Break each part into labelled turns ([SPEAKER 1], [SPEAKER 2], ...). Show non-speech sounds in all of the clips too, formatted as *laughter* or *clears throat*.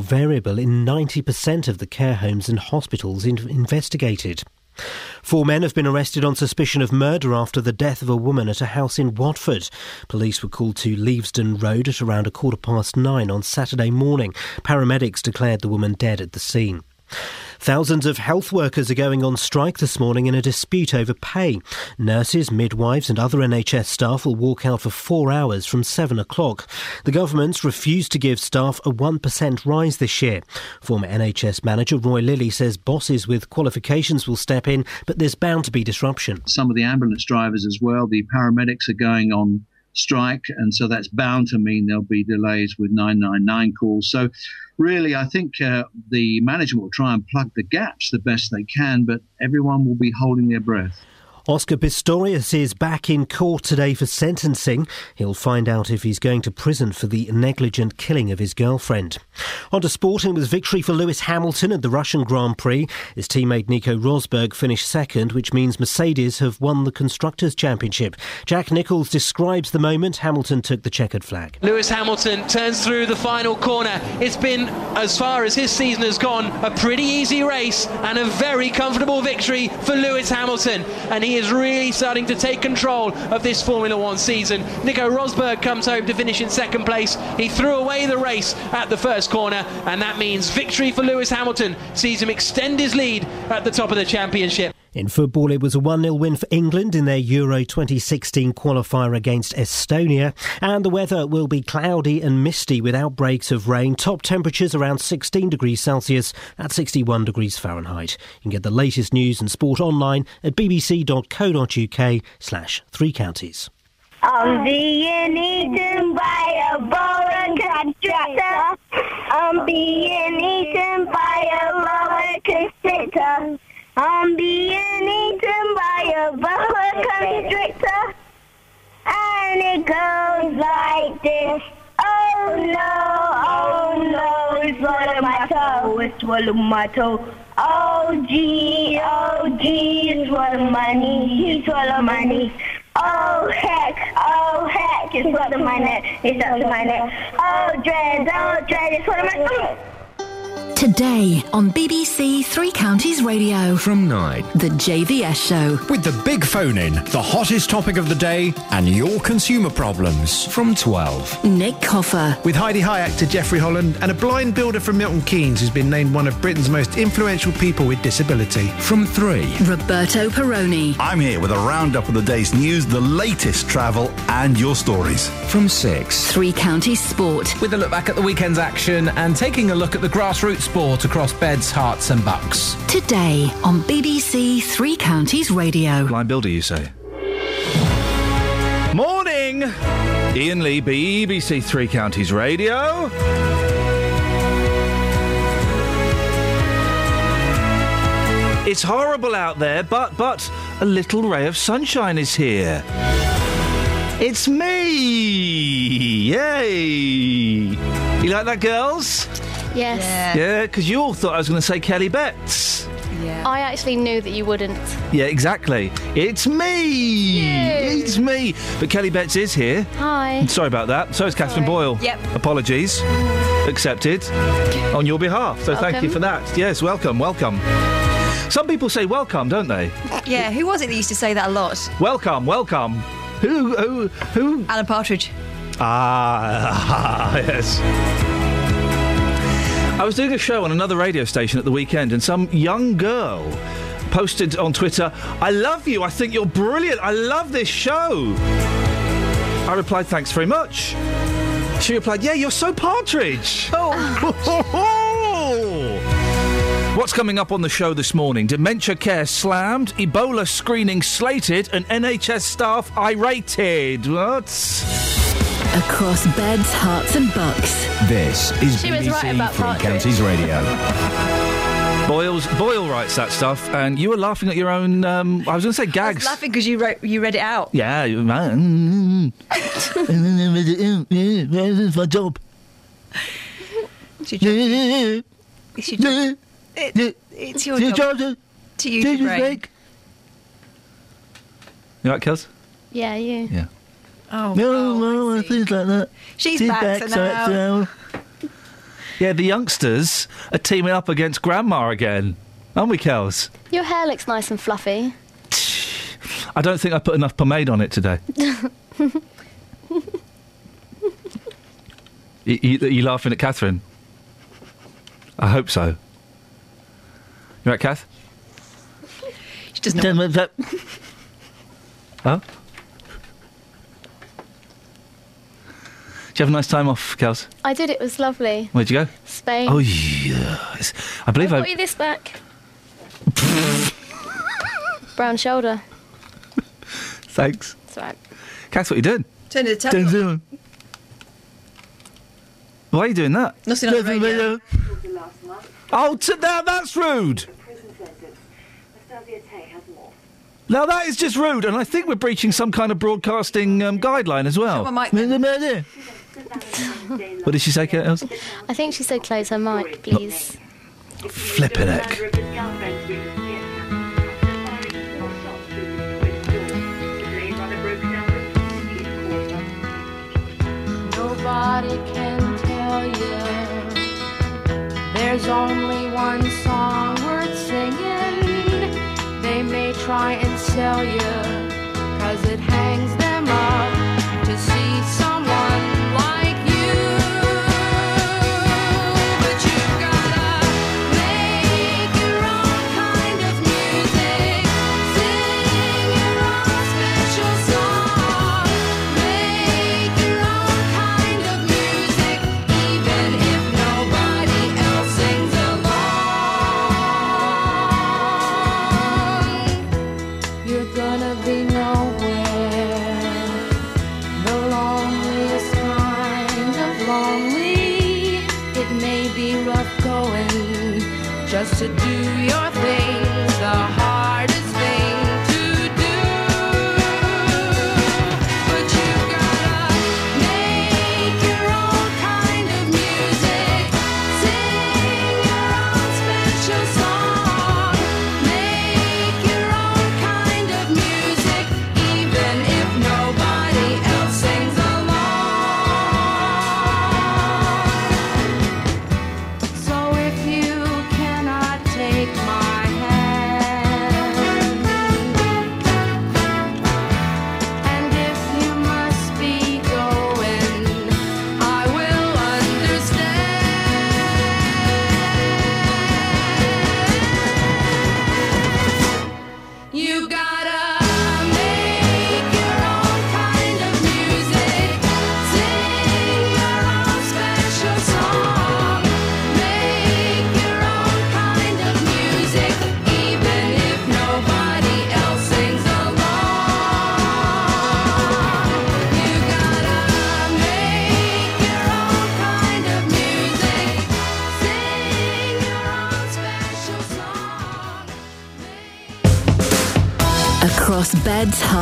[SPEAKER 1] variable in 90% of the care homes and hospitals in- investigated. Four men have been arrested on suspicion of murder after the death of a woman at a house in Watford. Police were called to Leavesden Road at around a quarter past nine on Saturday morning. Paramedics declared the woman dead at the scene. Thousands of health workers are going on strike this morning in a dispute over pay. Nurses, midwives, and other NHS staff will walk out for four hours from seven o'clock. The government's refused to give staff a 1% rise this year. Former NHS manager Roy Lilly says bosses with qualifications will step in, but there's bound to be disruption.
[SPEAKER 2] Some of the ambulance drivers as well, the paramedics are going on strike, and so that's bound to mean there'll be delays with 999 calls. So, really, I think uh, the management will try and plug the gaps the best they can, but everyone will be holding their breath.
[SPEAKER 1] Oscar Pistorius is back in court today for sentencing. He'll find out if he's going to prison for the negligent killing of his girlfriend. On to sporting with victory for Lewis Hamilton at the Russian Grand Prix. His teammate Nico Rosberg finished second, which means Mercedes have won the Constructors' Championship. Jack Nicholls describes the moment Hamilton took the checkered flag.
[SPEAKER 3] Lewis Hamilton turns through the final corner. It's been, as far as his season has gone, a pretty easy race and a very comfortable victory for Lewis Hamilton. And he he is really starting to take control of this Formula One season. Nico Rosberg comes home to finish in second place. He threw away the race at the first corner, and that means victory for Lewis Hamilton sees him extend his lead at the top of the championship.
[SPEAKER 1] In football, it was a 1 0 win for England in their Euro 2016 qualifier against Estonia. And the weather will be cloudy and misty with outbreaks of rain. Top temperatures around 16 degrees Celsius at 61 degrees Fahrenheit. You can get the latest news and sport online at bbc.co.uk slash three counties.
[SPEAKER 4] I'm being eaten by a boa constrictor. I'm being eaten by a constrictor. I'm being eaten by a boa constrictor. And it goes like this. Oh no, oh no, it's swallowed my toe, it swallowed my toe. Oh gee, oh gee, it swallowed my knee, it swallowed my knee. Oh heck, oh heck, it swallowed my neck, it swallowed my neck. Oh dread, oh dread, it swallowed my stomach.
[SPEAKER 5] Today on BBC Three Counties Radio.
[SPEAKER 6] From 9.
[SPEAKER 5] The JVS Show.
[SPEAKER 6] With the big phone in, the hottest topic of the day, and your consumer problems. From 12.
[SPEAKER 5] Nick Coffer.
[SPEAKER 7] With Hi-de-Hi actor Jeffrey Holland and a blind builder from Milton Keynes who's been named one of Britain's most influential people with disability.
[SPEAKER 6] From 3.
[SPEAKER 5] Roberto Perrone.
[SPEAKER 8] I'm here with a roundup of the day's news, the latest travel, and your stories.
[SPEAKER 6] From 6.
[SPEAKER 5] Three Counties Sport.
[SPEAKER 9] With a look back at the weekend's action and taking a look at the grassroots sport across Beds, Herts, and Bucks.
[SPEAKER 5] Today on BBC Three Counties Radio.
[SPEAKER 8] Blind builder, you say?
[SPEAKER 7] Morning!
[SPEAKER 8] Iain Lee, BBC Three Counties Radio. It's horrible out there, but but a little ray of sunshine is here. It's me! Yay! You like that, girls?
[SPEAKER 10] Yes.
[SPEAKER 8] Yeah, because you all thought I was going to say Kelly Betts.
[SPEAKER 10] I actually knew that you wouldn't.
[SPEAKER 8] Yeah, exactly. It's me! It's me! But Kelly Betts is here.
[SPEAKER 10] Hi.
[SPEAKER 8] Sorry about that. So is Catherine Boyle.
[SPEAKER 10] Yep.
[SPEAKER 8] Apologies. Accepted on your behalf. So thank you for that. Yes, welcome, welcome. Some people say welcome, don't they?
[SPEAKER 11] Yeah, who was it that used to say that a lot?
[SPEAKER 8] Welcome, welcome. Who, who, who?
[SPEAKER 11] Alan Partridge.
[SPEAKER 8] Ah, *laughs* yes. I was doing a show on another radio station at the weekend, and some young girl posted on Twitter, I love you. I think you're brilliant. I love this show. I replied, thanks very much. She replied, yeah, you're so Partridge. Oh. *laughs* What's coming up on the show this morning? Dementia care slammed, Ebola screening slated, and NHS staff irated. What?
[SPEAKER 5] Across Beds, Herts, and Bucks.
[SPEAKER 6] This is
[SPEAKER 10] She was right
[SPEAKER 6] BBC
[SPEAKER 10] about
[SPEAKER 6] Three Counties Radio.
[SPEAKER 8] Boyle's, Boyle writes that stuff, and you were laughing at your own. Um, I was going to say
[SPEAKER 11] I was
[SPEAKER 8] gags.
[SPEAKER 11] laughing because you, wrote, you read it out.
[SPEAKER 8] Yeah, you- man. Where's mm, mm, mm. *laughs* my job?
[SPEAKER 11] It's your job. It's your job. It, it's your job to use your brain.
[SPEAKER 8] You right, Kels?
[SPEAKER 10] Yeah, you.
[SPEAKER 8] Yeah.
[SPEAKER 11] Oh,
[SPEAKER 8] No, no, things like that.
[SPEAKER 11] She's back, so now.
[SPEAKER 8] Yeah, the youngsters are teaming up against Grandma again. Aren't we, Kels?
[SPEAKER 10] Your hair looks nice and fluffy.
[SPEAKER 8] I don't think I put enough pomade on it today. *laughs* You, you, you laughing at Catherine? I hope so. You right, Kath?
[SPEAKER 11] She doesn't know.
[SPEAKER 8] Huh? Did you have a nice time off, Kels?
[SPEAKER 10] I did. It was lovely.
[SPEAKER 8] Where'd you go?
[SPEAKER 10] Spain.
[SPEAKER 8] Oh, yes. I
[SPEAKER 10] I
[SPEAKER 8] believe I.
[SPEAKER 10] got you this back. Brown shoulder. *laughs*
[SPEAKER 8] Thanks.
[SPEAKER 10] That's right.
[SPEAKER 8] Kath, what are you doing?
[SPEAKER 11] Turn the table. on.
[SPEAKER 8] Why are you doing that?
[SPEAKER 11] Nothing on the radio.
[SPEAKER 8] Oh, t- now that's rude. Now that is just rude, and I think we're breaching some kind of broadcasting um, guideline as well.
[SPEAKER 11] Shut my mic then.
[SPEAKER 8] What did she say, Kate? Elsa?
[SPEAKER 10] I think she said close her mic, please.
[SPEAKER 8] Flipping heck.
[SPEAKER 12] Nobody can tell you there's only one song worth singing. They may try and sell you, cause it hangs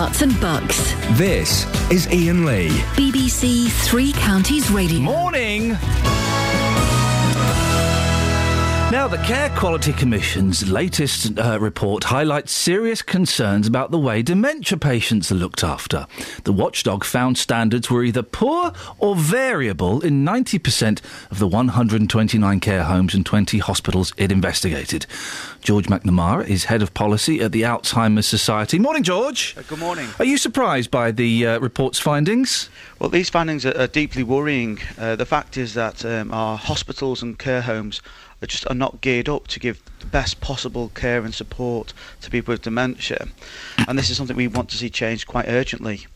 [SPEAKER 12] Herts, and
[SPEAKER 5] bucks.
[SPEAKER 6] This is Iain Lee.
[SPEAKER 5] BBC Three Counties Radio.
[SPEAKER 8] Morning. Now, the Care Quality Commission's latest uh, report highlights serious concerns about the way dementia patients are looked after. The watchdog found standards were either poor or variable in 90% of the 129 care homes and 20 hospitals it investigated. George McNamara is head of policy at the Alzheimer's Society. Morning, George.
[SPEAKER 13] Good morning.
[SPEAKER 8] Are you surprised by the uh, report's findings?
[SPEAKER 13] Well, these findings are, are deeply worrying. Uh, the fact is that um, our hospitals and care homes just are not geared up to give the best possible care and support to people with dementia, and this is something we want to see changed quite urgently.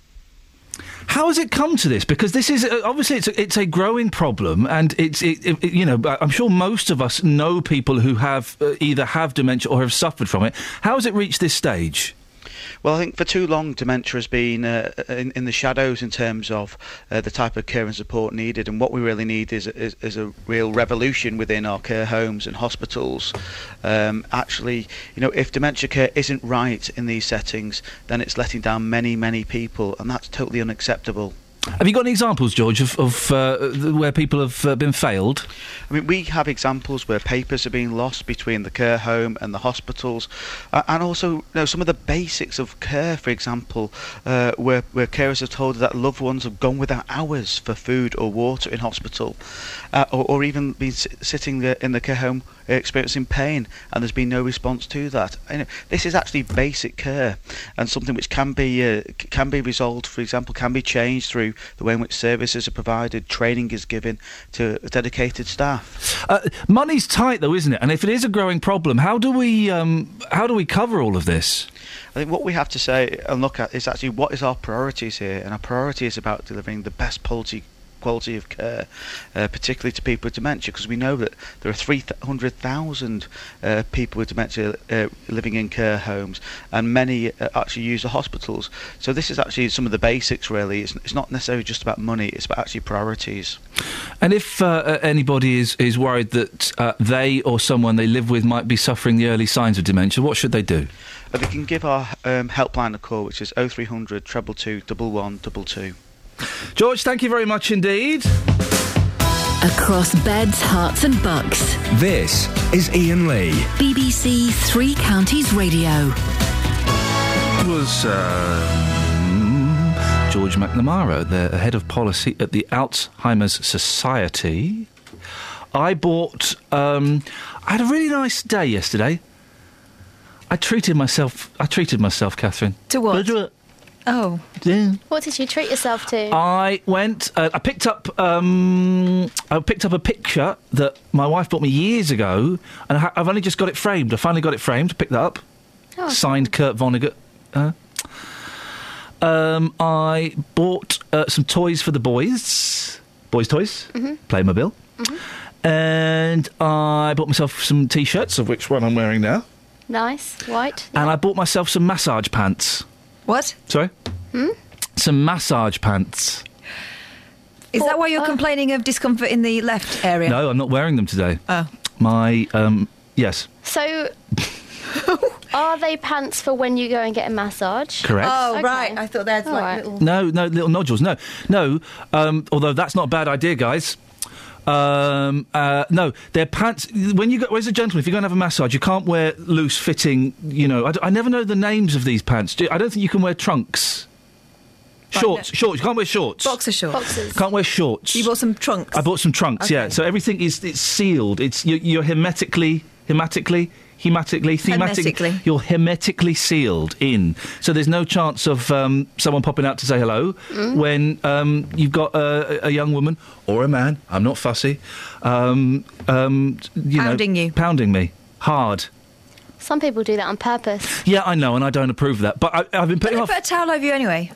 [SPEAKER 8] How has it come to this? Because this is uh, obviously it's a, it's a growing problem, and it's it, it, you know I'm sure most of us know people who have uh, either have dementia or have suffered from it. How has it reached this stage?
[SPEAKER 13] Well, I think for too long dementia has been uh, in, in the shadows in terms of uh, the type of care and support needed, and what we really need is, is, is a real revolution within our care homes and hospitals. Um, actually, you know, if dementia care isn't right in these settings, then it's letting down many, many people, and that's totally unacceptable.
[SPEAKER 8] Have you got any examples, George, of, of uh, where people have uh, been failed?
[SPEAKER 13] I mean, we have examples where papers are being lost between the care home and the hospitals, uh, and also you know, some of the basics of care, for example, uh, where, where carers are told that loved ones have gone without hours for food or water in hospital, uh, or, or even been s- sitting in the care home experiencing pain, and there's been no response to that. You know, this is actually basic care, and something which can be uh, can be resolved. For example, can be changed through the way in which services are provided, training is given to dedicated staff.
[SPEAKER 8] Uh, money's tight, though, isn't it? And if it is a growing problem, how do we um, how do we cover all of this?
[SPEAKER 13] I think what we have to say and look at is actually what is our priorities here, and our priority is about delivering the best quality quality of care, uh, particularly to people with dementia, because we know that there are 300,000 uh, people with dementia uh, living in care homes, and many uh, actually use the hospitals. So this is actually some of the basics. Really, it's, it's not necessarily just about money; it's about actually priorities.
[SPEAKER 8] And if uh, uh, anybody is, is worried that uh, they or someone they live with might be suffering the early signs of dementia, what should they do?
[SPEAKER 13] They can give our um, helpline a call, which is 0300 treble two double one double two.
[SPEAKER 8] George, thank you very much indeed.
[SPEAKER 5] Across beds, Herts, and bucks.
[SPEAKER 6] This is Iain Lee.
[SPEAKER 5] BBC Three Counties Radio.
[SPEAKER 8] It was um, George McNamara, the head of policy at the Alzheimer's Society. I bought. Um, I had a really nice day yesterday. I treated myself. I treated myself, Catherine.
[SPEAKER 11] To what? Oh.
[SPEAKER 10] What did you treat yourself to?
[SPEAKER 8] I went. Uh, I picked up. Um, I picked up a picture that my wife bought me years ago, and I ha- I've only just got it framed. I finally got it framed. Picked that up.
[SPEAKER 10] Oh,
[SPEAKER 8] Signed Kurt Vonnegut. Uh, um, I bought uh, some toys for the boys. Boys' toys.
[SPEAKER 10] Mhm.
[SPEAKER 8] Playmobil.
[SPEAKER 10] Mm-hmm.
[SPEAKER 8] And I bought myself some t-shirts, of which one I'm wearing now.
[SPEAKER 10] Nice. White.
[SPEAKER 8] And I bought myself some massage pants.
[SPEAKER 11] What?
[SPEAKER 8] Sorry.
[SPEAKER 10] Hmm?
[SPEAKER 8] Some massage pants.
[SPEAKER 11] Is that why
[SPEAKER 10] uh,
[SPEAKER 11] you're complaining of discomfort in the left area?
[SPEAKER 8] No, I'm not wearing them today.
[SPEAKER 11] Oh.
[SPEAKER 8] My um, yes,
[SPEAKER 10] So, *laughs* are they pants for when you go and get a massage?
[SPEAKER 8] Correct.
[SPEAKER 11] Oh,
[SPEAKER 10] Okay.
[SPEAKER 11] right. I thought that's
[SPEAKER 10] All
[SPEAKER 11] like
[SPEAKER 10] right.
[SPEAKER 11] little.
[SPEAKER 8] no, no little nodules. No, no. Um, although that's not a bad idea, guys. Um, uh, no, they're pants. When you go, as a gentleman, if you're going to have a massage, you can't wear loose fitting. You know, I, d- I never know the names of these pants. Do- I don't think you can wear trunks. Shorts, shorts. You can't wear shorts.
[SPEAKER 11] Boxer shorts.
[SPEAKER 10] Boxers.
[SPEAKER 8] Can't wear shorts.
[SPEAKER 11] You bought some trunks.
[SPEAKER 8] I bought some trunks. Yeah, so everything is it's sealed. It's you're, you're hermetically, hermetically, hematically, thematically.
[SPEAKER 11] Hermetically.
[SPEAKER 8] You're hermetically sealed in. So there's no chance of um, someone popping out to say hello
[SPEAKER 10] Mm.
[SPEAKER 8] when um, you've got a, a young woman or a man. I'm not fussy. Um, um, you
[SPEAKER 11] Pounding
[SPEAKER 8] know,
[SPEAKER 11] you.
[SPEAKER 8] pounding me hard.
[SPEAKER 10] Some people do that on purpose.
[SPEAKER 8] Yeah, I know, and I don't approve of that. But I, I've been putting
[SPEAKER 11] They
[SPEAKER 8] off.
[SPEAKER 11] put a towel over you anyway.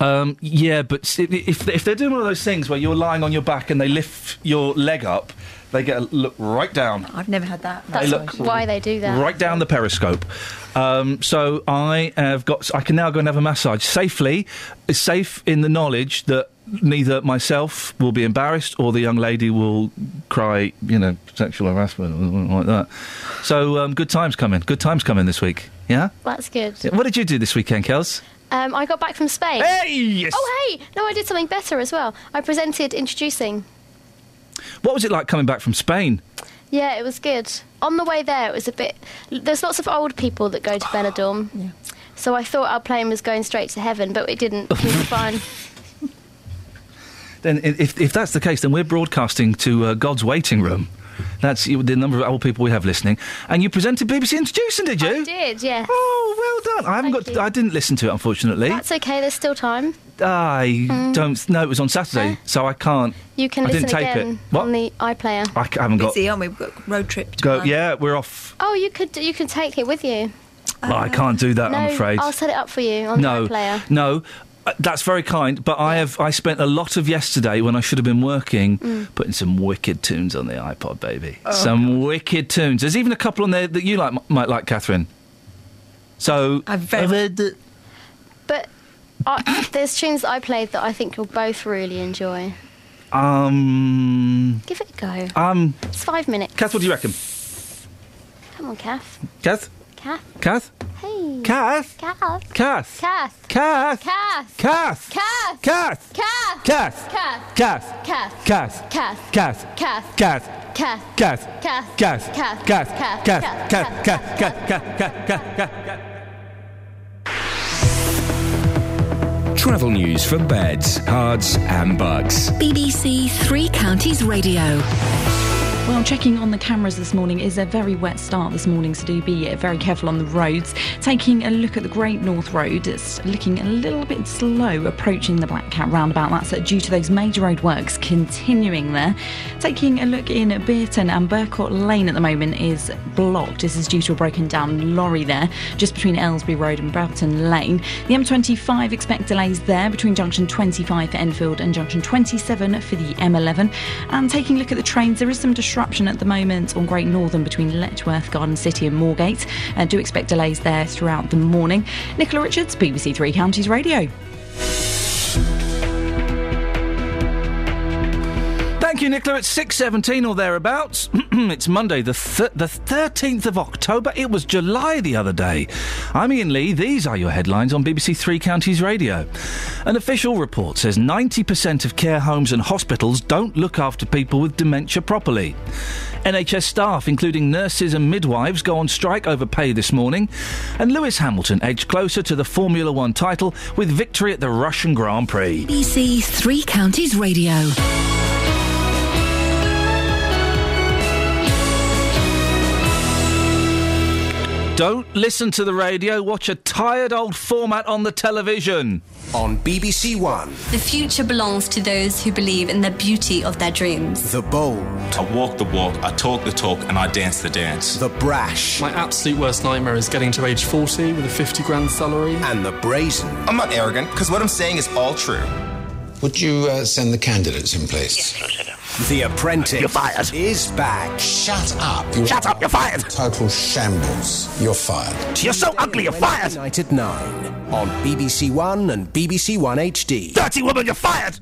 [SPEAKER 8] Um, yeah, but if if they're doing one of those things where you're lying on your back and they lift your leg up, they get a look right down,
[SPEAKER 11] I've never had that.
[SPEAKER 10] That's
[SPEAKER 8] look-
[SPEAKER 10] why they do that.
[SPEAKER 8] right down the periscope. Um, so I have got. I can now go and have a massage safely, safe in the knowledge that neither myself will be embarrassed or the young lady will cry, you know, sexual harassment or something like that. So um, good times coming. Good times coming this week. Yeah.
[SPEAKER 10] That's good.
[SPEAKER 8] Yeah, What did you do this weekend, Kels?
[SPEAKER 10] Um, I got back from Spain.
[SPEAKER 8] Hey, yes.
[SPEAKER 10] Oh, hey! No, I did something better as well. I presented introducing.
[SPEAKER 8] What was it like coming back from Spain?
[SPEAKER 10] Yeah, it was good. On the way there, it was a bit. There's lots of old people that go to Benidorm. *gasps* So I thought our plane was going straight to heaven, but it didn't. It was fine. *laughs* *laughs*
[SPEAKER 8] Then, if, if that's the case, then we're broadcasting to uh, God's waiting room. That's the number of old people we have listening. And you presented BBC Introducing, did you?
[SPEAKER 10] I did, yes.
[SPEAKER 8] Oh, well done. I haven't
[SPEAKER 10] Thank
[SPEAKER 8] got.
[SPEAKER 10] you.
[SPEAKER 8] I didn't listen to it, unfortunately.
[SPEAKER 10] That's okay. There's still time.
[SPEAKER 8] I
[SPEAKER 10] Mm.
[SPEAKER 8] don't. No, it was on Saturday, so I can't.
[SPEAKER 10] You can
[SPEAKER 8] I
[SPEAKER 10] listen
[SPEAKER 8] didn't tape
[SPEAKER 10] again
[SPEAKER 8] it. What?
[SPEAKER 10] on the iPlayer.
[SPEAKER 8] I c- haven't got.
[SPEAKER 11] Busy, aren't we? We've got road trip to
[SPEAKER 8] Go.
[SPEAKER 11] plan.
[SPEAKER 8] Yeah, we're off.
[SPEAKER 10] Oh, you could you can take it with you.
[SPEAKER 8] Well, I can't do that.
[SPEAKER 10] no,
[SPEAKER 8] I'm afraid.
[SPEAKER 10] I'll set it up for you on
[SPEAKER 8] no,
[SPEAKER 10] the iPlayer.
[SPEAKER 8] no. Uh, That's very kind, but I have I spent a lot of yesterday when I should have been working
[SPEAKER 10] Mm.
[SPEAKER 8] putting some wicked tunes on the iPod, baby.
[SPEAKER 10] Oh.
[SPEAKER 8] some wicked tunes. There's even a couple on there that you like, might like, Catherine. So
[SPEAKER 11] I've very
[SPEAKER 10] But uh, *coughs* there's tunes that I played that I think you'll both really enjoy.
[SPEAKER 8] um
[SPEAKER 10] Give it a go.
[SPEAKER 8] um,
[SPEAKER 10] It's five minutes.
[SPEAKER 8] Kath, what do you reckon?
[SPEAKER 10] Come on, Kath.
[SPEAKER 8] Kath,
[SPEAKER 10] Kath.
[SPEAKER 8] Kath?
[SPEAKER 10] Hey.
[SPEAKER 8] Kath?
[SPEAKER 10] Kath.
[SPEAKER 8] Kath?
[SPEAKER 10] Kath.
[SPEAKER 8] Kath?
[SPEAKER 10] Kath.
[SPEAKER 8] Kath?
[SPEAKER 10] Kath.
[SPEAKER 8] Kath?
[SPEAKER 10] Kath.
[SPEAKER 8] Kath?
[SPEAKER 10] Kath.
[SPEAKER 8] Kath?
[SPEAKER 10] Kath.
[SPEAKER 8] Kath?
[SPEAKER 10] Kath.
[SPEAKER 8] Kath?
[SPEAKER 10] Kath.
[SPEAKER 8] Kath?
[SPEAKER 10] Kath.
[SPEAKER 8] Kath?
[SPEAKER 10] Kath.
[SPEAKER 8] Kath?
[SPEAKER 10] Kath.
[SPEAKER 8] Kath?
[SPEAKER 10] Kath.
[SPEAKER 8] Kath?
[SPEAKER 10] Kath.
[SPEAKER 8] Kath? Kath?
[SPEAKER 14] Travel news for beds, cards, and bugs.
[SPEAKER 5] BBC Three Counties Radio.
[SPEAKER 15] Well, checking on the cameras this morning is a very wet start this morning, so do be very careful on the roads. Taking a look at the Great North Road, it's looking a little bit slow approaching the Black Cat roundabout. That's due to those major road works continuing there. Taking a look in Bierton and Burcott Lane at the moment is blocked. This is due to a broken down lorry there, just between Aylesbury Road and Broughton Lane. The M25 expect delays there between junction 25 for Enfield and junction 27 for the M11. And taking a look at the trains, there is some disruption at the moment on Great Northern between Letchworth, Garden City, and Moorgate. Uh, do expect delays there throughout the morning. Nicola Richards, BBC Three Counties Radio.
[SPEAKER 8] Thank you, Nicola. It's 6.17 or thereabouts. *clears throat* it's Monday, the, th- the 13th of October. It was July the other day. I'm Iain Lee. These are your headlines on BBC Three Counties Radio. An official report says 90% of care homes and hospitals don't look after people with dementia properly. NHS staff, including nurses and midwives, go on strike over pay this morning. And Lewis Hamilton edged closer to the Formula One title with victory at the Russian Grand Prix.
[SPEAKER 5] BBC Three Counties Radio.
[SPEAKER 8] Don't listen to the radio, watch a tired old format on the television.
[SPEAKER 16] On BBC One.
[SPEAKER 17] The future belongs to those who believe in the beauty of their dreams.
[SPEAKER 16] The bold.
[SPEAKER 18] I walk the walk, I talk the talk, and I dance the dance.
[SPEAKER 16] The brash.
[SPEAKER 19] My absolute worst nightmare is getting to age 40 with a 50 grand salary.
[SPEAKER 16] And the brazen.
[SPEAKER 18] I'm not arrogant, because what I'm saying is all true.
[SPEAKER 20] Would you uh, send the candidates in place?
[SPEAKER 16] The Apprentice.
[SPEAKER 20] You're fired.
[SPEAKER 16] Is back.
[SPEAKER 20] Shut up. You
[SPEAKER 16] Shut up, you're fired.
[SPEAKER 20] Total shambles. You're fired.
[SPEAKER 16] You're so ugly, you're fired. Night at 9 on BBC One and BBC One HD.
[SPEAKER 8] Dirty woman, you're fired!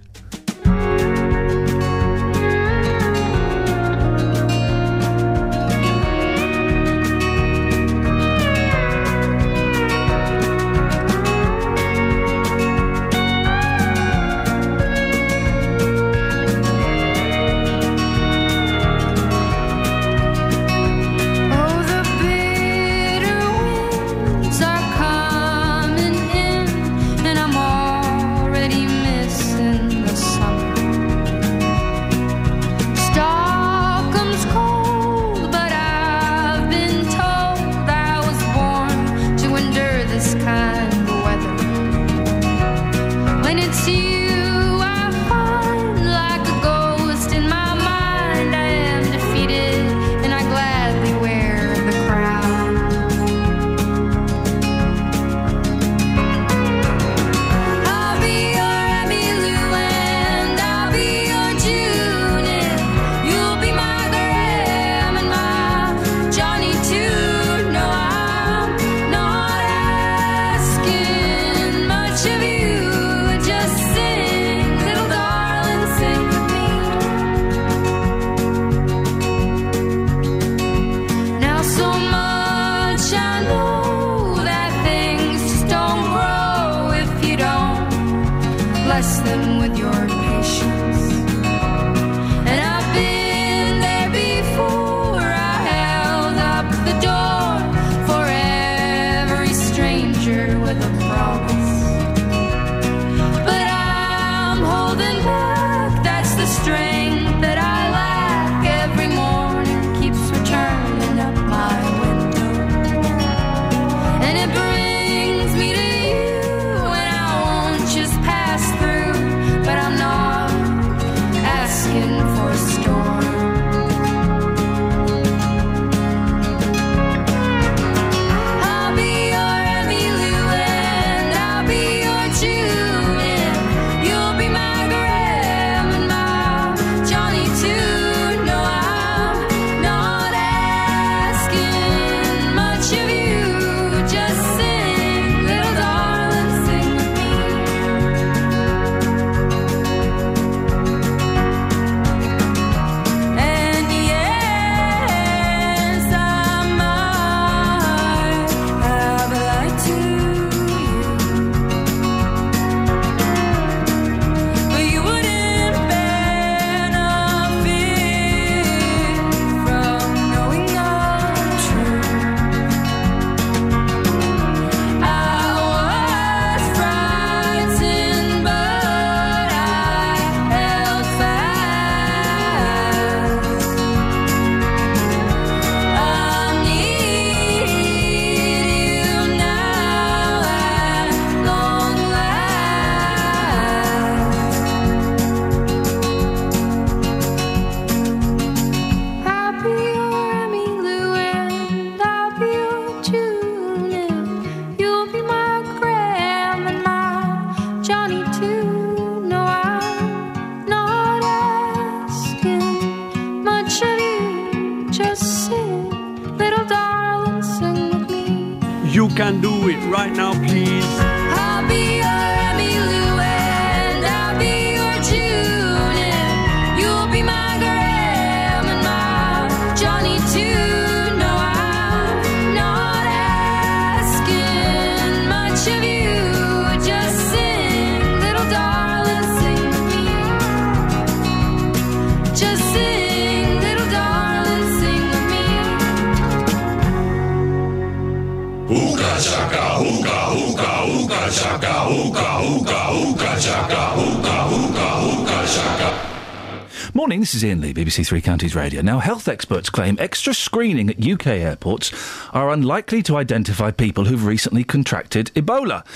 [SPEAKER 8] BBC Three Counties Radio. Now, health experts claim extra screening at UK airports are unlikely to identify people who've recently contracted Ebola.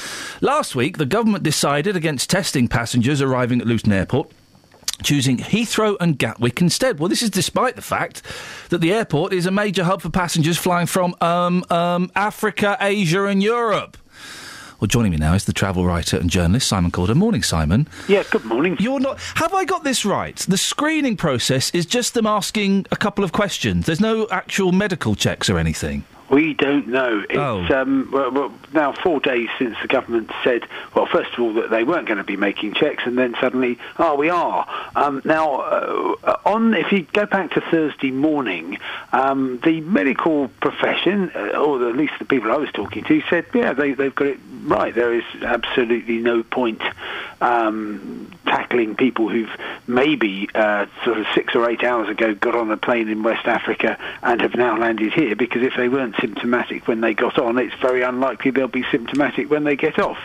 [SPEAKER 8] Last week, the government decided against testing passengers arriving at Luton Airport. Choosing Heathrow and Gatwick instead. Well, this is despite the fact that the airport is a major hub for passengers flying from um, um, Africa, Asia, and Europe. Well, joining me now is the travel writer and journalist Simon Calder. Morning, Simon.
[SPEAKER 21] Yeah, good morning.
[SPEAKER 8] You're not. Have I got this right? The screening process is just them asking a couple of questions. There's no actual medical checks or anything.
[SPEAKER 21] We don't know. It's
[SPEAKER 8] Oh.
[SPEAKER 21] um, well, well, now four days since the government said, well, first of all, that they weren't going to be making checks, and then suddenly, oh, we are. Um, now, uh, on if you go back to Thursday morning, um, the medical profession, uh, or at least the people I was talking to, said, yeah, they, they've got it right. There is absolutely no point um, tackling people who've maybe uh, sort of six or eight hours ago got on a plane in West Africa and have now landed here because if they weren't symptomatic when they got on, it's very unlikely they'll be symptomatic when they get off.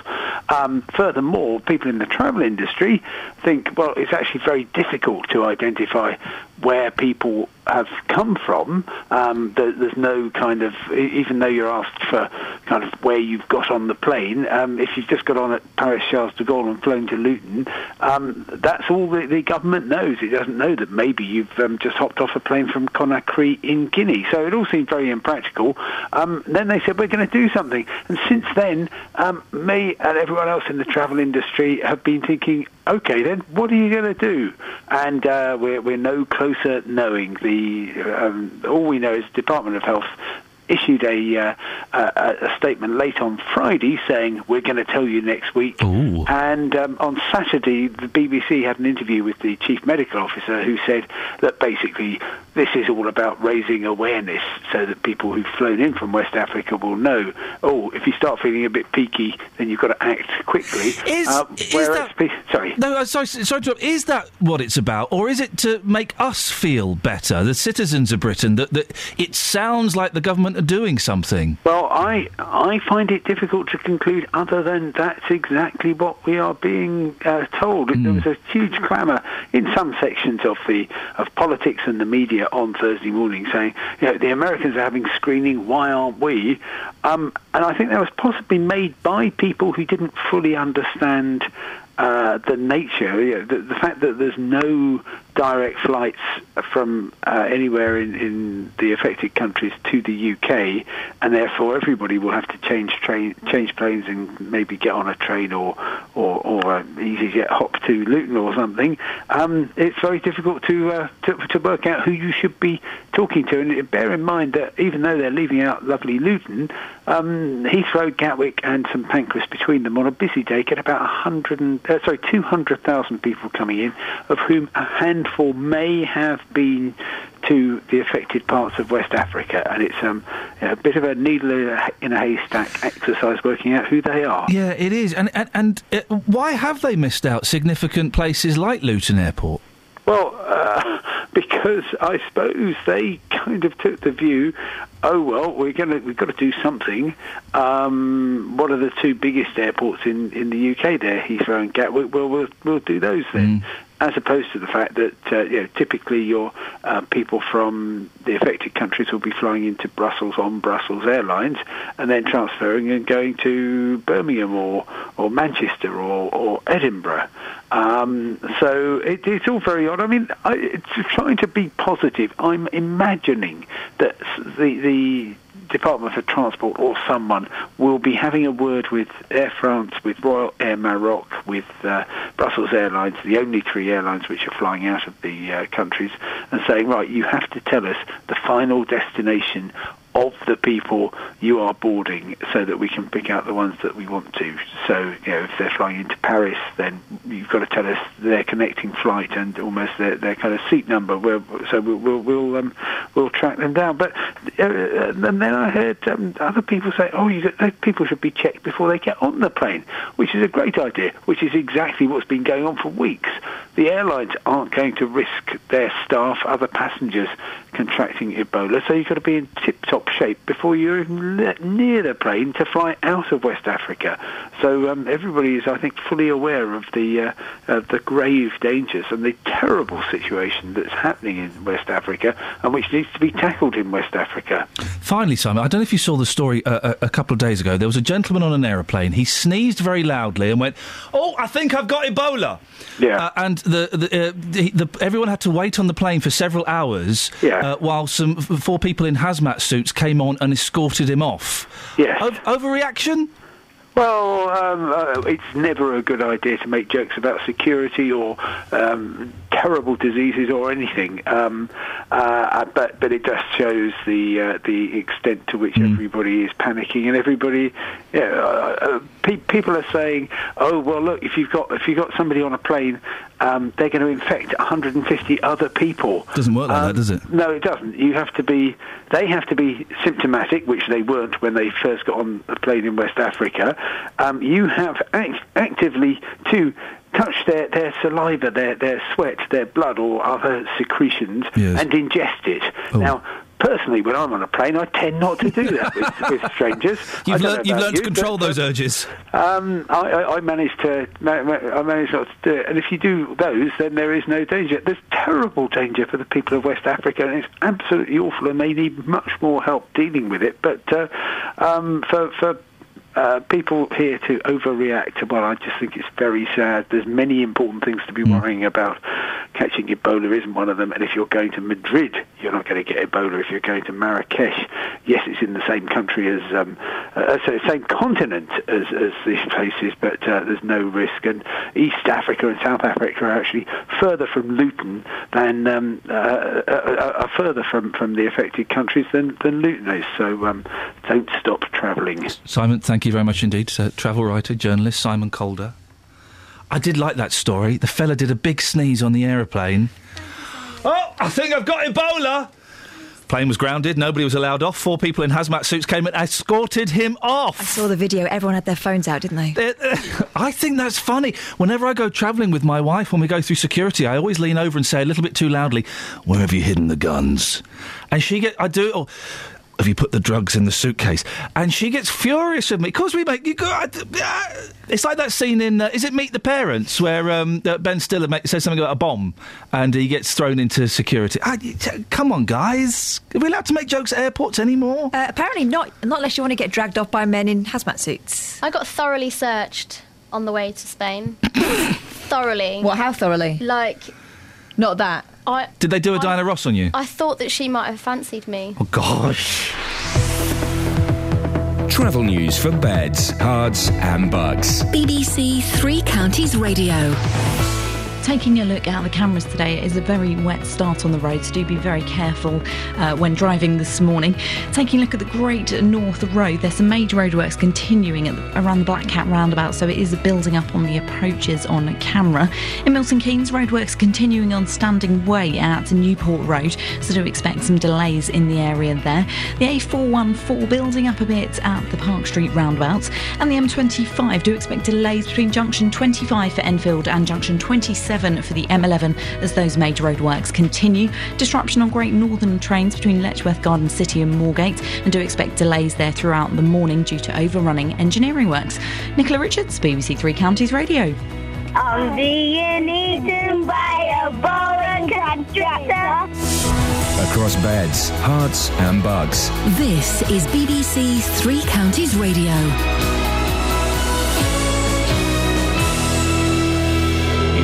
[SPEAKER 21] Um, furthermore, people in the travel industry think, well, it's actually very difficult to identify where people have come from. Um, there, there's no kind of, even though you're asked for kind of where you've got on the plane, um, if you've just got on at Paris Charles de Gaulle and flown to Luton, um, that's all the, the government knows. It doesn't know that maybe you've um, just hopped off a plane from Conakry in Guinea. So it all seemed very impractical. Um, then they said, we're going to do something. And since then, um, me and everyone else in the travel industry have been thinking, okay, then what are you going to do? And uh, we're, we're no closer knowing. The um, all we know is Department of Health issued a, uh, a, a statement late on Friday saying we're going to tell you next week. And um, on Saturday, the BBC had an interview with the chief medical officer who said that basically this is all about raising awareness so that people who've flown in from West Africa will know. Oh, if you start feeling a bit peaky, then you've got to act quickly.
[SPEAKER 8] Is,
[SPEAKER 21] Uh,
[SPEAKER 8] is that
[SPEAKER 21] pe- sorry?
[SPEAKER 8] No, sorry, sorry to. Is that what it's about, or is it to make us feel better, the citizens of Britain, that, that it sounds like the government doing something?
[SPEAKER 21] Well, I I find it difficult to conclude other than that's exactly what we are being uh, told. There was a huge clamour in some sections of the of politics and the media on Thursday morning saying, you know, the Americans are having screening, why aren't we? Um, and I think that was possibly made by people who didn't fully understand uh, the nature, you know, the, the fact that there's no direct flights from uh, anywhere in, in the affected countries to the UK, and therefore everybody will have to change train, change planes, and maybe get on a train or or, or uh, EasyJet hop to Luton or something. Um, it's very difficult to, uh, to to work out who you should be talking to, and bear in mind that even though they're leaving out lovely Luton, um, Heathrow, Gatwick, and St Pancras between them on a busy day get about 100 and, uh, sorry 200,000 people coming in, of whom a handful may have been to the affected parts of West Africa, and it's um, a bit of a needle in a- haystack exercise working out who they are.
[SPEAKER 8] Yeah, it is. And and, and uh, why have they missed out significant places like Luton Airport?
[SPEAKER 21] Well, uh, *laughs* because I suppose they kind of took the view, oh well, we're gonna we've got to do something. Um, what are the two biggest airports in, in the UK? There, Heathrow and Gatwick. Well, we'll we'll do those then. As opposed to the fact that uh, you know, typically your uh, people from the affected countries will be flying into Brussels on Brussels Airlines and then transferring and going to Birmingham or, or Manchester or, or Edinburgh. Um, so it, it's all very odd. I mean, I, it's trying to be positive. I'm imagining that the the Department for Transport or someone will be having a word with Air France, with Royal Air Maroc, with uh, Brussels Airlines, the only three airlines which are flying out of the uh, countries, and saying, right, you have to tell us the final destination of the people you are boarding so that we can pick out the ones that we want to. So, you know, if they're flying into Paris, then you've got to tell us their connecting flight and almost their, their kind of seat number. We'll, so we'll we'll we'll, um, we'll track them down. But uh, and then I heard um, other people say, "Oh, you people should be checked before they get on the plane," which is a great idea. Which is exactly what's been going on for weeks. The airlines aren't going to risk their staff, other passengers, contracting Ebola. So you've got to be in tip-top shape before you're even near the plane to fly out of West Africa. So um, everybody is, I think, fully aware of the uh, of the grave dangers and the terrible situation that's happening in West Africa and which needs to be tackled in West Africa.
[SPEAKER 8] Finally, Simon, I don't know if you saw the story uh, a, a couple of days ago. There was a gentleman on an aeroplane. He sneezed very loudly and went, "Oh, I think I've got Ebola."
[SPEAKER 21] Yeah.
[SPEAKER 8] Uh, and the, the, uh, the, the everyone had to wait on the plane for several hours.
[SPEAKER 21] Yeah.
[SPEAKER 8] Uh, while some four people in hazmat suits came on and escorted him off.
[SPEAKER 21] Yes.
[SPEAKER 8] O- overreaction.
[SPEAKER 21] Well, um, uh, it's never a good idea to make jokes about security or um, terrible diseases or anything. Um, uh, but but it just shows the uh, the extent to which everybody is panicking and everybody. Yeah, uh, uh, pe- people are saying, "Oh well, look, if you've got if you've got somebody on a plane, um, they're going to infect 150 other people."
[SPEAKER 8] Doesn't work like
[SPEAKER 21] Um,
[SPEAKER 8] that, does it?
[SPEAKER 21] No, it doesn't. You have to be. They have to be symptomatic, which they weren't when they first got on the plane in West Africa. Um, you have act- actively to touch their, their saliva, their their sweat, their blood, or other secretions,
[SPEAKER 8] Yes.
[SPEAKER 21] and ingest it.
[SPEAKER 8] Oh.
[SPEAKER 21] Now. Personally, when I'm on a plane, I tend not to do that with, *laughs* with strangers.
[SPEAKER 8] You've learned, you've learned to control
[SPEAKER 21] but,
[SPEAKER 8] those urges.
[SPEAKER 21] um, I, I, I managed to, I managed not to do it. And if you do those, then there is no danger. There's terrible danger for the people of West Africa, and it's absolutely awful, and they need much more help dealing with it. But uh, um, for for uh, people here to overreact, well, I just think it's very sad. There's many important things to be worrying about. Catching Ebola isn't one of them, and if you're going to Madrid, you're not going to get Ebola. If you're going to Marrakesh, yes, it's in the same country as, um, uh, so same continent as, as these places, but uh, there's no risk. And East Africa and South Africa are actually further from Luton than um, uh, uh, uh, are further from, from the affected countries than, than Luton is. So um, don't stop travelling.
[SPEAKER 8] Simon, thank you very much indeed. Uh, travel writer, journalist Simon Calder. I did like that story. The fella did a big sneeze on the aeroplane. Oh, I think I've got Ebola. Plane was grounded. Nobody was allowed off. Four people in hazmat suits came and escorted him off.
[SPEAKER 11] I saw the video. Everyone had their phones out, didn't they? *laughs*
[SPEAKER 8] I think that's funny. Whenever I go travelling with my wife, when we go through security, I always lean over and say a little bit too loudly, "Where have you hidden the guns?" And she get, I do, or have you put the drugs in the suitcase? And she gets furious with me because we make you go. uh, It's like that scene in uh, is it Meet the Parents where um, uh, Ben Stiller ma- says something about a bomb and he gets thrown into security. I, t- come on, guys, are we allowed to make jokes at airports anymore?
[SPEAKER 11] Uh, apparently not. Not unless you want to get dragged off by men in hazmat suits.
[SPEAKER 10] I got thoroughly searched on the way to Spain. *coughs* thoroughly.
[SPEAKER 11] What? How thoroughly?
[SPEAKER 10] Like,
[SPEAKER 11] Not that.
[SPEAKER 10] I.
[SPEAKER 8] Did they do a Diana Ross on you?
[SPEAKER 10] I thought that she might have fancied me.
[SPEAKER 8] Oh gosh.
[SPEAKER 7] Travel news for beds, cards, and bugs.
[SPEAKER 5] BBC Three Counties Radio.
[SPEAKER 15] Taking a look at the cameras today, is a very wet start on the road, so do be very careful uh, when driving this morning. Taking a look at the Great North Road, there's some major roadworks continuing the, around the Black Cat roundabout, so it is building up on the approaches on camera. In Milton Keynes, roadworks continuing on Standing Way at Newport Road, so do expect some delays in the area there. The A414 building up a bit at the Park Street roundabout, and the M25 do expect delays between junction 25 for Enfield and junction 27 for the M11 as those major roadworks continue. Disruption on Great Northern trains between Letchworth Garden City and Moorgate, and do expect delays there throughout the morning due to overrunning engineering works. Nicola Richards, BBC Three Counties Radio.
[SPEAKER 4] I'm being eaten by a boa constrictor.
[SPEAKER 7] Across beds, Herts, and bugs.
[SPEAKER 5] This is BBC Three Counties Radio.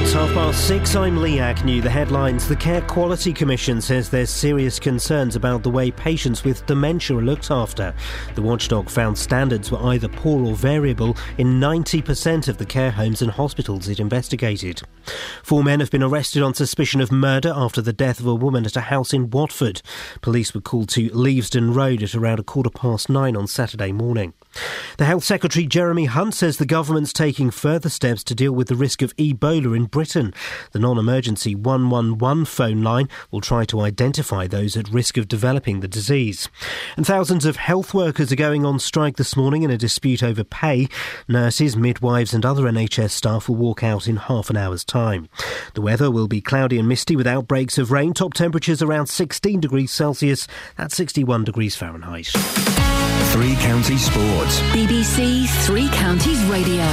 [SPEAKER 1] It's half past six. I'm Lee Agnew. The headlines The Care Quality Commission says there's serious concerns about the way patients with dementia are looked after. The watchdog found standards were either poor or variable in 90% of the care homes and hospitals it investigated. Four men have been arrested on suspicion of murder after the death of a woman at a house in Watford. Police were called to Leavesden Road at around a quarter past nine on Saturday morning. The Health Secretary Jeremy Hunt says the government's taking further steps to deal with the risk of Ebola in Britain. The non emergency 111 phone line will try to identify those at risk of developing the disease. And thousands of health workers are going on strike this morning in a dispute over pay. Nurses, midwives, and other NHS staff will walk out in half an hour's time. The weather will be cloudy and misty with outbreaks of rain. Top temperatures around 16 degrees Celsius, at 61 degrees Fahrenheit.
[SPEAKER 7] Three Counties Sports.
[SPEAKER 5] BBC Three Counties Radio.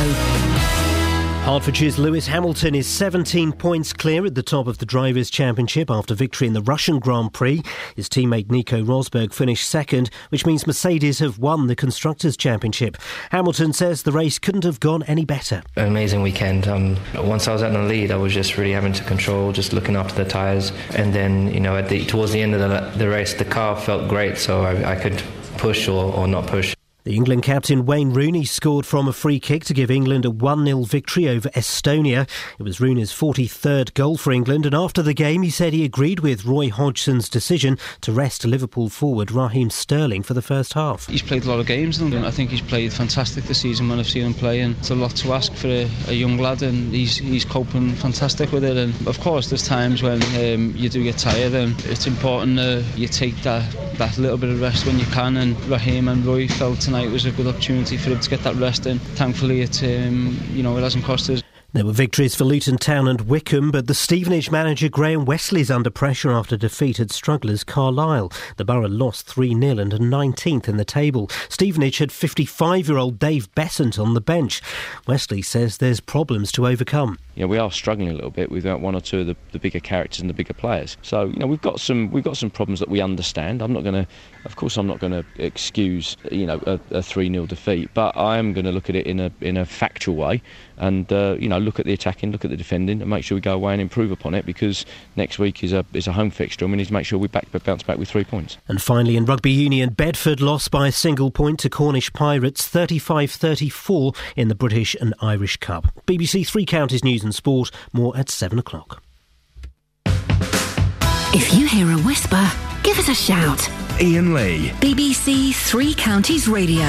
[SPEAKER 1] Hertfordshire's Lewis Hamilton is 17 points clear at the top of the Drivers' Championship after victory in the Russian Grand Prix. His teammate Nico Rosberg finished second, which means Mercedes have won the Constructors' Championship. Hamilton says the race couldn't have gone any better.
[SPEAKER 22] An amazing weekend. Um, once I was out in the lead, I was just really having to control, just looking after the tyres. And then, you know, at the towards the end of the, the race, the car felt great, so I, I could push or, or not push.
[SPEAKER 1] The England captain Wayne Rooney scored from a free kick to give England a 1 0 victory over Estonia. It was Rooney's 43rd goal for England, and after the game, he said he agreed with Roy Hodgson's decision to rest Liverpool forward Raheem Sterling for the first half.
[SPEAKER 23] He's played a lot of games and I think he's played fantastic this season when I've seen him play and it's a lot to ask for a, a young lad and he's he's coping fantastic with it and of course there's times when um, you do get tired and it's important uh, you take that, that little bit of rest when you can and Raheem and Roy felt tonight was a good opportunity for him to get that rest and thankfully it um, you know it hasn't cost us.
[SPEAKER 1] There were victories for Luton Town and Wycombe, but the Stevenage manager Graham Westley is under pressure after defeat at strugglers Carlisle. The Borough lost 3 0 and are 19th in the table. Stevenage had 55 year old Dave Beasant on the bench. Westley says there's problems to overcome.
[SPEAKER 24] know, we are struggling a little bit without uh, one or two of the, the bigger characters and the bigger players. So, you know, we've got some we've got some problems that we understand. I'm not going to, of course, I'm not going to excuse, you know, a, a three 0 defeat, but I am going to look at it in a in a factual way, and uh, you know, look at the attacking, look at the defending, and make sure we go away and improve upon it because next week is a is a home fixture, and we need to make sure we back bounce back with three points.
[SPEAKER 1] And finally, in rugby union, Bedford lost by a single point to Cornish Pirates 35 34 in the British and Irish Cup. BBC Three Counties News and Sport, more at 7 o'clock.
[SPEAKER 5] If you hear a whisper, give us a shout.
[SPEAKER 7] Iain Lee.
[SPEAKER 5] BBC Three Counties Radio.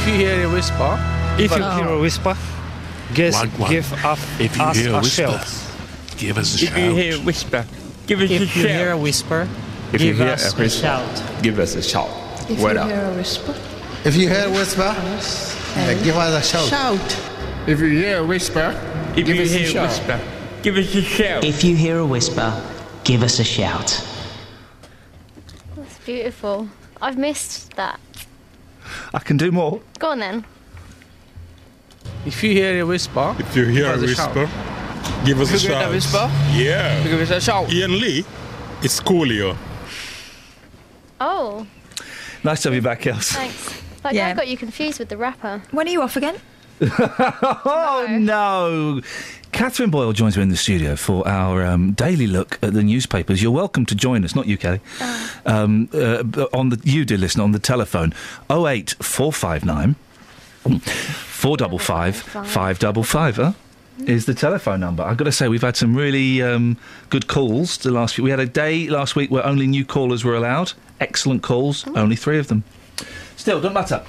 [SPEAKER 25] If you hear a whisper,
[SPEAKER 26] If you hear a whisper, guess,
[SPEAKER 25] One, one.
[SPEAKER 26] give up
[SPEAKER 25] If you
[SPEAKER 26] us
[SPEAKER 25] hear a
[SPEAKER 26] a
[SPEAKER 25] whisper,
[SPEAKER 26] shout.
[SPEAKER 25] give us a shout.
[SPEAKER 26] If you hear a whisper, give us
[SPEAKER 25] If
[SPEAKER 26] a
[SPEAKER 25] you
[SPEAKER 26] shout.
[SPEAKER 25] hear a
[SPEAKER 26] whisper,
[SPEAKER 25] If you
[SPEAKER 26] give
[SPEAKER 25] hear
[SPEAKER 26] us
[SPEAKER 25] a
[SPEAKER 26] a
[SPEAKER 25] whisper,
[SPEAKER 26] shout.
[SPEAKER 25] give us a shout.
[SPEAKER 26] If
[SPEAKER 25] Word
[SPEAKER 26] you
[SPEAKER 25] up.
[SPEAKER 26] hear a whisper,
[SPEAKER 27] If you hear a whisper, uh, give us a shout.
[SPEAKER 26] If you hear a whisper,
[SPEAKER 25] If
[SPEAKER 26] give
[SPEAKER 25] you
[SPEAKER 26] us a
[SPEAKER 25] hear a
[SPEAKER 26] shout.
[SPEAKER 25] whisper,
[SPEAKER 26] give us a shout.
[SPEAKER 28] If you hear a whisper, give us a shout.
[SPEAKER 10] That's beautiful. I've missed that.
[SPEAKER 8] I can do more.
[SPEAKER 10] Go on then.
[SPEAKER 25] If you hear a whisper,
[SPEAKER 29] If you hear a
[SPEAKER 25] give us shout.
[SPEAKER 29] whisper, give us a
[SPEAKER 25] If you hear
[SPEAKER 29] shout.
[SPEAKER 25] a whisper,
[SPEAKER 29] Yeah.
[SPEAKER 25] give us a shout.
[SPEAKER 29] Iain Lee, it's Coolio.
[SPEAKER 10] Oh,
[SPEAKER 8] Nice to have you back, Kels.
[SPEAKER 10] thanks. Like
[SPEAKER 11] Yeah.
[SPEAKER 10] I got you confused with the rapper.
[SPEAKER 11] When are you off again? *laughs*
[SPEAKER 8] oh no. Catherine Boyle joins me in the studio for our um, daily look at the newspapers. You're welcome to join us, not you, Kelly. Um, uh, on the you do listen on the telephone 08459 455 555. Huh? Is the telephone number. I've got to say, we've had some really um, good calls the last few. We had a day last week where only new callers were allowed. Excellent calls, only three of them. Still, don't matter.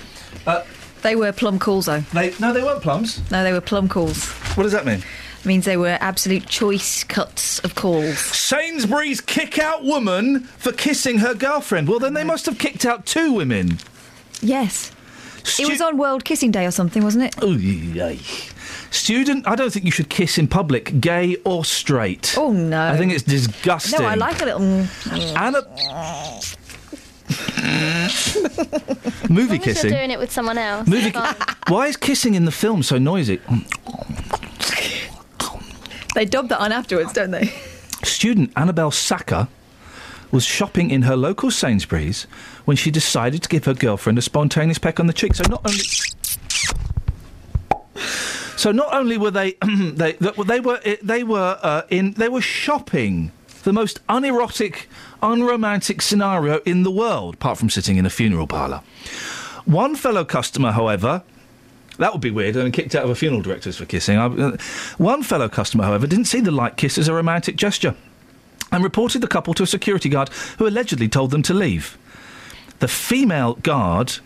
[SPEAKER 8] Uh,
[SPEAKER 11] They were plum calls, though.
[SPEAKER 8] They, no, they weren't plums.
[SPEAKER 11] No, they were plum calls.
[SPEAKER 8] What does that mean?
[SPEAKER 11] It means they were absolute choice cuts of calls.
[SPEAKER 8] Sainsbury's kick out woman for kissing her girlfriend. Well, then they must have kicked out two women.
[SPEAKER 11] Yes. It was on World Kissing Day or something, wasn't it?
[SPEAKER 8] Oh, yay. Student, I don't think you should kiss in public, gay or straight.
[SPEAKER 11] Oh, no.
[SPEAKER 8] I think it's disgusting.
[SPEAKER 11] No, I like a little.
[SPEAKER 8] Anna. Movie
[SPEAKER 10] As long as
[SPEAKER 8] kissing.
[SPEAKER 10] You're doing it with someone else.
[SPEAKER 8] Movie.
[SPEAKER 10] it's. *laughs*
[SPEAKER 8] Why is kissing in the film so noisy?
[SPEAKER 11] They dub that on afterwards, don't they?
[SPEAKER 8] Student Annabelle Saka was shopping in her local Sainsbury's when she decided to give her girlfriend a spontaneous peck on the cheek. So not only. So not only were they *clears throat* they they were they were uh, in they were shopping the most unerotic, unromantic scenario in the world, apart from sitting in a funeral parlour. One fellow customer, however. That would be weird. I mean, kicked out of a funeral directors for kissing. I, uh, one fellow customer, however, didn't see the light kiss as a romantic gesture and reported the couple to a security guard who allegedly told them to leave. The female guard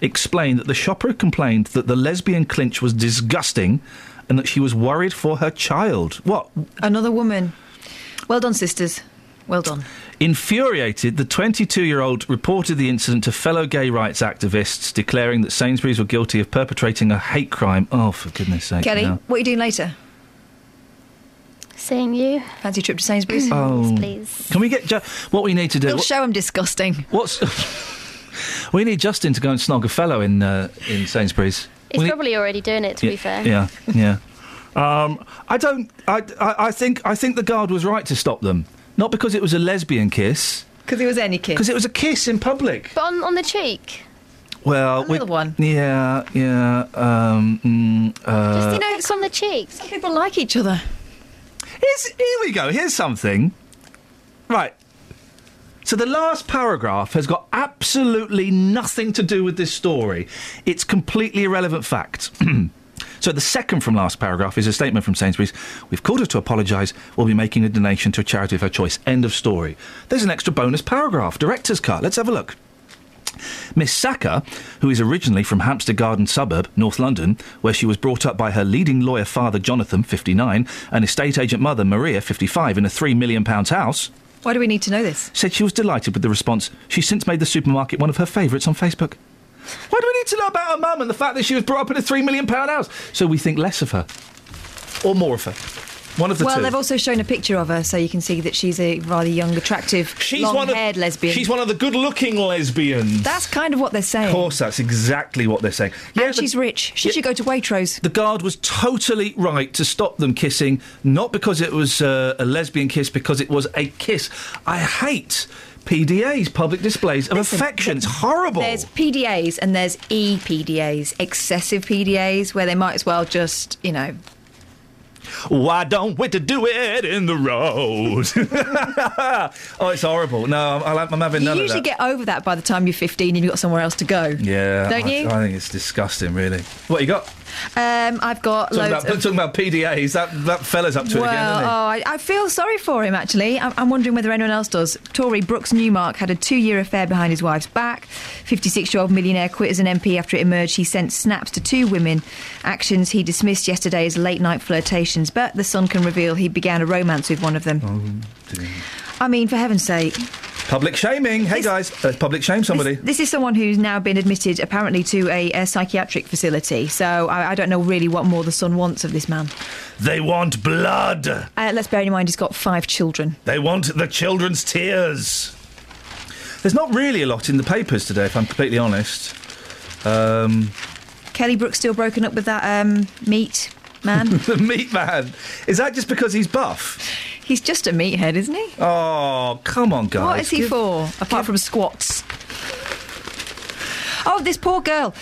[SPEAKER 8] explained that the shopper complained that the lesbian clinch was disgusting and that she was worried for her child. What?
[SPEAKER 11] Another woman. Well done, sisters. Well done.
[SPEAKER 8] Infuriated, the 22 year old reported the incident to fellow gay rights activists, declaring that Sainsbury's were guilty of perpetrating a hate crime. Oh, for goodness sake.
[SPEAKER 11] Kelly,
[SPEAKER 8] no.
[SPEAKER 11] what are you doing later?
[SPEAKER 10] Seeing you.
[SPEAKER 11] Fancy trip to Sainsbury's? *clears throat*
[SPEAKER 8] Oh.
[SPEAKER 10] please.
[SPEAKER 8] Can we get. Ju- what we need to do.
[SPEAKER 11] It'll
[SPEAKER 8] what-
[SPEAKER 11] show them disgusting.
[SPEAKER 8] What's. *laughs* we need Justin to go and snog a fellow in, uh, in Sainsbury's.
[SPEAKER 10] He's
[SPEAKER 8] We need-
[SPEAKER 10] probably already doing it, to
[SPEAKER 8] yeah,
[SPEAKER 10] be fair.
[SPEAKER 8] Yeah, yeah. *laughs* Um, I don't. I, I, I think. I think the guard was right to stop them. Not because it was a lesbian kiss.
[SPEAKER 11] Because it was any kiss.
[SPEAKER 8] Because it was a kiss in public.
[SPEAKER 10] But on, on the cheek.
[SPEAKER 8] Well, we-
[SPEAKER 11] Another one.
[SPEAKER 8] Yeah, yeah. Um, mm, uh,
[SPEAKER 10] Just, you know, it's on the cheeks.
[SPEAKER 11] Some people like each other.
[SPEAKER 8] Here's, here we go. Here's something. Right. So the last paragraph has got absolutely nothing to do with this story. It's completely irrelevant fact. *clears throat* so the second from last paragraph is a statement from Sainsbury's. We've called her to apologise. We'll be making a donation to a charity of her choice. End of story. There's an extra bonus paragraph. Director's cut. Let's have a look. Miss Saka, who is originally from Hampstead Garden suburb, North London, where she was brought up by her leading lawyer father Jonathan, 59, and estate agent mother Maria, 55, in a £3 million house,
[SPEAKER 11] Why do we need to know this?
[SPEAKER 8] said she was delighted with the response. She's since made the supermarket one of her favourites on Facebook. Why do we need to know about her mum and the fact that she was brought up in a £3 million house? So we think less of her. Or more of her. One of the
[SPEAKER 11] well,
[SPEAKER 8] two.
[SPEAKER 11] they've also shown a picture of her, so you can see that she's a rather young, attractive,
[SPEAKER 8] She's one of-
[SPEAKER 11] long-haired lesbian.
[SPEAKER 8] She's one of the good-looking lesbians.
[SPEAKER 11] That's kind of what they're saying.
[SPEAKER 8] Of course, that's exactly what they're saying. Yeah,
[SPEAKER 11] and she's rich. She should go to Waitrose.
[SPEAKER 8] The guard was totally right to stop them kissing, not because it was uh, a lesbian kiss, because it was a kiss. I hate PDAs, public displays of affection. It's horrible.
[SPEAKER 11] There's PDAs and there's EPDAs, excessive PDAs, where they might as well just, you know.
[SPEAKER 8] Why don't we to do it in the road? *laughs* oh, it's horrible. No, I'm, I'm having
[SPEAKER 11] You
[SPEAKER 8] none
[SPEAKER 11] usually
[SPEAKER 8] of that.
[SPEAKER 11] get over that by the time you're 15 and you've got somewhere else to go.
[SPEAKER 8] yeah,
[SPEAKER 11] Don't
[SPEAKER 8] I,
[SPEAKER 11] you?
[SPEAKER 8] I think it's disgusting, really. What you got?
[SPEAKER 11] Um, I've got
[SPEAKER 8] Talking about,
[SPEAKER 11] of.
[SPEAKER 8] talking about PDAs. That that fella's up to
[SPEAKER 11] well,
[SPEAKER 8] it again, isn't he?
[SPEAKER 11] oh, I, I feel sorry for him actually. I'm, I'm wondering whether anyone else does. Tory Brooks Newmark had a two-year affair behind his wife's back. 56-year-old millionaire quit as an MP after it emerged he sent snaps to two women. Actions he dismissed yesterday as late-night flirtations, but the Sun can reveal he began a romance with one of them.
[SPEAKER 8] Oh,
[SPEAKER 11] I mean, for heaven's sake.
[SPEAKER 8] Public shaming. Hey guys, uh, public shame somebody.
[SPEAKER 11] This is someone who's now been admitted apparently to a, a psychiatric facility, so I, I don't know really what more the Sun wants of this man.
[SPEAKER 8] They want blood.
[SPEAKER 11] Uh, let's bear in mind he's got five children.
[SPEAKER 8] They want the children's tears. There's not really a lot in the papers today, if I'm completely honest. Um,
[SPEAKER 11] Kelly Brooks still broken up with that um, meat man. *laughs*
[SPEAKER 8] the meat man. Is that just because he's buff? *laughs*
[SPEAKER 11] He's just a meathead, isn't he?
[SPEAKER 8] Oh, come on, guys.
[SPEAKER 11] what is he
[SPEAKER 8] Give-
[SPEAKER 11] for, apart from squats? Oh, this poor girl.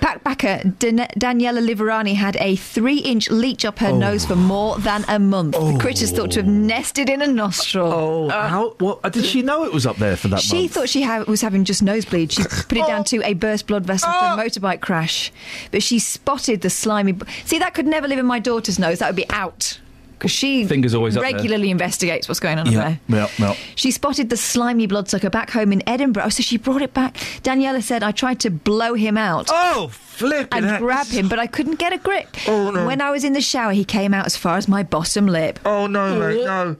[SPEAKER 11] Backpacker Dan- Daniela Liverani had a three inch leech up her
[SPEAKER 8] Oh.
[SPEAKER 11] nose for more than a month. The critter's thought to have nested in a nostril.
[SPEAKER 8] Oh, how? What, uh, did she know it was up there for that
[SPEAKER 11] She
[SPEAKER 8] month?
[SPEAKER 11] thought she ha- was having just nosebleed. She *laughs* put it down to a burst blood vessel from a motorbike crash. But she spotted the slimy. B- See, that could never live in my daughter's nose. That would be out. Because she
[SPEAKER 8] Fingers always
[SPEAKER 11] regularly investigates what's going on up there.
[SPEAKER 8] yeah, yeah.
[SPEAKER 11] She spotted the slimy bloodsucker back home in Edinburgh, Oh, so she brought it back. Daniela said, I tried to blow him out.
[SPEAKER 8] Oh, flip
[SPEAKER 11] And grab him, but I couldn't get a grip.
[SPEAKER 8] Oh, no.
[SPEAKER 11] When I was in the shower, he came out as far as my bottom lip.
[SPEAKER 8] Oh no, mate, no.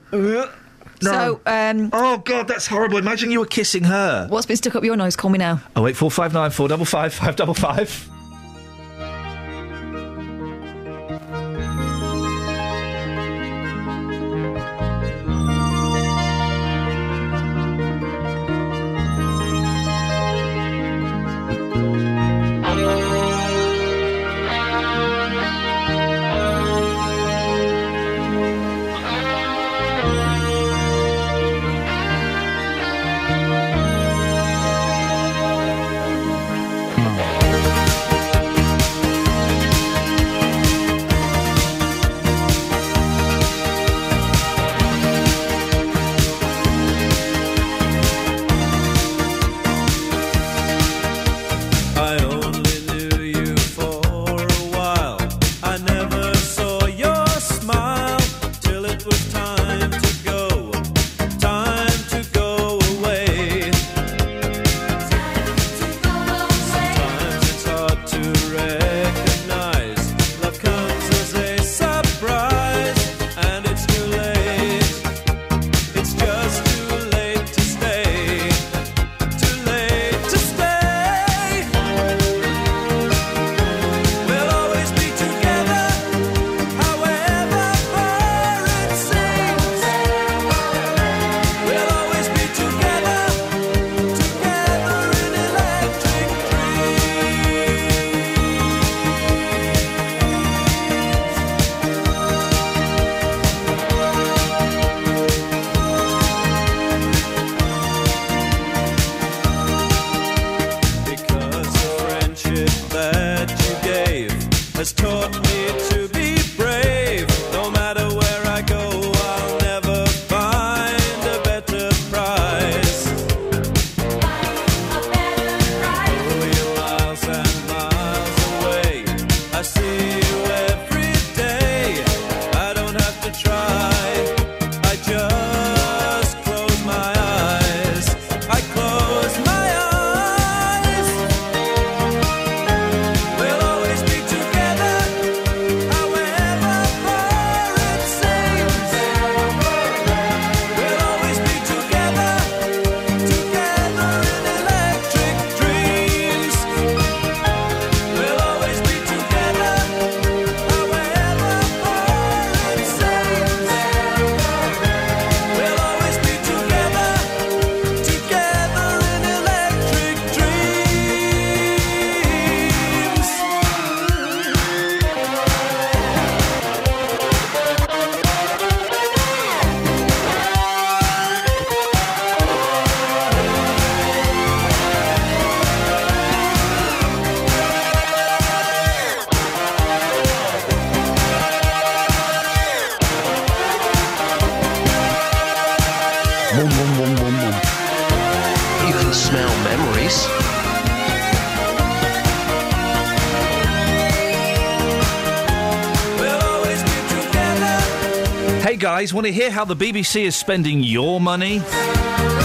[SPEAKER 8] No.
[SPEAKER 11] So, um,
[SPEAKER 8] oh god, that's horrible. Imagine you were kissing her.
[SPEAKER 11] what's been stuck up your nose? Call me now.
[SPEAKER 8] Oh wait, four five nine four double five five double five. Guys, want to hear how the BBC is spending your money?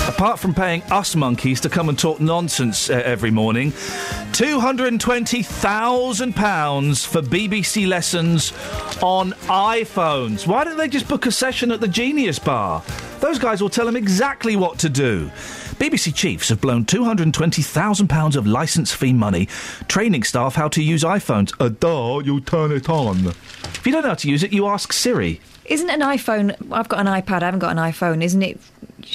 [SPEAKER 8] Apart from paying us monkeys to come and talk nonsense uh, every morning, £220,000 for BBC lessons on iPhones. Why don't they just book a session at the Genius Bar? Those guys will tell them exactly what to do. BBC chiefs have blown £220,000 of licence fee money training staff how to use iPhones. A duh, you turn it on. If you don't know how to use it, you ask Siri.
[SPEAKER 11] Isn't an iPhone? I've got an iPad. I haven't got an iPhone. Isn't it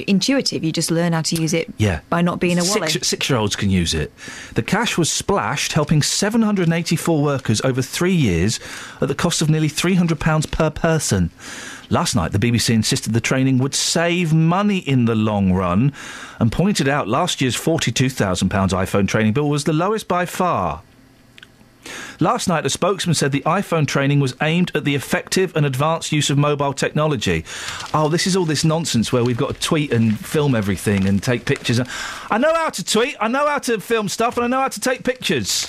[SPEAKER 11] intuitive? You just learn how to use it
[SPEAKER 8] Yeah.
[SPEAKER 11] by not being a wallet.
[SPEAKER 8] Six, six-year-olds can use it. The cash was splashed, helping 784 workers over three years at the cost of nearly £300 per person. Last night, the BBC insisted the training would save money in the long run and pointed out last year's £42,000 iPhone training bill was the lowest by far. Last night, a spokesman said the iPhone training was aimed at the effective and advanced use of mobile technology. Oh, this is all this nonsense where we've got to tweet and film everything and take pictures. I know how to tweet, I know how to film stuff, and I know how to take pictures.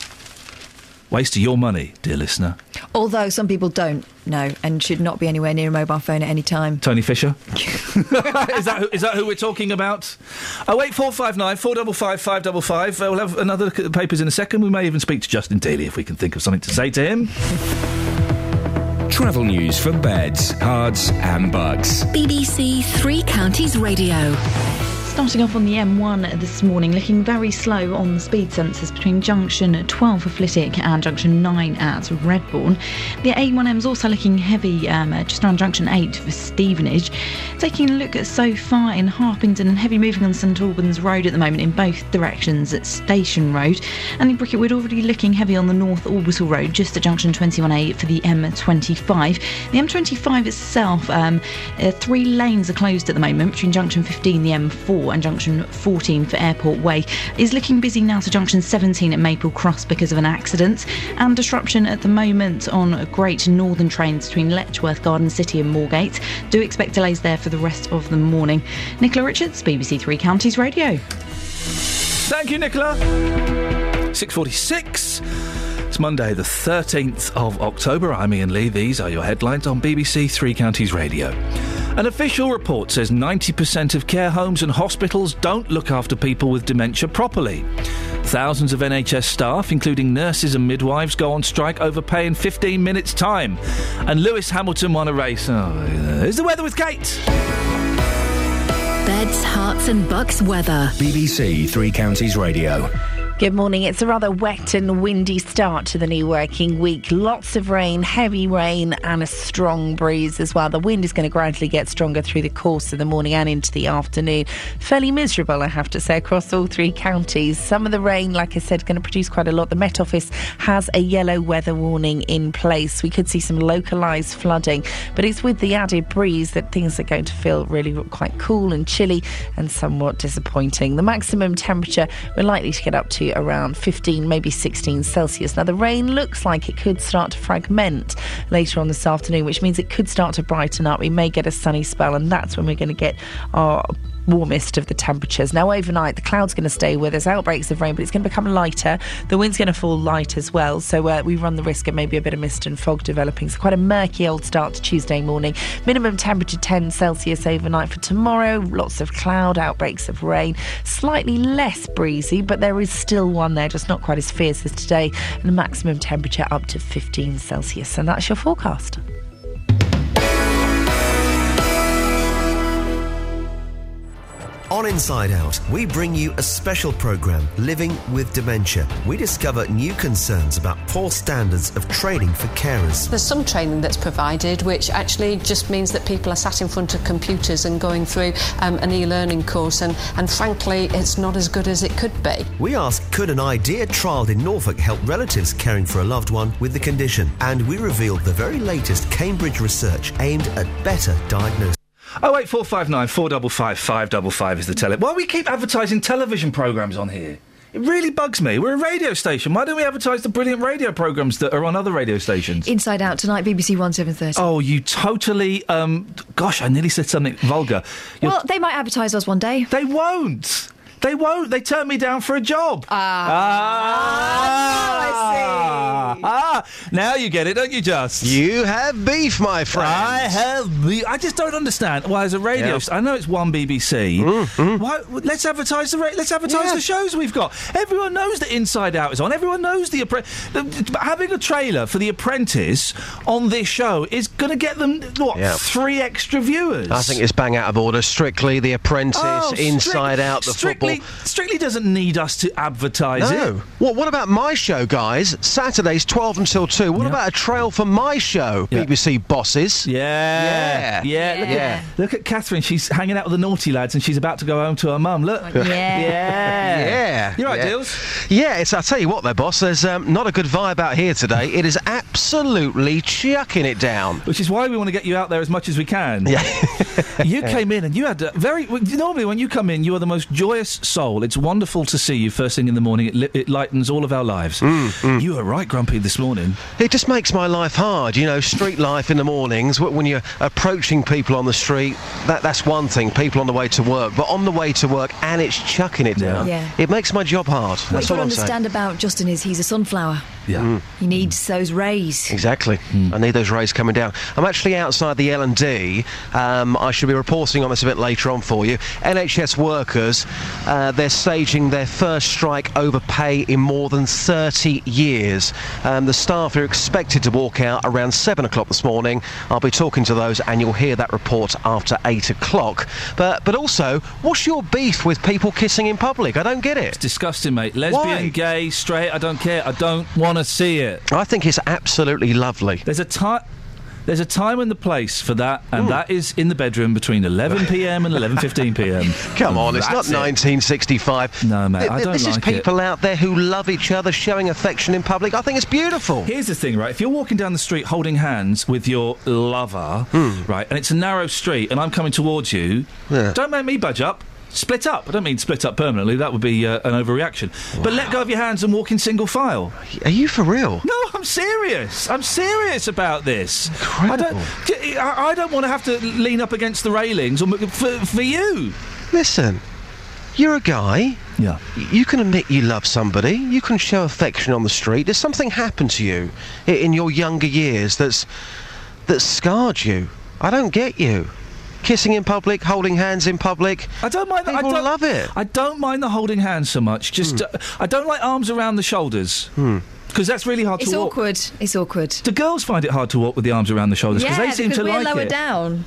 [SPEAKER 8] Waste of your money, dear listener.
[SPEAKER 11] Although some people don't know and should not be anywhere near a mobile phone at any time.
[SPEAKER 8] Tony Fisher? *laughs* is, that who, is that who we're talking about? Oh, wait, 459 455 555. Uh, we'll have another look at the papers in a second. We may even speak to Justin Daly if we can think of something to say to him.
[SPEAKER 7] Travel news for beds, cards, and bugs.
[SPEAKER 5] BBC Three Counties Radio.
[SPEAKER 15] Starting off on the M1 this morning, looking very slow on the speed sensors between junction 12 for Flitwick and junction 9 at Redbourn. The A1M is also looking heavy um, just around junction 8 for Stevenage. Taking a look at so far in Harpenden and heavy moving on St Albans Road at the moment in both directions at Station Road. And in Bricket Wood, already looking heavy on the North Orbital Road just at junction 21A for the M25. The M25 itself, um, uh, three lanes are closed at the moment between junction 15, the M4, and junction 14 for Airport Way. Is looking busy now to junction 17 at Maple Cross because of an accident. And disruption at the moment on Great Northern trains between Letchworth, Garden City, and Moorgate. Do expect delays there for the rest of the morning. Nicola Richards, BBC Three Counties Radio.
[SPEAKER 8] Thank you, Nicola. 646. It's Monday, the 13th of October. I'm Iain Lee. These are your headlines on BBC Three Counties Radio. An official report says 90% of care homes and hospitals don't look after people with dementia properly. Thousands of NHS staff, including nurses and midwives, go on strike over pay in 15 minutes' time. And Lewis Hamilton won a race. Oh, here's the weather with Kate.
[SPEAKER 5] Beds, Herts, and bucks weather.
[SPEAKER 7] BBC Three Counties Radio.
[SPEAKER 30] Good morning. It's a rather wet and windy start to the new working week. Lots of rain, heavy rain, and a strong breeze as well. The wind is going to gradually get stronger through the course of the morning and into the afternoon. Fairly miserable, I have to say, across all three counties. Some of the rain, like I said, going to produce quite a lot. The Met Office has a yellow weather warning in place. We could see some localised flooding, but it's with the added breeze that things are going to feel really quite cool and chilly and somewhat disappointing. The maximum temperature we're likely to get up to around 15, maybe 16 Celsius. Now, the rain looks like it could start to fragment later on this afternoon, which means it could start to brighten up. We may get a sunny spell, and that's when we're going to get our warmest of the temperatures. Now, overnight, the cloud's going to stay with us, outbreaks of rain, but it's going to become lighter. The wind's going to fall light as well, so uh, we run the risk of maybe a bit of mist and fog developing. So, quite a murky old start to Tuesday morning. Minimum temperature 10 Celsius overnight for tomorrow. Lots of cloud, outbreaks of rain. Slightly less breezy, but there is still one there, just not quite as fierce as today. And the maximum temperature up to 15 Celsius. And that's your forecast.
[SPEAKER 31] On Inside Out, we bring you a special program, Living with Dementia. We discover new concerns about poor standards of training for carers.
[SPEAKER 32] There's some training that's provided, which actually just means that people are sat in front of computers and going through um, an e-learning course, and, and frankly, it's not as good as it could be.
[SPEAKER 31] We ask, could an idea trialled in Norfolk help relatives caring for a loved one with the condition? And we revealed the very latest Cambridge research aimed at better diagnosis.
[SPEAKER 8] Oh wait, four five nine four double five five double five is the tele. Why do we keep advertising television programs on here? It really bugs me. We're a radio station. Why don't we advertise the brilliant radio programs that are on other radio stations?
[SPEAKER 11] Inside Out tonight, BBC One Seven Thirty.
[SPEAKER 8] Oh, you totally. Um, gosh, I nearly said something vulgar. You're-
[SPEAKER 11] Well, they might advertise us one day.
[SPEAKER 8] They won't. They won't. They turn me down for a job. Ah. Ah. Ah. Now you get it, don't you, Just?
[SPEAKER 33] You have beef, my friend.
[SPEAKER 8] I have beef. I just don't understand why, as a radio,
[SPEAKER 33] Yeah.
[SPEAKER 8] st- I know it's one BBC. Why? Let's advertise the ra- let's advertise
[SPEAKER 33] Yeah.
[SPEAKER 8] the shows we've got. Everyone knows that Inside Out is on. Everyone knows the, appre- the having a trailer for The Apprentice on this show is going to get them what
[SPEAKER 33] Yeah.
[SPEAKER 8] three extra viewers.
[SPEAKER 33] I think it's bang out of order. Strictly, The Apprentice,
[SPEAKER 8] Oh,
[SPEAKER 33] Inside
[SPEAKER 8] Strict-
[SPEAKER 33] Out, the
[SPEAKER 8] Strictly,
[SPEAKER 33] football.
[SPEAKER 8] Strictly doesn't need us to advertise it.
[SPEAKER 33] No. What, what about my show, guys? Saturdays, 12 until 2. What about a trail for my show, BBC Bosses?
[SPEAKER 8] Yeah,
[SPEAKER 33] Yeah.
[SPEAKER 8] yeah. Look,
[SPEAKER 33] Yeah.
[SPEAKER 8] At, look at Catherine. She's hanging out with the naughty lads, and she's about to go home to her mum. Look.
[SPEAKER 33] Yeah.
[SPEAKER 8] yeah.
[SPEAKER 33] Yeah.
[SPEAKER 8] You're right,
[SPEAKER 33] yeah.
[SPEAKER 8] Deals.
[SPEAKER 33] Yeah, it's, I'll tell you what, though, boss, there's um, not a good vibe out here today. It is absolutely chucking it down.
[SPEAKER 8] Which is why we want to get you out there as much as we can.
[SPEAKER 33] Yeah.
[SPEAKER 8] you came in and you had a very. Normally, when you come in, you are the most joyous soul. It's wonderful to see you first thing in the morning. It, li- it lightens all of our lives.
[SPEAKER 33] Mm,
[SPEAKER 8] You were right grumpy this morning.
[SPEAKER 33] It just makes my life hard, you know. Street life in the mornings, when you're approaching people on the street, that, that's one thing. People on the way to work, but on the way to work, and it's chucking it down.
[SPEAKER 11] Yeah.
[SPEAKER 33] It makes my job hard.
[SPEAKER 11] What
[SPEAKER 33] That's
[SPEAKER 11] you
[SPEAKER 33] all
[SPEAKER 11] got
[SPEAKER 33] I'm saying.
[SPEAKER 11] understand about Justin is he's a sunflower.
[SPEAKER 8] Yeah.
[SPEAKER 11] He needs those rays.
[SPEAKER 33] Exactly. I need those rays coming down. I'm actually outside the L&D. Um, I should be reporting on this a bit later on for you. NHS workers, uh, they're staging their first strike over pay in more than 30 years. Um, the staff are expected to walk out around 7 o'clock this morning. I'll be talking to those and you'll hear that report after 8 o'clock. But, but also, what's your beef with people kissing in public? I don't get it.
[SPEAKER 8] It's disgusting, mate. Lesbian,
[SPEAKER 33] Why?
[SPEAKER 8] gay, straight, I don't care. I don't want to see it.
[SPEAKER 33] I think it's absolutely lovely.
[SPEAKER 8] There's a time. There's a time and the place for that, and
[SPEAKER 33] Hmm.
[SPEAKER 8] that is in the bedroom between 11 *laughs* p.m. and 11:15 p.m.
[SPEAKER 33] Come on, it's not
[SPEAKER 8] it.
[SPEAKER 33] 1965.
[SPEAKER 8] No, mate, I don't
[SPEAKER 33] This is
[SPEAKER 8] like it.
[SPEAKER 33] people out there who love each other, showing affection in public. I think it's beautiful.
[SPEAKER 8] Here's the thing, right? If you're walking down the street holding hands with your lover,
[SPEAKER 33] Hmm.
[SPEAKER 8] right, and it's a narrow street, and I'm coming towards you,
[SPEAKER 33] Yeah.
[SPEAKER 8] don't make me budge up. Split up. I don't mean split up permanently. That would be uh, an overreaction. But let go of your hands and walk in single file.
[SPEAKER 33] Are you for real?
[SPEAKER 8] No, I'm serious. I'm serious about this. I don't. I don't want to have to lean up against the railings or for, for you.
[SPEAKER 33] Listen, you're a guy.
[SPEAKER 8] Yeah.
[SPEAKER 33] You can admit you love somebody. You can show affection on the street. There's something happened to you in your younger years that's that scarred you. I don't get you. Kissing in public, holding hands in public.
[SPEAKER 8] I don't mind.
[SPEAKER 33] People
[SPEAKER 8] I don't
[SPEAKER 33] love it.
[SPEAKER 8] I don't mind the holding hands so much. Just uh, I don't like arms around the shoulders.
[SPEAKER 33] Hmm.
[SPEAKER 8] Because that's really hard
[SPEAKER 11] It's
[SPEAKER 8] to walk.
[SPEAKER 11] It's awkward. It's awkward.
[SPEAKER 8] Do girls find it hard to walk with the arms around the shoulders?
[SPEAKER 11] yeah,
[SPEAKER 8] they seem
[SPEAKER 11] because
[SPEAKER 8] to
[SPEAKER 11] we're
[SPEAKER 8] like
[SPEAKER 11] lower
[SPEAKER 8] it.
[SPEAKER 11] down.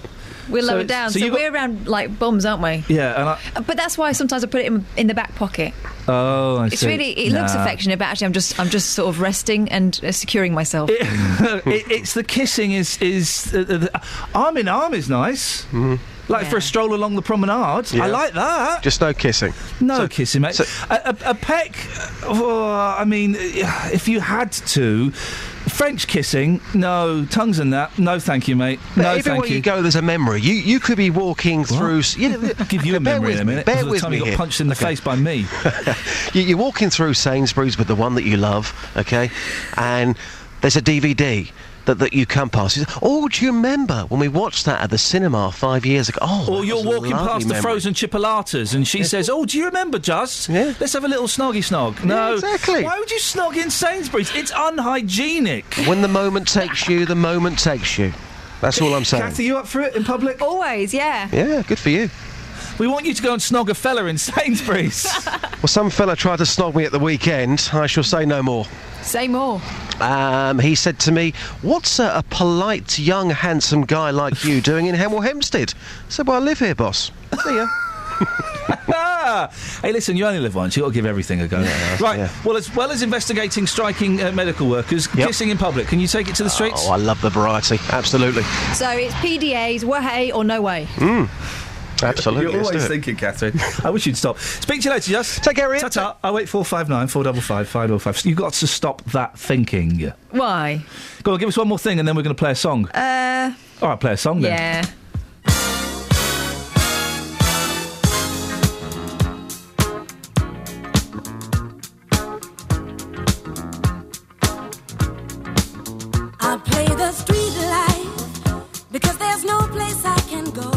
[SPEAKER 11] We're
[SPEAKER 8] So
[SPEAKER 11] lower
[SPEAKER 8] it's-
[SPEAKER 11] down,
[SPEAKER 8] so
[SPEAKER 11] so,
[SPEAKER 8] got-
[SPEAKER 11] we're around like bums, aren't we?
[SPEAKER 8] Yeah, and I,
[SPEAKER 11] Uh, But that's why sometimes I put it in, in the back pocket.
[SPEAKER 8] oh, I
[SPEAKER 11] It's
[SPEAKER 8] see.
[SPEAKER 11] really it looks affectionate, but actually I'm just I'm just sort of resting and uh, securing myself.
[SPEAKER 8] it, *laughs* it's the kissing is is uh, the, arm in arm is nice. Like for a stroll along the promenade,
[SPEAKER 33] Mm-hmm. Yeah.
[SPEAKER 8] I like that.
[SPEAKER 33] Just no kissing.
[SPEAKER 8] No
[SPEAKER 33] So-
[SPEAKER 8] kissing, mate. a, a, a peck. Oh, I mean, if you had to, French kissing. No tongues and that. No, thank you, mate.
[SPEAKER 33] But
[SPEAKER 8] no,
[SPEAKER 33] everywhere
[SPEAKER 8] thank you.
[SPEAKER 33] you go, there's a memory. You you could be walking through. You know,
[SPEAKER 8] I'll *laughs* give you a memory in a minute.
[SPEAKER 33] Bear with me
[SPEAKER 8] you got
[SPEAKER 33] here.
[SPEAKER 8] punched in the face by me. *laughs*
[SPEAKER 33] You're walking through Sainsbury's with the one that you love, okay, and there's a DVD. That, that you come past. You Oh, do you remember when we watched that at the cinema five years ago? Oh,
[SPEAKER 8] Or you're walking
[SPEAKER 33] lovely
[SPEAKER 8] past the frozen chipolatas and she says, Oh, do you remember, Just?
[SPEAKER 33] Yeah.
[SPEAKER 8] Let's have a little snoggy snog. No.
[SPEAKER 33] exactly.
[SPEAKER 8] Why would you snog in Sainsbury's? It's unhygienic.
[SPEAKER 33] When the moment takes you, the moment takes you. That's all I'm saying.
[SPEAKER 8] Kathy, you up for it in public?
[SPEAKER 11] Always, yeah.
[SPEAKER 33] Yeah, good for you.
[SPEAKER 8] We want you to go and snog a fella in Sainsbury's. *laughs*
[SPEAKER 33] Well, some fella tried to snog me at the weekend. I shall say no more.
[SPEAKER 11] Say more.
[SPEAKER 33] Um, he said to me, What's a, a polite, young, handsome guy like you *laughs* doing in Hemel Hempstead? I said, Well, I live here, boss. See ya.
[SPEAKER 8] Ah! *laughs* hey, listen, you only live once. You've got to give everything a go. right.
[SPEAKER 33] yeah.
[SPEAKER 8] Well, as well as investigating striking uh, medical workers,
[SPEAKER 33] Yep.
[SPEAKER 8] kissing in public, can you take it to the streets?
[SPEAKER 33] Oh, I love the variety. Absolutely.
[SPEAKER 11] So it's PDAs, way or no way.
[SPEAKER 33] Mm. Absolutely.
[SPEAKER 8] You're always thinking, Catherine. I wish you'd stop. Speak to you later, Just.
[SPEAKER 33] Take care, Iain.
[SPEAKER 8] Ta-ta. Oh, wait, 459 455 505. You've got to stop that thinking.
[SPEAKER 11] Why?
[SPEAKER 8] Go on, give us one more thing and then we're going to play a song.
[SPEAKER 11] Uh,
[SPEAKER 8] All right, play a song then.
[SPEAKER 11] yeah.
[SPEAKER 12] I play the street life because there's no place I can go.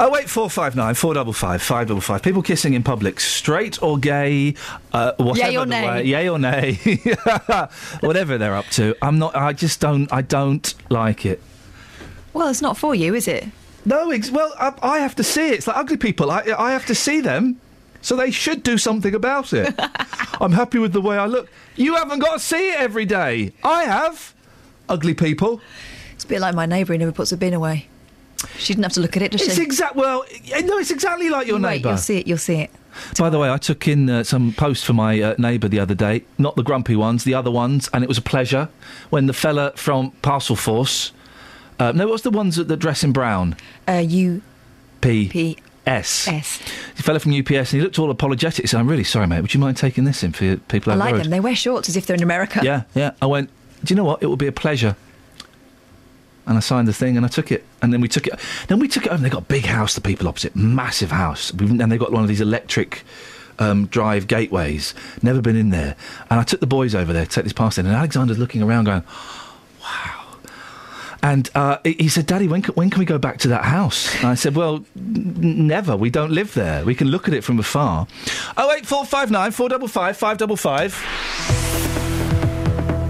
[SPEAKER 8] Oh wait, four five nine, four double five, five double five. People kissing in public, straight or gay, uh, whatever
[SPEAKER 11] yay or
[SPEAKER 8] the
[SPEAKER 11] nay.
[SPEAKER 8] way, yay or nay, *laughs* whatever they're up to. I'm not. I just don't. I don't like it.
[SPEAKER 11] Well, it's not for you, is it?
[SPEAKER 8] No. Ex- well, I, I have to see it. It's like ugly people. I, I have to see them. So they should do something about it. *laughs* I'm happy with the way I look. You haven't got to see it every day. I have. Ugly people.
[SPEAKER 11] It's a bit like my neighbour who never puts a bin away. She didn't have to look at it, does
[SPEAKER 8] It's
[SPEAKER 11] she?
[SPEAKER 8] exact. Well, no, it's exactly like your neighbour.
[SPEAKER 11] You'll see it. You'll see it.
[SPEAKER 8] By the way, I took in uh, some posts for my uh, neighbour the other day. Not the grumpy ones, the other ones, and it was a pleasure when the fella from Parcelforce. Uh, no, what's the ones that, that dress in brown?
[SPEAKER 11] Uh, you.
[SPEAKER 8] P.
[SPEAKER 11] P.
[SPEAKER 8] S.
[SPEAKER 11] S.
[SPEAKER 8] The fella from UPS, and he looked all apologetic. He said, "I'm really sorry, mate. Would you mind taking this in for people
[SPEAKER 11] I like
[SPEAKER 8] the road?"
[SPEAKER 11] them. They wear shorts as if they're in America.
[SPEAKER 8] Yeah, yeah. I went. Do you know what? It would be a pleasure and I signed the thing and I took it. And then we took it. Then we took it home. They got a big house, the people opposite, massive house. And they got one of these electric um, drive gateways. Never been in there. And I took the boys over there to take this pass in. And Alexander's looking around going, wow. And uh, he said, Daddy, when can, when can we go back to that house? And I said, Well, n- never. We don't live there. We can look at it from afar. 08459 455 555.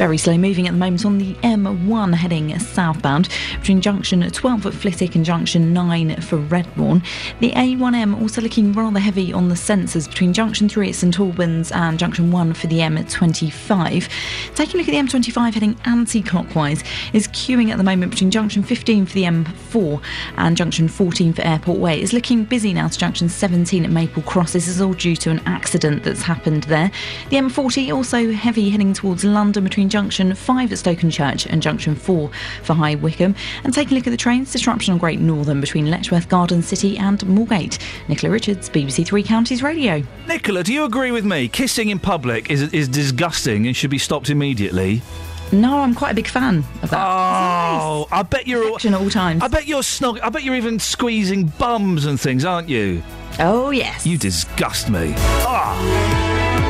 [SPEAKER 15] Very slow moving at the moment on the M1 heading southbound between junction 12 at Flitwick and junction 9 for Redbourn. The A1M also looking rather heavy on the sensors between junction 3 at St Albans and junction 1 for the M25. Taking a look at the M25 heading anti clockwise is queuing at the moment between junction 15 for the M4 and junction 14 for Airport Way. It's looking busy now to junction 17 at Maple Cross. This is all due to an accident that's happened there. The M40 also heavy heading towards London between junction 5 at Stokenchurch and junction 4 for High Wycombe. And taking a look at the trains, disruption on Great Northern between Letchworth Garden City and Moorgate. Nicola Richards, BBC Three Counties Radio.
[SPEAKER 8] Nicola, do you agree with me? Kissing in public is is disgusting and should be stopped immediately.
[SPEAKER 15] No, I'm quite a big fan of that.
[SPEAKER 8] Oh, I bet you're all,
[SPEAKER 15] at all times.
[SPEAKER 8] I bet you're snog. I bet you're even squeezing bums and things, aren't you?
[SPEAKER 15] Oh yes.
[SPEAKER 8] You disgust me. Ah.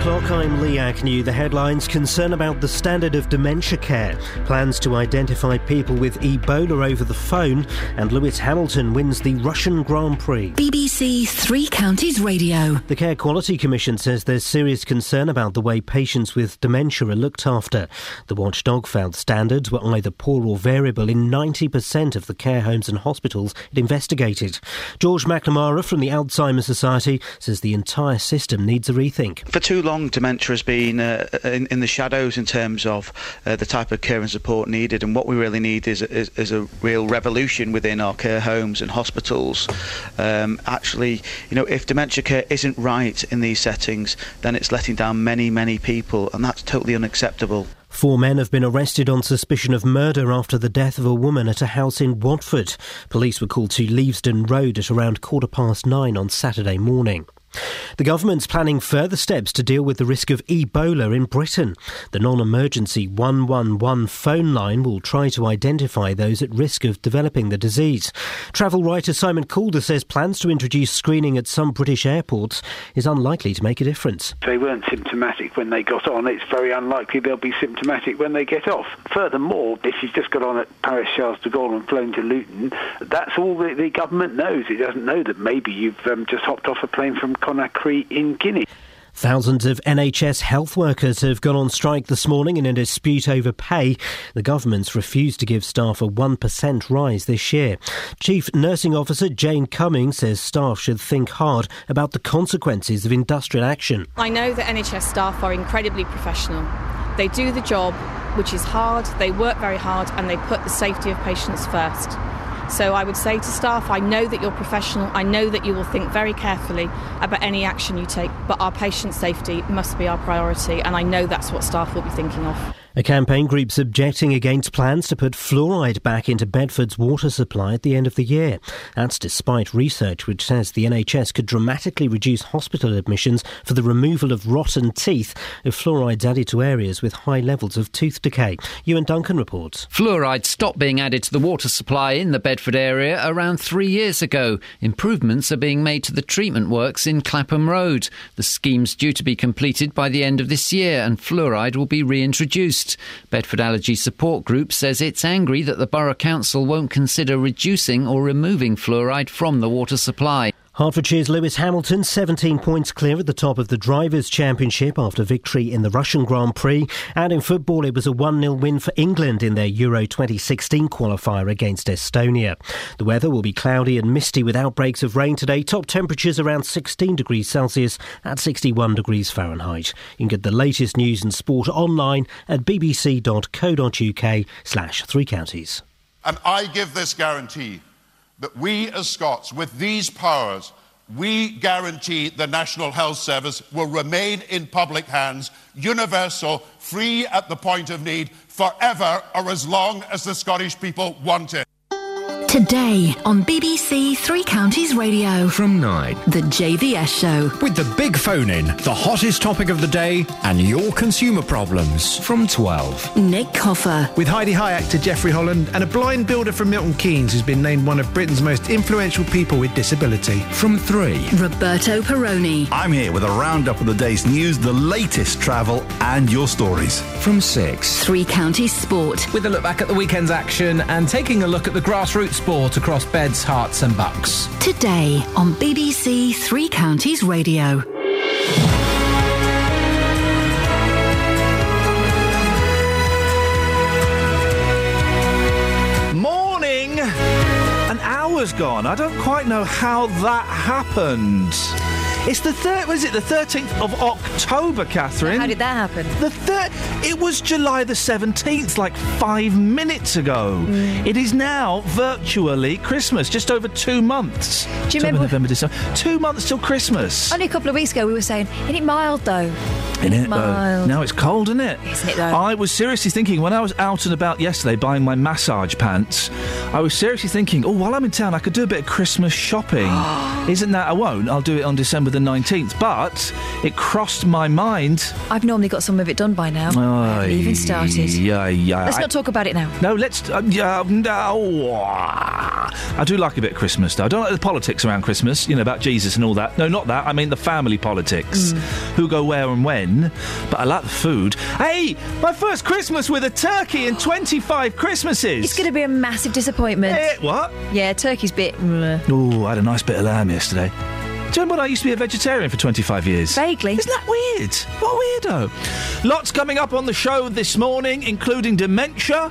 [SPEAKER 1] O'clock. I'm Lee Agnew. The headlines concern about the standard of dementia care, plans to identify people with Ebola over the phone, and Lewis Hamilton wins the Russian Grand Prix.
[SPEAKER 5] BBC Three Counties Radio.
[SPEAKER 1] The Care Quality Commission says there's serious concern about the way patients with dementia are looked after. The watchdog found standards were either poor or variable in 90% of the care homes and hospitals it investigated. George McNamara from the Alzheimer's Society says the entire system needs a rethink.
[SPEAKER 34] For too long, dementia has been uh, in, in the shadows in terms of uh, the type of care and support needed, and what we really need is, is, is a real revolution within our care homes and hospitals. Um, actually, you know, if dementia care isn't right in these settings, then it's letting down many, many people, and that's totally unacceptable.
[SPEAKER 1] Four men have been arrested on suspicion of murder after the death of a woman at a house in Watford. Police were called to Leavesden Road at around quarter past nine on Saturday morning. The government's planning further steps to deal with the risk of Ebola in Britain. The non emergency 111 phone line will try to identify those at risk of developing the disease. Travel writer Simon Calder says plans to introduce screening at some British airports is unlikely to make a difference.
[SPEAKER 35] They weren't symptomatic when they got on. It's very unlikely they'll be symptomatic when they get off. Furthermore, if you've just got on at Paris Charles de Gaulle and flown to Luton, that's all the, the government knows. It doesn't know that maybe you've um, just hopped off a plane from Conakry in Guinea.
[SPEAKER 1] Thousands of NHS health workers have gone on strike this morning in a dispute over pay. The government's refused to give staff a 1% rise this year. Chief Nursing Officer Jane Cummings says staff should think hard about the consequences of industrial action.
[SPEAKER 36] I know that NHS staff are incredibly professional. They do the job, which is hard, they work very hard, and they put the safety of patients first. So I would say to staff, I know that you're professional, I know that you will think very carefully about any action you take, but our patient safety must be our priority, and I know that's what staff will be thinking of.
[SPEAKER 1] A campaign group's objecting against plans to put fluoride back into Bedford's water supply at the end of the year. That's despite research which says the NHS could dramatically reduce hospital admissions for the removal of rotten teeth if fluoride's added to areas with high levels of tooth decay. Ewan Duncan reports.
[SPEAKER 37] Fluoride stopped being added to the water supply in the Bedford area around three years ago. Improvements are being made to the treatment works in Clapham Road. The scheme's due to be completed by the end of this year and fluoride will be reintroduced. Bedford Allergy Support Group says it's angry that the Borough Council won't consider reducing or removing fluoride from the water supply.
[SPEAKER 1] Hertfordshire's Lewis Hamilton, 17 points clear at the top of the Drivers' Championship after victory in the Russian Grand Prix. And in football, it was a 1 0 win for England in their Euro 2016 qualifier against Estonia. The weather will be cloudy and misty with outbreaks of rain today. Top temperatures around 16 degrees Celsius at 61 degrees Fahrenheit. You can get the latest news and sport online at bbc.co.uk slash three counties.
[SPEAKER 38] And I give this guarantee that we as Scots, with these powers, we guarantee the National Health Service will remain in public hands, universal, free at the point of need, forever or as long as the Scottish people want it.
[SPEAKER 5] Today on BBC Three Counties Radio.
[SPEAKER 7] From 9.
[SPEAKER 5] The JVS Show.
[SPEAKER 39] With the big phone in, the hottest topic of the day, and your consumer problems.
[SPEAKER 7] From 12.
[SPEAKER 5] Nick Coffer.
[SPEAKER 40] With Hi-de-Hi actor Jeffrey Holland and a blind builder from Milton Keynes who's been named one of Britain's most influential people with disability.
[SPEAKER 7] From 3.
[SPEAKER 5] Roberto Perrone.
[SPEAKER 41] I'm here with a roundup of the day's news, the latest travel, and your stories.
[SPEAKER 7] From 6.
[SPEAKER 5] Three Counties Sport.
[SPEAKER 42] With a look back at the weekend's action and taking a look at the grassroots sport across beds, Herts, and bucks.
[SPEAKER 5] Today on BBC Three Counties Radio.
[SPEAKER 8] Morning! An hour's gone. I don't quite know how that happened. It's the third. Was it the thirteenth of October, Catherine?
[SPEAKER 11] How did that happen?
[SPEAKER 8] The third. It was July the seventeenth, like five minutes ago.
[SPEAKER 11] Mm.
[SPEAKER 8] It is now virtually Christmas. Just over two months.
[SPEAKER 11] Do you
[SPEAKER 8] October,
[SPEAKER 11] remember-
[SPEAKER 8] November, December. Two months till Christmas.
[SPEAKER 11] Only a couple of weeks ago, we were saying, "Isn't it mild though?"
[SPEAKER 8] Isn't it, though?
[SPEAKER 11] mild.
[SPEAKER 8] Now it's cold, isn't it?
[SPEAKER 11] Isn't it, though?
[SPEAKER 8] I was seriously thinking when I was out and about yesterday buying my massage pants. I was seriously thinking, oh, while I'm in town, I could do a bit of Christmas shopping. *gasps* Isn't that? I won't. I'll do it on December the nineteenth. But it crossed my mind.
[SPEAKER 11] I've normally got some of it done by now. I haven't even started.
[SPEAKER 8] Yeah, yeah.
[SPEAKER 11] Let's
[SPEAKER 8] I-
[SPEAKER 11] not talk about it now.
[SPEAKER 8] no, let's. Uh, yeah, no. I do like a bit of Christmas, though. I don't like the politics around Christmas, you know, about Jesus and all that. No, not that. I mean the family politics. Who go where and when. But I like the food. Hey, my first Christmas with a turkey in 25 Christmases.
[SPEAKER 11] It's going to be a massive disappointment.
[SPEAKER 8] Eh, what?
[SPEAKER 11] Yeah, turkey's bit. mm,
[SPEAKER 8] Oh, I had a nice bit of lamb yesterday. Do you remember when I used to be a vegetarian for 25 years?
[SPEAKER 11] Vaguely.
[SPEAKER 8] Isn't that weird? What a weirdo. Lots coming up on the show this morning, including dementia,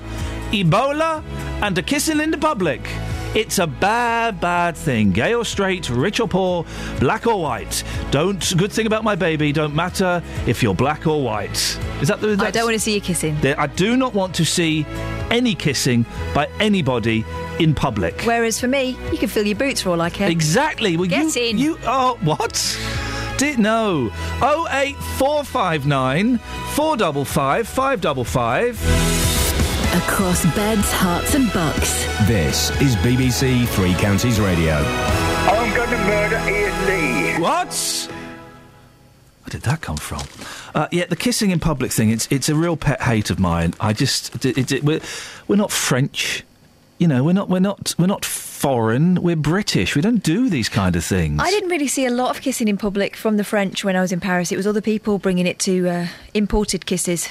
[SPEAKER 8] Ebola, and a kissing in the public. It's a bad, bad thing. Gay or straight, rich or poor, black or white. Don't. Good thing about my baby. Don't matter if you're black or white. Is that the?
[SPEAKER 11] I don't want to see you kissing.
[SPEAKER 8] I do not want to see any kissing by anybody in public.
[SPEAKER 11] Whereas for me, you can fill your boots for all I care.
[SPEAKER 8] Exactly. Well,
[SPEAKER 11] Get
[SPEAKER 8] you,
[SPEAKER 11] in.
[SPEAKER 8] You are what? Did no. 08459 455 555.
[SPEAKER 5] Across beds, Herts, and bucks.
[SPEAKER 7] This is BBC Three Counties Radio.
[SPEAKER 43] I'm going to murder Iain Lee.
[SPEAKER 8] What? Where did that come from? Uh, yeah, the kissing in public thing. It's it's a real pet hate of mine. I just it, it, it- we're we're not French. You know, we're not we're not we're not foreign. We're British. We don't do these kind of things.
[SPEAKER 11] I didn't really see a lot of kissing in public from the French when I was in Paris. It was other people bringing it to uh, imported kisses.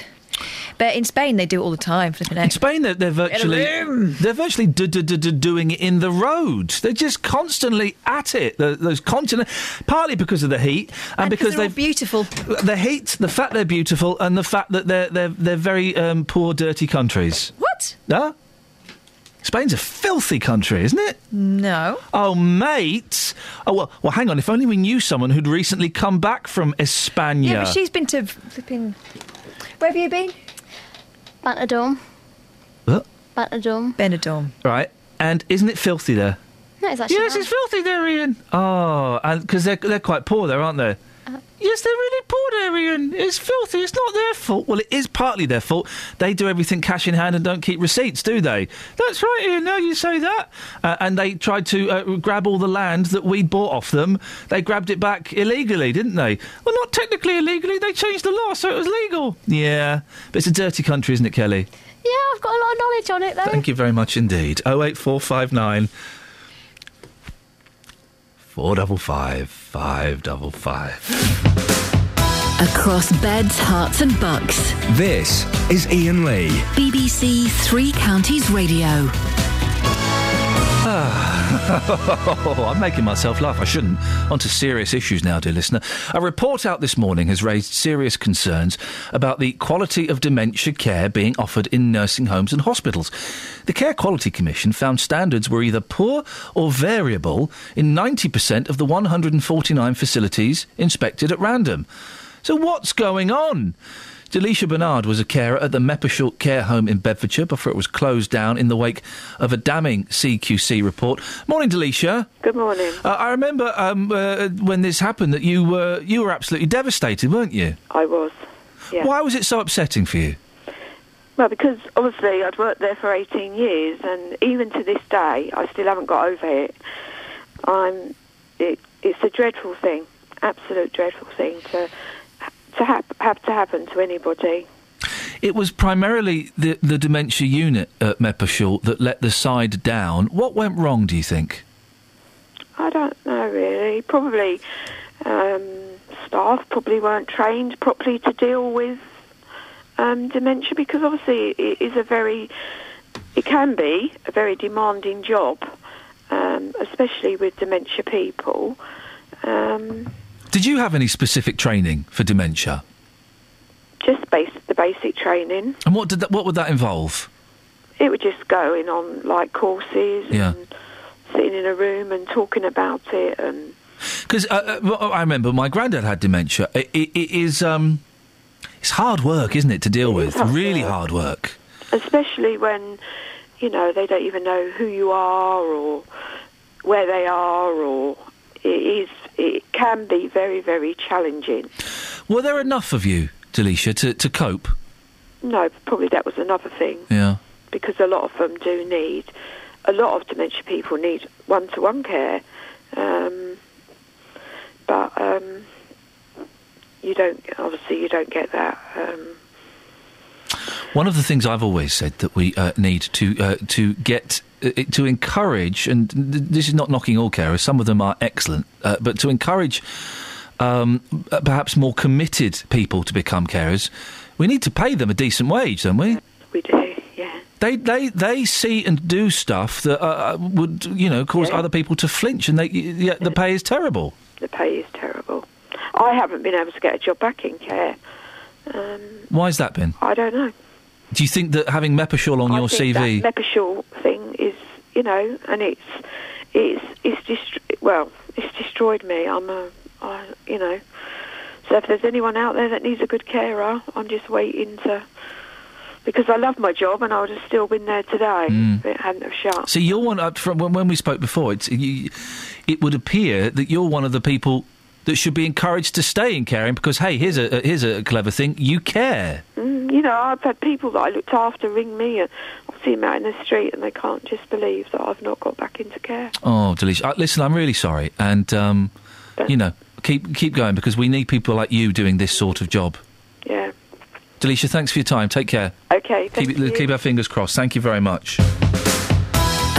[SPEAKER 11] But in Spain, they do it all the time. Flipping
[SPEAKER 8] In. Spain, they're, they're virtually they're virtually doing it in the road. They're just constantly at it. The, those continent, partly because of the heat, and,
[SPEAKER 11] And
[SPEAKER 8] because
[SPEAKER 11] they're beautiful.
[SPEAKER 8] the heat, the fact they're beautiful, and the fact that they're they're they're very um, poor, dirty countries.
[SPEAKER 11] What?
[SPEAKER 8] No. Spain's a filthy country, isn't it?
[SPEAKER 11] No.
[SPEAKER 8] Oh, mate. Oh well. Well, hang on. If only we knew someone who'd recently come back from España.
[SPEAKER 11] Yeah, but she's been to flipping. Where have you been?
[SPEAKER 10] Bantadorm.
[SPEAKER 8] What?
[SPEAKER 10] Bantadorm.
[SPEAKER 11] Benidorm.
[SPEAKER 8] Right. And isn't it filthy there?
[SPEAKER 10] No, it's actually
[SPEAKER 8] Yes,
[SPEAKER 10] nice.
[SPEAKER 8] it's filthy there, Iain. Oh, and because they're they're quite poor there, aren't they? Yes, they're really poor on, Iain. It's filthy. It's not their fault. Well, it is partly their fault. They do everything cash in hand and don't keep receipts, do they? That's right, Iain. Now you say that. Uh, and they tried to uh, grab all the land that we bought off them. They grabbed it back illegally, didn't they? Well, not technically illegally. They changed the law so it was legal. Yeah, but it's a dirty country, isn't it, Kelly?
[SPEAKER 10] Yeah, I've got a lot of knowledge on it though.
[SPEAKER 8] Thank you very much indeed. Oh eight four five nine four double five five double five.
[SPEAKER 5] Across beds, Herts, and bucks.
[SPEAKER 7] This is Iain Lee.
[SPEAKER 5] BBC Three Counties Radio.
[SPEAKER 8] Ah, *laughs* I'm making myself laugh. I shouldn't. On to serious issues now, dear listener. A report out this morning has raised serious concerns about the quality of dementia care being offered in nursing homes and hospitals. The Care Quality Commission found standards were either poor or variable in 90% of the 149 facilities inspected at random. So, what's going on? Delisha Bernard was a carer at the Meppershall Care Home in Bedfordshire before it was closed down in the wake of a damning CQC report. Morning, Delisha.
[SPEAKER 44] Good morning.
[SPEAKER 8] Uh, I remember um, uh, when this happened that you were you were absolutely devastated, weren't you?
[SPEAKER 44] I was. Yeah.
[SPEAKER 8] Why was it so upsetting for you?
[SPEAKER 44] Well, because obviously I'd worked there for 18 years, and even to this day, I still haven't got over it. I'm. It, it's a dreadful thing, absolute dreadful thing to to hap- have to happen to anybody.
[SPEAKER 8] It was primarily the, the dementia unit at Meppershall that let the side down. What went wrong, do you think?
[SPEAKER 44] I don't know really. Probably um, staff probably weren't trained properly to deal with um, dementia because obviously it is a very, it can be a very demanding job, um, especially with dementia people. Um,
[SPEAKER 8] Did you have any specific training for dementia?
[SPEAKER 44] just base, the basic training.
[SPEAKER 8] And what did that, what would that involve?
[SPEAKER 44] It would just going on like courses
[SPEAKER 8] Yeah.
[SPEAKER 44] and sitting in a room and talking about it and
[SPEAKER 8] Because uh, uh, I remember my granddad had dementia. It, it, it is um, it's hard work, isn't it, to deal with?
[SPEAKER 44] hard
[SPEAKER 8] really
[SPEAKER 44] work.
[SPEAKER 8] hard work.
[SPEAKER 44] especially when you know they don't even know who you are or where they are or it is it can be very very challenging
[SPEAKER 8] Were there enough of you, Delisha, to, to cope?
[SPEAKER 44] no probably that was another thing
[SPEAKER 8] Yeah.
[SPEAKER 44] because a lot of them do need a lot of dementia people need one-to-one care um, but um, you don't obviously you don't get that um,
[SPEAKER 8] One of the things I've always said that we uh, need to uh, to get to encourage, and this is not knocking all carers. Some of them are excellent, uh, but to encourage um, uh, perhaps more committed people to become carers, we need to pay them a decent wage, don't we?
[SPEAKER 44] we do yeah
[SPEAKER 8] They they they see and do stuff that uh, uh, would you know cause other people to flinch, and they yeah, the pay is terrible.
[SPEAKER 44] the pay is terrible I haven't been able to get a job back in care um,
[SPEAKER 8] Why's that been?
[SPEAKER 44] I don't know
[SPEAKER 8] Do you think that having Meppershall on
[SPEAKER 44] I
[SPEAKER 8] your
[SPEAKER 44] think
[SPEAKER 8] CV?
[SPEAKER 44] That Meppershall thing is, you know, and it's it's it's dest- well, it's destroyed me. I'm a, I, you know. So if there's anyone out there that needs a good carer, I'm just waiting to. Because I love my job, and I would have still been there today
[SPEAKER 8] Mm.
[SPEAKER 44] if it hadn't have shut.
[SPEAKER 8] So you're one up from when, when we spoke before. It's, you, it would appear that you're one of the people that should be encouraged to stay in caring because hey, here's a here's a clever thing. You care.
[SPEAKER 44] Mm, you know, I've had people that I looked after ring me, and I see them out in the street, and they can't just believe that I've not got back into care.
[SPEAKER 8] Oh, Delisha, uh, listen, I'm really sorry, and um, you know, keep keep going because we need people like you doing this sort of job.
[SPEAKER 44] Yeah.
[SPEAKER 8] Delisha, thanks for your time. Take care.
[SPEAKER 44] Okay. Thank
[SPEAKER 8] keep
[SPEAKER 44] you.
[SPEAKER 8] keep our fingers crossed. Thank you very much.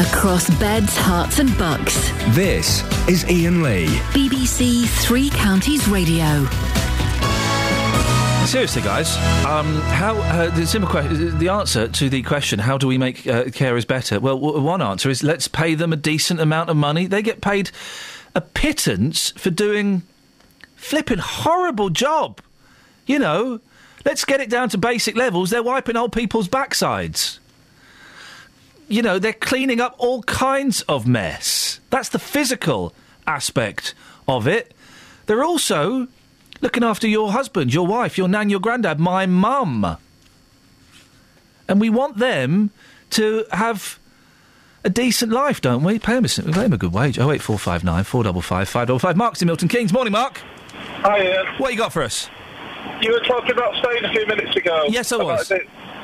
[SPEAKER 5] Across beds, Herts, and bucks.
[SPEAKER 7] This is Iain Lee.
[SPEAKER 5] BBC Three Counties Radio.
[SPEAKER 8] Seriously, guys, um, how uh, the simple question, the answer to the question, how do we make uh, carers better? Well, w- one answer is let's pay them a decent amount of money. They get paid a pittance for doing flipping horrible job. You know, let's get it down to basic levels. They're wiping old people's backsides. You know, they're cleaning up all kinds of mess. That's the physical aspect of it. They're also looking after your husband, your wife, your nan, your granddad, my mum. And we want them to have a decent life, don't we? Pay them a, pay them a good wage. Oh eight four five nine four double five five double five. Mark's in Milton Keynes. Morning, Mark.
[SPEAKER 45] Hi, Iain.
[SPEAKER 8] What you got for us?
[SPEAKER 46] You were talking about Spain a few minutes ago.
[SPEAKER 8] Yes, I was.
[SPEAKER 46] the-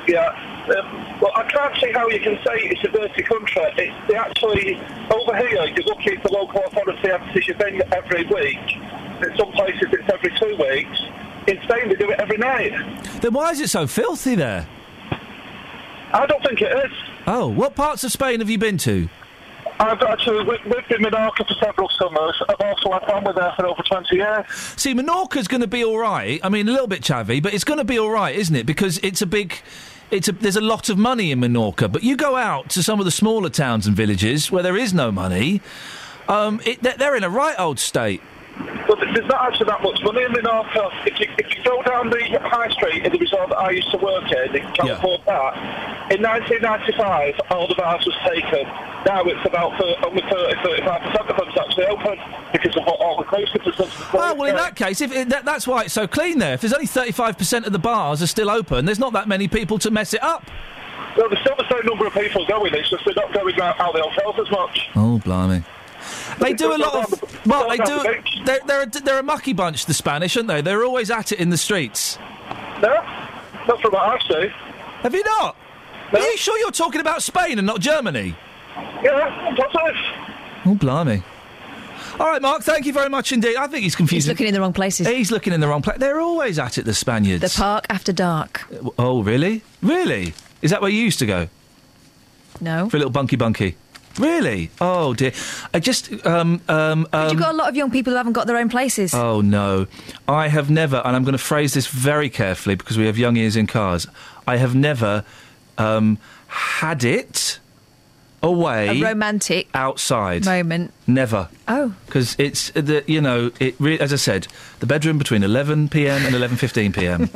[SPEAKER 46] yeah. Um, well, I can't see how you can say it's a dirty country. It's they actually over here. You're lucky if the local authority empties your bin every week. In some places, it's every two weeks. In Spain, they do it every night.
[SPEAKER 8] Then why is it so filthy there?
[SPEAKER 46] I don't think it is.
[SPEAKER 8] Oh, what parts of Spain have you been to?
[SPEAKER 46] I've actually li- lived in Menorca for several summers. I've also had family there for over 20 years.
[SPEAKER 8] See, Menorca's going to be all right. I mean, a little bit chavvy, but it's going to be all right, isn't it? Because it's a big. It's a, there's a lot of money in Menorca, but you go out to some of the smaller towns and villages where there is no money. Um, it, they're, they're in a right old state.
[SPEAKER 46] But there's not actually that much money in Menorca. If you, if you go down the high street in the resort that I used to work in, you can't
[SPEAKER 8] Yeah.
[SPEAKER 46] afford that. In 1995, all the bars was taken. Now it's about thir- only 30, 35% of them's actually open because of what all the closing percentages.
[SPEAKER 8] Oh well, in that case, if it, that, that's why it's so clean there. If there's only 35% of the bars are still open, there's not that many people to mess it up.
[SPEAKER 46] Well, there's still the same number of people going. It's just they're not going out out the hotels as much.
[SPEAKER 8] Oh, blimey. They do a lot of. Well, they do. They're, they're, a, they're a mucky bunch, the Spanish, aren't they? They're always at it in the streets.
[SPEAKER 46] No, not from what I've seen.
[SPEAKER 8] Have you not? Are you sure you're talking about Spain and not Germany?
[SPEAKER 46] Yeah, positive.
[SPEAKER 8] Oh, blimey. All right, Mark, thank you very much indeed. I think he's confused.
[SPEAKER 11] He's looking in the wrong places.
[SPEAKER 8] He's looking in the wrong place. They're always at it, the Spaniards.
[SPEAKER 11] The park after dark.
[SPEAKER 8] Oh, really? Really? Is that where you used to go?
[SPEAKER 11] No.
[SPEAKER 8] For a little bunky bunky? Really? Oh, dear. I just. Um, um, um,
[SPEAKER 11] You've got a lot of young people who haven't got their own places.
[SPEAKER 8] Oh no, I have never, and I'm going to phrase this very carefully because we have young ears in cars. I have never um, had it away
[SPEAKER 11] a romantic
[SPEAKER 8] outside.
[SPEAKER 11] moment.
[SPEAKER 8] Never,
[SPEAKER 11] Oh.
[SPEAKER 8] because it's the you know it. Re- as I said, the bedroom between 11 p.m. and 11:15 p.m.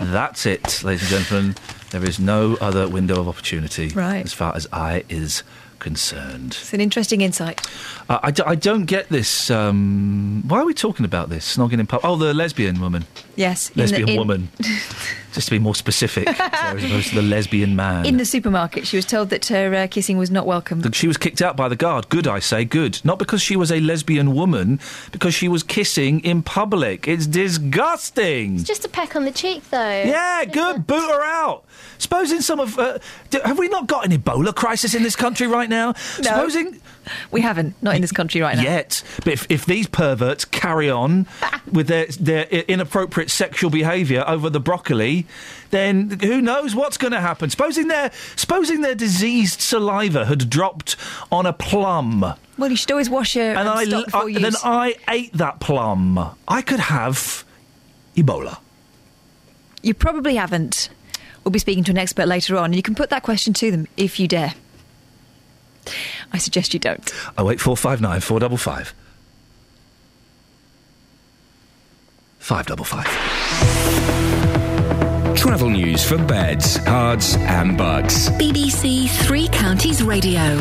[SPEAKER 8] *laughs* That's it, ladies and gentlemen. There is no other window of opportunity
[SPEAKER 11] Right.
[SPEAKER 8] as far as I is concerned.
[SPEAKER 11] It's an interesting insight.
[SPEAKER 8] Uh, I, d- I don't get this. Um, why are we talking about this? Snogging in pub? Oh, the lesbian woman.
[SPEAKER 11] Yes. in the-
[SPEAKER 8] Lesbian
[SPEAKER 11] in-
[SPEAKER 8] woman. *laughs* Just to be more specific, as opposed to the lesbian man.
[SPEAKER 11] In the supermarket, she was told that her uh, kissing was not welcome.
[SPEAKER 8] That she was kicked out by the guard. Good, I say, good. Not because she was a lesbian woman, because she was kissing in public. It's disgusting.
[SPEAKER 10] It's just a peck on the cheek, though.
[SPEAKER 8] Yeah, good. Boot her out. Supposing some of. Uh, d- have we not got an Ebola crisis in this country right now? Supposing.
[SPEAKER 11] We haven't. Not in this country right now.
[SPEAKER 8] Yet. But if, if these perverts carry on *laughs* with their, their inappropriate sexual behaviour over the broccoli, then who knows what's going to happen? Supposing their, supposing their diseased saliva had dropped on a plum.
[SPEAKER 11] Well, you should always wash your
[SPEAKER 8] And I,
[SPEAKER 11] stop before
[SPEAKER 8] I-
[SPEAKER 11] use.
[SPEAKER 8] then I ate that plum. I could have Ebola.
[SPEAKER 11] You probably haven't. We'll be speaking to an expert later on, and you can put that question to them if you dare. I suggest you don't.
[SPEAKER 8] Oh eight four five nine four double five. Five double five.
[SPEAKER 7] Travel news for beds, cards, and bugs.
[SPEAKER 5] BBC Three Counties Radio.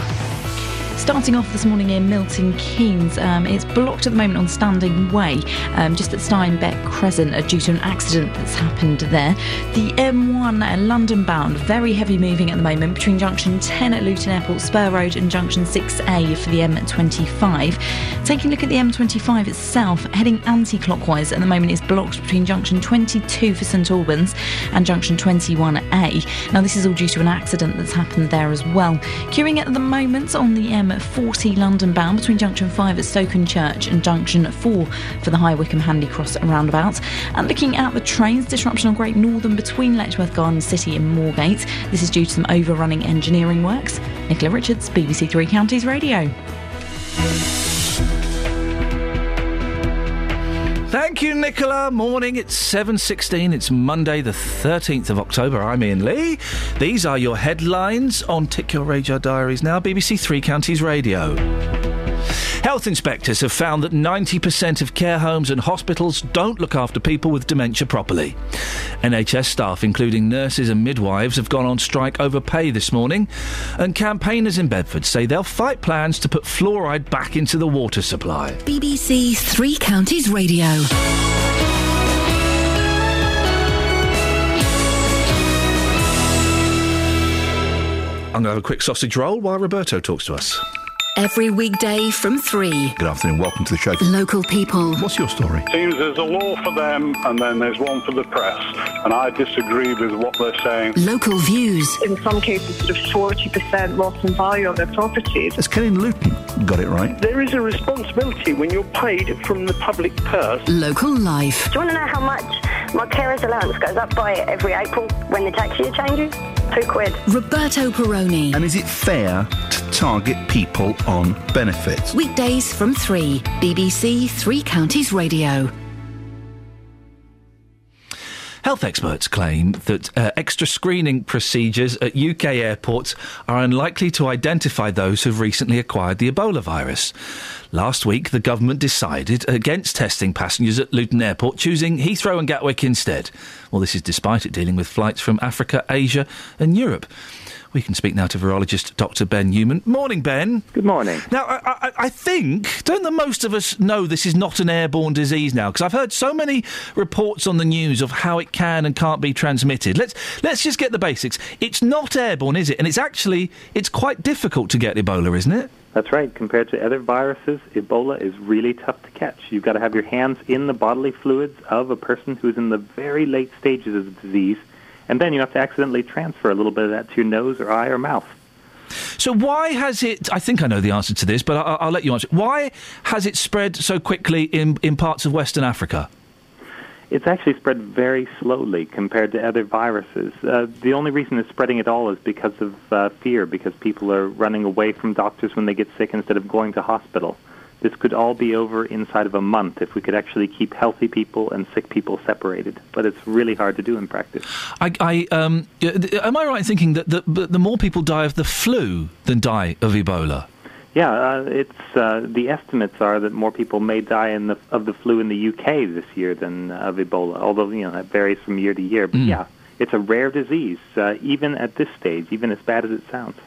[SPEAKER 15] Starting off this morning in Milton Keynes, um, it's blocked at the moment on Standing Way, um, just at Steinbeck Crescent, uh, due to an accident that's happened there. The M1 uh, London bound, very heavy moving at the moment between junction 10 at Luton Airport, Spur Road, and junction 6A for the M25. Taking a look at the M25 itself, heading anti clockwise at the moment is blocked between junction 22 for St Albans and junction 21A. Now, this is all due to an accident that's happened there as well. Queuing at the moment on the M40 London bound between junction 5 at Stokenchurch and junction 4 for the High Wycombe Handy Cross roundabout. And looking at the trains, disruption on Great Northern between Letchworth Garden City and Moorgate. This is due to some overrunning engineering works. Nicola Richards, BBC Three Counties Radio.
[SPEAKER 8] Thank you, Nicola. Morning. It's seven sixteen. It's Monday, the thirteenth of October. I'm Iain Lee. These are your headlines on Tick Your Radar Diaries now. BBC Three Counties Radio. Health inspectors have found that 90% of care homes and hospitals don't look after people with dementia properly. NHS staff, including nurses and midwives, have gone on strike over pay this morning, and campaigners in Bedford say they'll fight plans to put fluoride back into the water supply.
[SPEAKER 5] BBC Three Counties Radio.
[SPEAKER 8] I'm going to have a quick sausage roll while Roberto talks to us.
[SPEAKER 5] Every weekday from 3.
[SPEAKER 41] Good afternoon, welcome to the show.
[SPEAKER 5] Local people.
[SPEAKER 41] What's your story?
[SPEAKER 47] Seems there's a law for them and then there's one for the press, and I disagree with what they're saying.
[SPEAKER 5] Local views.
[SPEAKER 45] In some cases, sort of 40% loss in value on their properties.
[SPEAKER 41] Has Kenny Luton got it right?
[SPEAKER 43] There is a responsibility when you're paid from the public purse.
[SPEAKER 5] Local life.
[SPEAKER 48] Do you want to know how much my carer's allowance goes up by every April when the tax year changes? Two quid.
[SPEAKER 5] Roberto Perrone.
[SPEAKER 41] And is it fair to target people on benefits?
[SPEAKER 5] Weekdays from 3. BBC Three Counties Radio.
[SPEAKER 8] Health experts claim that uh, extra screening procedures at UK airports are unlikely to identify those who've recently acquired the Ebola virus. Last week, the government decided against testing passengers at Luton Airport, choosing Heathrow and Gatwick instead. Well, this is despite it dealing with flights from Africa, Asia, and Europe. We can speak now to virologist Dr. Ben Newman. Morning, Ben.
[SPEAKER 49] Good morning.
[SPEAKER 8] Now, I, I, I think, don't the most of us know this is not an airborne disease now? Because I've heard so many reports on the news of how it can and can't be transmitted. Let's let's just get the basics. It's not airborne, is it? And it's actually it's quite difficult to get Ebola, isn't it?
[SPEAKER 49] That's right. Compared to other viruses, Ebola is really tough to catch. You've got to have your hands in the bodily fluids of a person who's in the very late stages of the disease, and then you have to accidentally transfer a little bit of that to your nose or eye or mouth.
[SPEAKER 8] So why has it? I think I know the answer to this, but I'll, I'll let you answer. Why has it spread so quickly in in parts of Western Africa?
[SPEAKER 49] It's actually spread very slowly compared to other viruses. Uh, the only reason it's spreading at all is because of uh, fear, because people are running away from doctors when they get sick instead of going to hospital. This could all be over inside of a month if we could actually keep healthy people and sick people separated. But it's really hard to do in practice.
[SPEAKER 8] I, I um, am I right in thinking that the, the, more people die of the flu than die of Ebola?
[SPEAKER 49] Yeah, uh, it's uh, the estimates are that more people may die in the, of the flu in the UK this year than uh, of Ebola. Although you know that varies from year to year, but yeah, it's a rare disease, uh, even at this stage, even as bad as it sounds.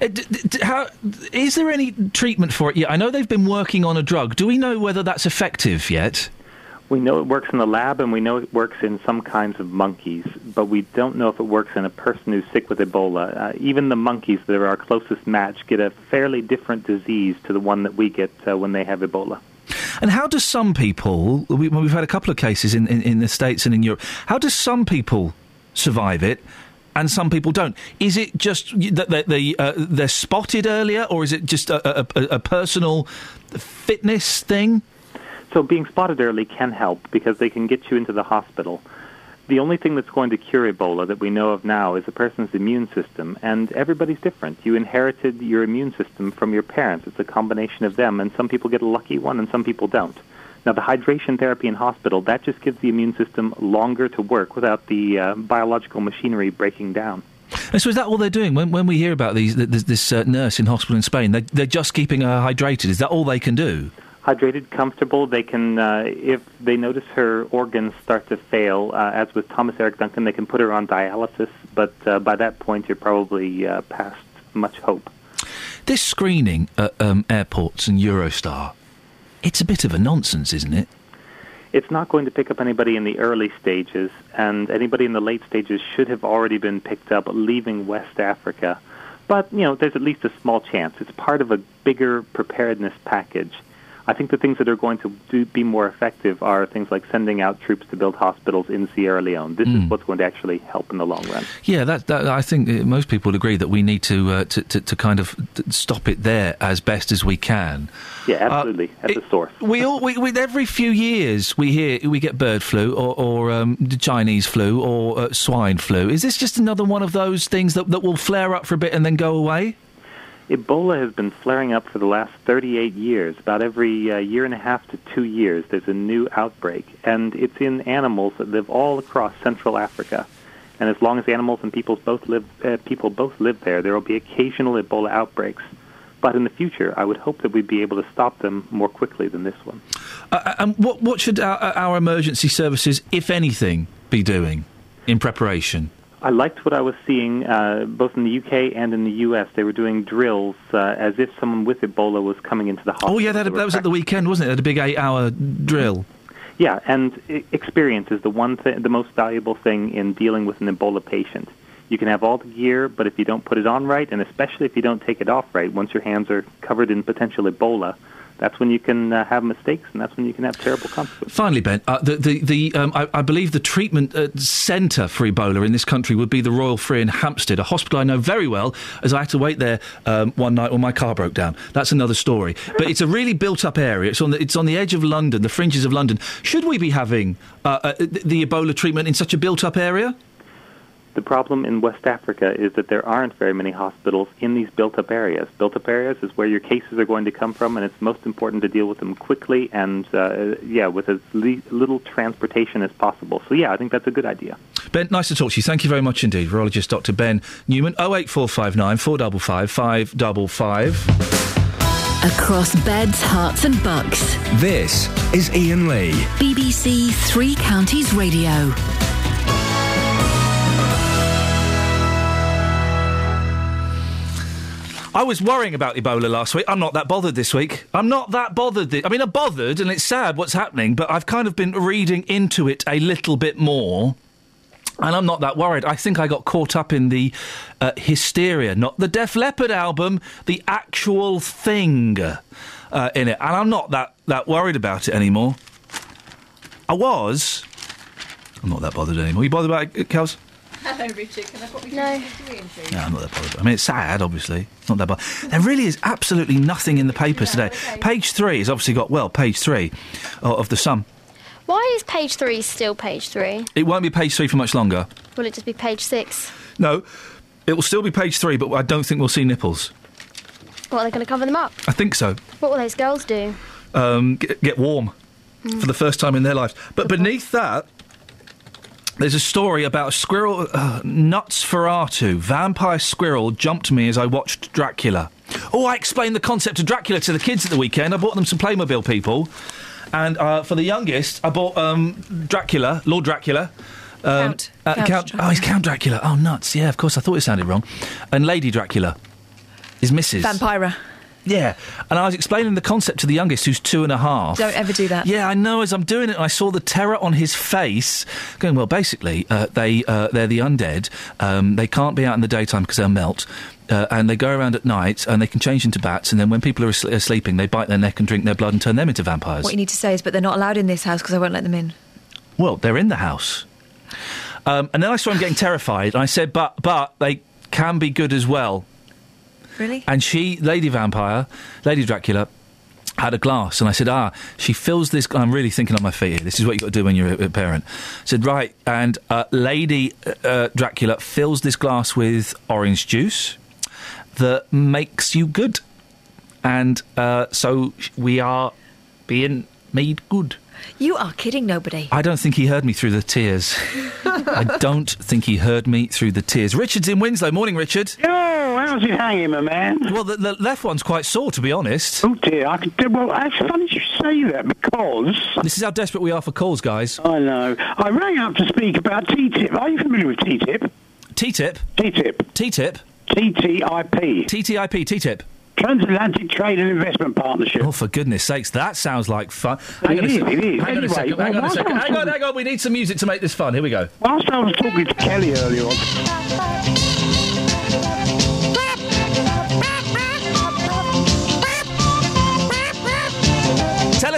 [SPEAKER 8] Uh, d- d- how, is there any treatment for it yet? I know they've been working on a drug. Do we know whether that's effective yet?
[SPEAKER 49] We know it works in the lab, and we know it works in some kinds of monkeys, but we don't know if it works in a person who's sick with Ebola. Uh, even the monkeys that are our closest match get a fairly different disease to the one that we get uh, when they have Ebola.
[SPEAKER 8] And how do some people, we, we've had a couple of cases in, in, in the States and in Europe, how do some people survive it and some people don't? Is it just that they, they, uh, they're spotted earlier or is it just a, a, a, personal fitness thing?
[SPEAKER 49] So being spotted early can help because they can get you into the hospital. The only thing that's going to cure Ebola that we know of now is a person's immune system, and everybody's different. You inherited your immune system from your parents. It's a combination of them, and some people get a lucky one and some people don't. Now, the hydration therapy in hospital, that just gives the immune system longer to work without the uh, biological machinery breaking down.
[SPEAKER 8] And so is that all they're doing? When, when we hear about these, this, this uh, nurse in hospital in Spain, they, they're just keeping her hydrated. Is that all they can do?
[SPEAKER 49] hydrated, comfortable. They can, uh, if they notice her organs start to fail, uh, as with Thomas Eric Duncan, they can put her on dialysis. But uh, by that point, you're probably uh, past much hope.
[SPEAKER 8] This screening at um, airports and Eurostar, it's a bit of a nonsense, isn't it?
[SPEAKER 49] It's not going to pick up anybody in the early stages, and anybody in the late stages should have already been picked up leaving West Africa. But, you know, there's at least a small chance. It's part of a bigger preparedness package. I think the things that are going to do, be more effective are things like sending out troops to build hospitals in Sierra Leone. This is what's going to actually help in the long run.
[SPEAKER 8] Yeah, that, that I think uh, most people would agree that we need to, uh, to, to to kind of stop it there as best as we can.
[SPEAKER 49] Yeah, absolutely, at the source.
[SPEAKER 8] We all we, we every few years we hear we get bird flu or, or um, the Chinese flu or uh, swine flu. Is this just another one of those things that that will flare up for a bit and then go away?
[SPEAKER 49] Ebola has been flaring up for the last 38 years. About every uh, year and a half to two years, there's a new outbreak, and it's in animals that live all across Central Africa. And as long as animals and people both live, uh, people both live there, there will be occasional Ebola outbreaks. But in the future, I would hope that we'd be able to stop them more quickly than this one.
[SPEAKER 8] Uh, and what what should our, our emergency services, if anything, be doing in preparation?
[SPEAKER 49] I liked what I was seeing uh, both in the UK and in the US. They were doing drills uh, as if someone with Ebola was coming into the hospital.
[SPEAKER 8] Oh yeah, that, that was at the weekend, wasn't it? They had a big eight-hour drill.
[SPEAKER 49] Yeah, and experience is the one thing, the most valuable thing in dealing with an Ebola patient. You can have all the gear, but if you don't put it on right, and especially if you don't take it off right, once your hands are covered in potential Ebola, that's when you can uh, have mistakes, and that's when you can have terrible consequences.
[SPEAKER 8] Finally, Ben, uh, the the, the um, I, I believe the treatment uh, centre for Ebola in this country would be the Royal Free in Hampstead, a hospital I know very well, as I had to wait there um, one night when my car broke down. That's another story. But it's a really built-up area. It's on the it's on the edge of London, the fringes of London. Should we be having uh, uh, the Ebola treatment in such a built-up area?
[SPEAKER 49] The problem in West Africa is that there aren't very many hospitals in these built-up areas. Built-up areas is where your cases are going to come from, and it's most important to deal with them quickly and, uh, yeah, with as le- little transportation as possible. So, yeah, I think that's a good idea.
[SPEAKER 8] Ben, nice to talk to you. Thank you very much indeed. Virologist Dr. Ben Newman, 08459 455 555.
[SPEAKER 5] Across beds, Herts, and bucks.
[SPEAKER 7] This is Iain Lee.
[SPEAKER 5] BBC Three Counties Radio.
[SPEAKER 8] I was worrying about Ebola last week. I'm not that bothered this week. I'm not that bothered. I mean, I'm bothered, and it's sad what's happening, but I've kind of been reading into it a little bit more. And I'm not that worried. I think I got caught up in the uh, hysteria, not the Def Leppard album, the actual thing uh, in it. And I'm not that, that worried about it anymore. I was. I'm not that bothered anymore. You bothered about it, Kels? *laughs*
[SPEAKER 11] Hello, Richard. Can I put me
[SPEAKER 10] No.
[SPEAKER 8] No, I'm not that bothered. I mean, it's sad, obviously. It's not that bad. There really is absolutely nothing in the papers today. Page three has obviously got, well, page three uh, of the Sun.
[SPEAKER 10] Why is page three still page three?
[SPEAKER 8] It won't be page three for much longer.
[SPEAKER 10] Will it just be page six?
[SPEAKER 8] No, it will still be page three, but I don't think we'll see nipples.
[SPEAKER 10] What are they going to cover them up?
[SPEAKER 8] I think so.
[SPEAKER 10] What will those girls do?
[SPEAKER 8] Um, get, get warm
[SPEAKER 10] Mm.
[SPEAKER 8] for the first time in their lives. But beneath that, there's a story about a squirrel, uh, Nutsferatu. Vampire squirrel jumped me as I watched Dracula. Oh, I explained the concept of Dracula to the kids at the weekend. I bought them some Playmobil people. And uh, for the youngest, I bought um, Dracula, Lord Dracula. Um,
[SPEAKER 11] Count.
[SPEAKER 8] uh,
[SPEAKER 11] Count
[SPEAKER 8] Oh, he's Count Dracula. Oh, nuts. Yeah, of course. I thought it sounded wrong. And Lady Dracula is Mrs.
[SPEAKER 11] Vampira.
[SPEAKER 8] Yeah, and I was explaining the concept to the youngest, who's two and a half.
[SPEAKER 11] Don't ever do that.
[SPEAKER 8] Yeah, I know. As I'm doing it, I saw the terror on his face. Going well. Basically, uh, they uh, they're the undead. Um, they can't be out in the daytime because they'll melt. Uh, and they go around at night and they can change into bats. And then when people are, asle- are sleeping, they bite their neck and drink their blood and turn them into vampires.
[SPEAKER 11] What you need to say is, but they're not allowed in this house because I won't let them in.
[SPEAKER 8] Well, they're in the house. Um, and then I saw him getting terrified. And I said, but but they can be good as well.
[SPEAKER 11] Really?
[SPEAKER 8] And she, Lady Vampire, Lady Dracula, had a glass, and I said, "Ah, she fills this." I'm really thinking on my feet here. This is what you got to do when you're a, a parent. I said, "Right," and uh, Lady uh, Dracula fills this glass with orange juice that makes you good, and uh, so we are being made good.
[SPEAKER 11] You are kidding nobody.
[SPEAKER 8] I don't think he heard me through the tears. *laughs* I don't think he heard me through the tears. Richard's in Winslow. Morning, Richard.
[SPEAKER 21] How's it hanging, my man?
[SPEAKER 8] Well, the, the left one's quite sore, to be honest.
[SPEAKER 21] Oh dear, I could, well, that's funny you say that because
[SPEAKER 8] This is how desperate we are for calls, guys.
[SPEAKER 21] I know I rang up to speak about TTIP. Are you familiar with TTIP?
[SPEAKER 8] TTIP?
[SPEAKER 21] TTIP.
[SPEAKER 8] TTIP?
[SPEAKER 21] TTIP.
[SPEAKER 8] TTIP, TTIP.
[SPEAKER 21] Transatlantic Trade and Investment Partnership.
[SPEAKER 8] Oh, for goodness sakes, that sounds like fun. Hang
[SPEAKER 21] It is, it is.
[SPEAKER 8] Hang on a second. Hang
[SPEAKER 21] well,
[SPEAKER 8] on a second. Hang on, hang on. We need some music to make this fun. Here we go.
[SPEAKER 21] Whilst I was talking to Kelly earlier on,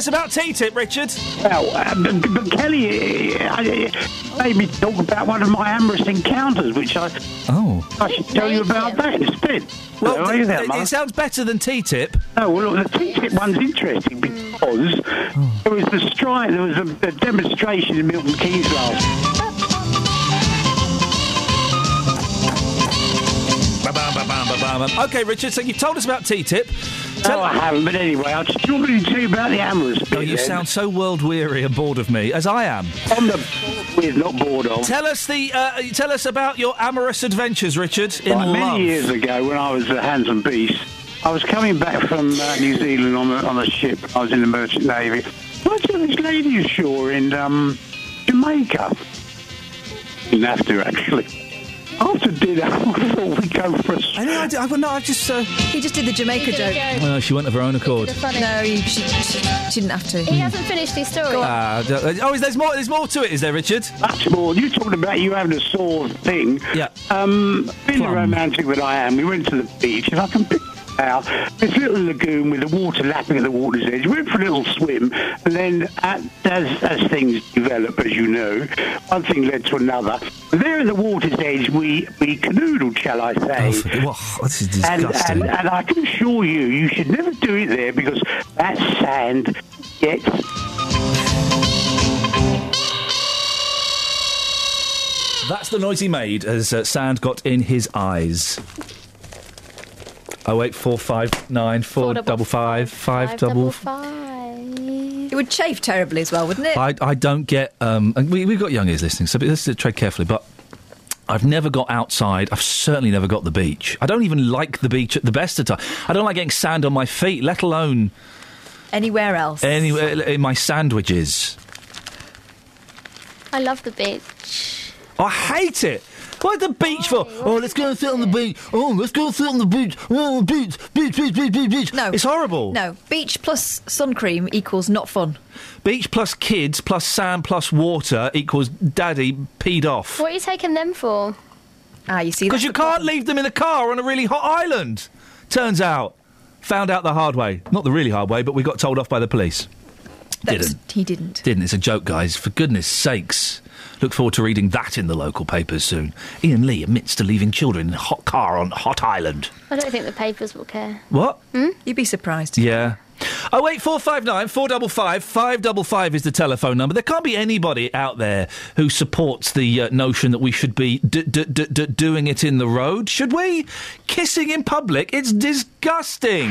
[SPEAKER 8] us about TTIP, Richard.
[SPEAKER 21] well, uh, but, but Kelly uh, uh, made me talk about one of my amorous encounters, which I
[SPEAKER 8] oh
[SPEAKER 21] I should tell you about that instead.
[SPEAKER 8] Well,
[SPEAKER 21] Hello, are you there,
[SPEAKER 8] it, sounds better than TTIP.
[SPEAKER 21] No, well, look, the TTIP one's interesting because there was the strike, there was a, a demonstration in Milton Keynes last.
[SPEAKER 8] Okay, Richard, so you've told us about TTIP.
[SPEAKER 21] No, I haven't, but anyway, I just wanted to tell you about the amorous bit.
[SPEAKER 8] Oh, you
[SPEAKER 21] then.
[SPEAKER 8] sound so world weary and bored of me, as I am.
[SPEAKER 21] On the with, not bored of.
[SPEAKER 8] Tell us the. Uh, tell us about your amorous adventures, Richard. In love.
[SPEAKER 21] many years ago, when I was a handsome beast, I was coming back from uh, New Zealand on a, on a ship. I was in the Merchant Navy. I took this lady ashore in um, Jamaica. Didn't have to, actually.
[SPEAKER 50] After dinner, *laughs* I thought we'd go for a swim.
[SPEAKER 8] I know, I, did- I, no, I just. Uh...
[SPEAKER 11] He just did the Jamaica joke.
[SPEAKER 8] Well, she went of her own accord.
[SPEAKER 11] No, you, she, she, she didn't have to.
[SPEAKER 10] He hasn't finished his story.
[SPEAKER 8] Ah, uh, oh, is there's more? There's more to it, is there, Richard?
[SPEAKER 50] Much more. You talking about you having a sore thing?
[SPEAKER 8] Yeah.
[SPEAKER 50] Um, being the romantic that I am, we went to the beach. If I can pick out this little lagoon with the water lapping at the water's edge, we went for a little swim, and then as as things develop, as you know, one thing led to another. There at the water's edge, we we canoodled, shall I say?
[SPEAKER 8] Oh, this is
[SPEAKER 50] and,
[SPEAKER 8] disgusting.
[SPEAKER 50] and, and I can assure you, you should never do it there because that sand gets
[SPEAKER 8] That's the noise he made as uh, sand got in his eyes. Oh wait, four five nine four double five five double.
[SPEAKER 11] It would chafe terribly as well, wouldn't it?
[SPEAKER 8] I I don't get. Um, and we we've got young ears listening, so let's tread carefully. But I've never got outside. I've certainly never got the beach. I don't even like the beach at the best of times. I don't like getting sand on my feet, let alone
[SPEAKER 11] Anywhere else.
[SPEAKER 8] anywhere in my sandwiches.
[SPEAKER 10] I love the beach.
[SPEAKER 8] I hate it. Why the beach for? Oh, let's go and sit on the beach. Oh, let's go and sit on the beach. Oh, beach, beach, beach, beach, beach, beach.
[SPEAKER 11] No.
[SPEAKER 8] It's horrible.
[SPEAKER 11] No, beach plus sun cream equals not fun.
[SPEAKER 8] Beach plus kids plus sand plus water equals daddy peed off.
[SPEAKER 10] What are you taking them for?
[SPEAKER 11] Ah, you see,
[SPEAKER 8] Because you can't leave them in a car on a really hot island. Turns out. Found out the hard way. Not the really hard way, but we got told off by the police.
[SPEAKER 11] That
[SPEAKER 8] Didn't.
[SPEAKER 11] he didn't.
[SPEAKER 8] Didn't. It's a joke, guys. For goodness sakes. Look forward to reading that in the local papers soon. Iain Lee admits to leaving children in a hot car on hot island.
[SPEAKER 10] I don't think the papers will care.
[SPEAKER 8] What?
[SPEAKER 10] Hmm?
[SPEAKER 11] You'd be surprised.
[SPEAKER 8] Yeah. Oh wait, four five nine four double five five double five is the telephone number. There can't be anybody out there who supports the uh, notion that we should be d- d- d- d- doing it in the road, should we? Kissing in public, it's disgusting.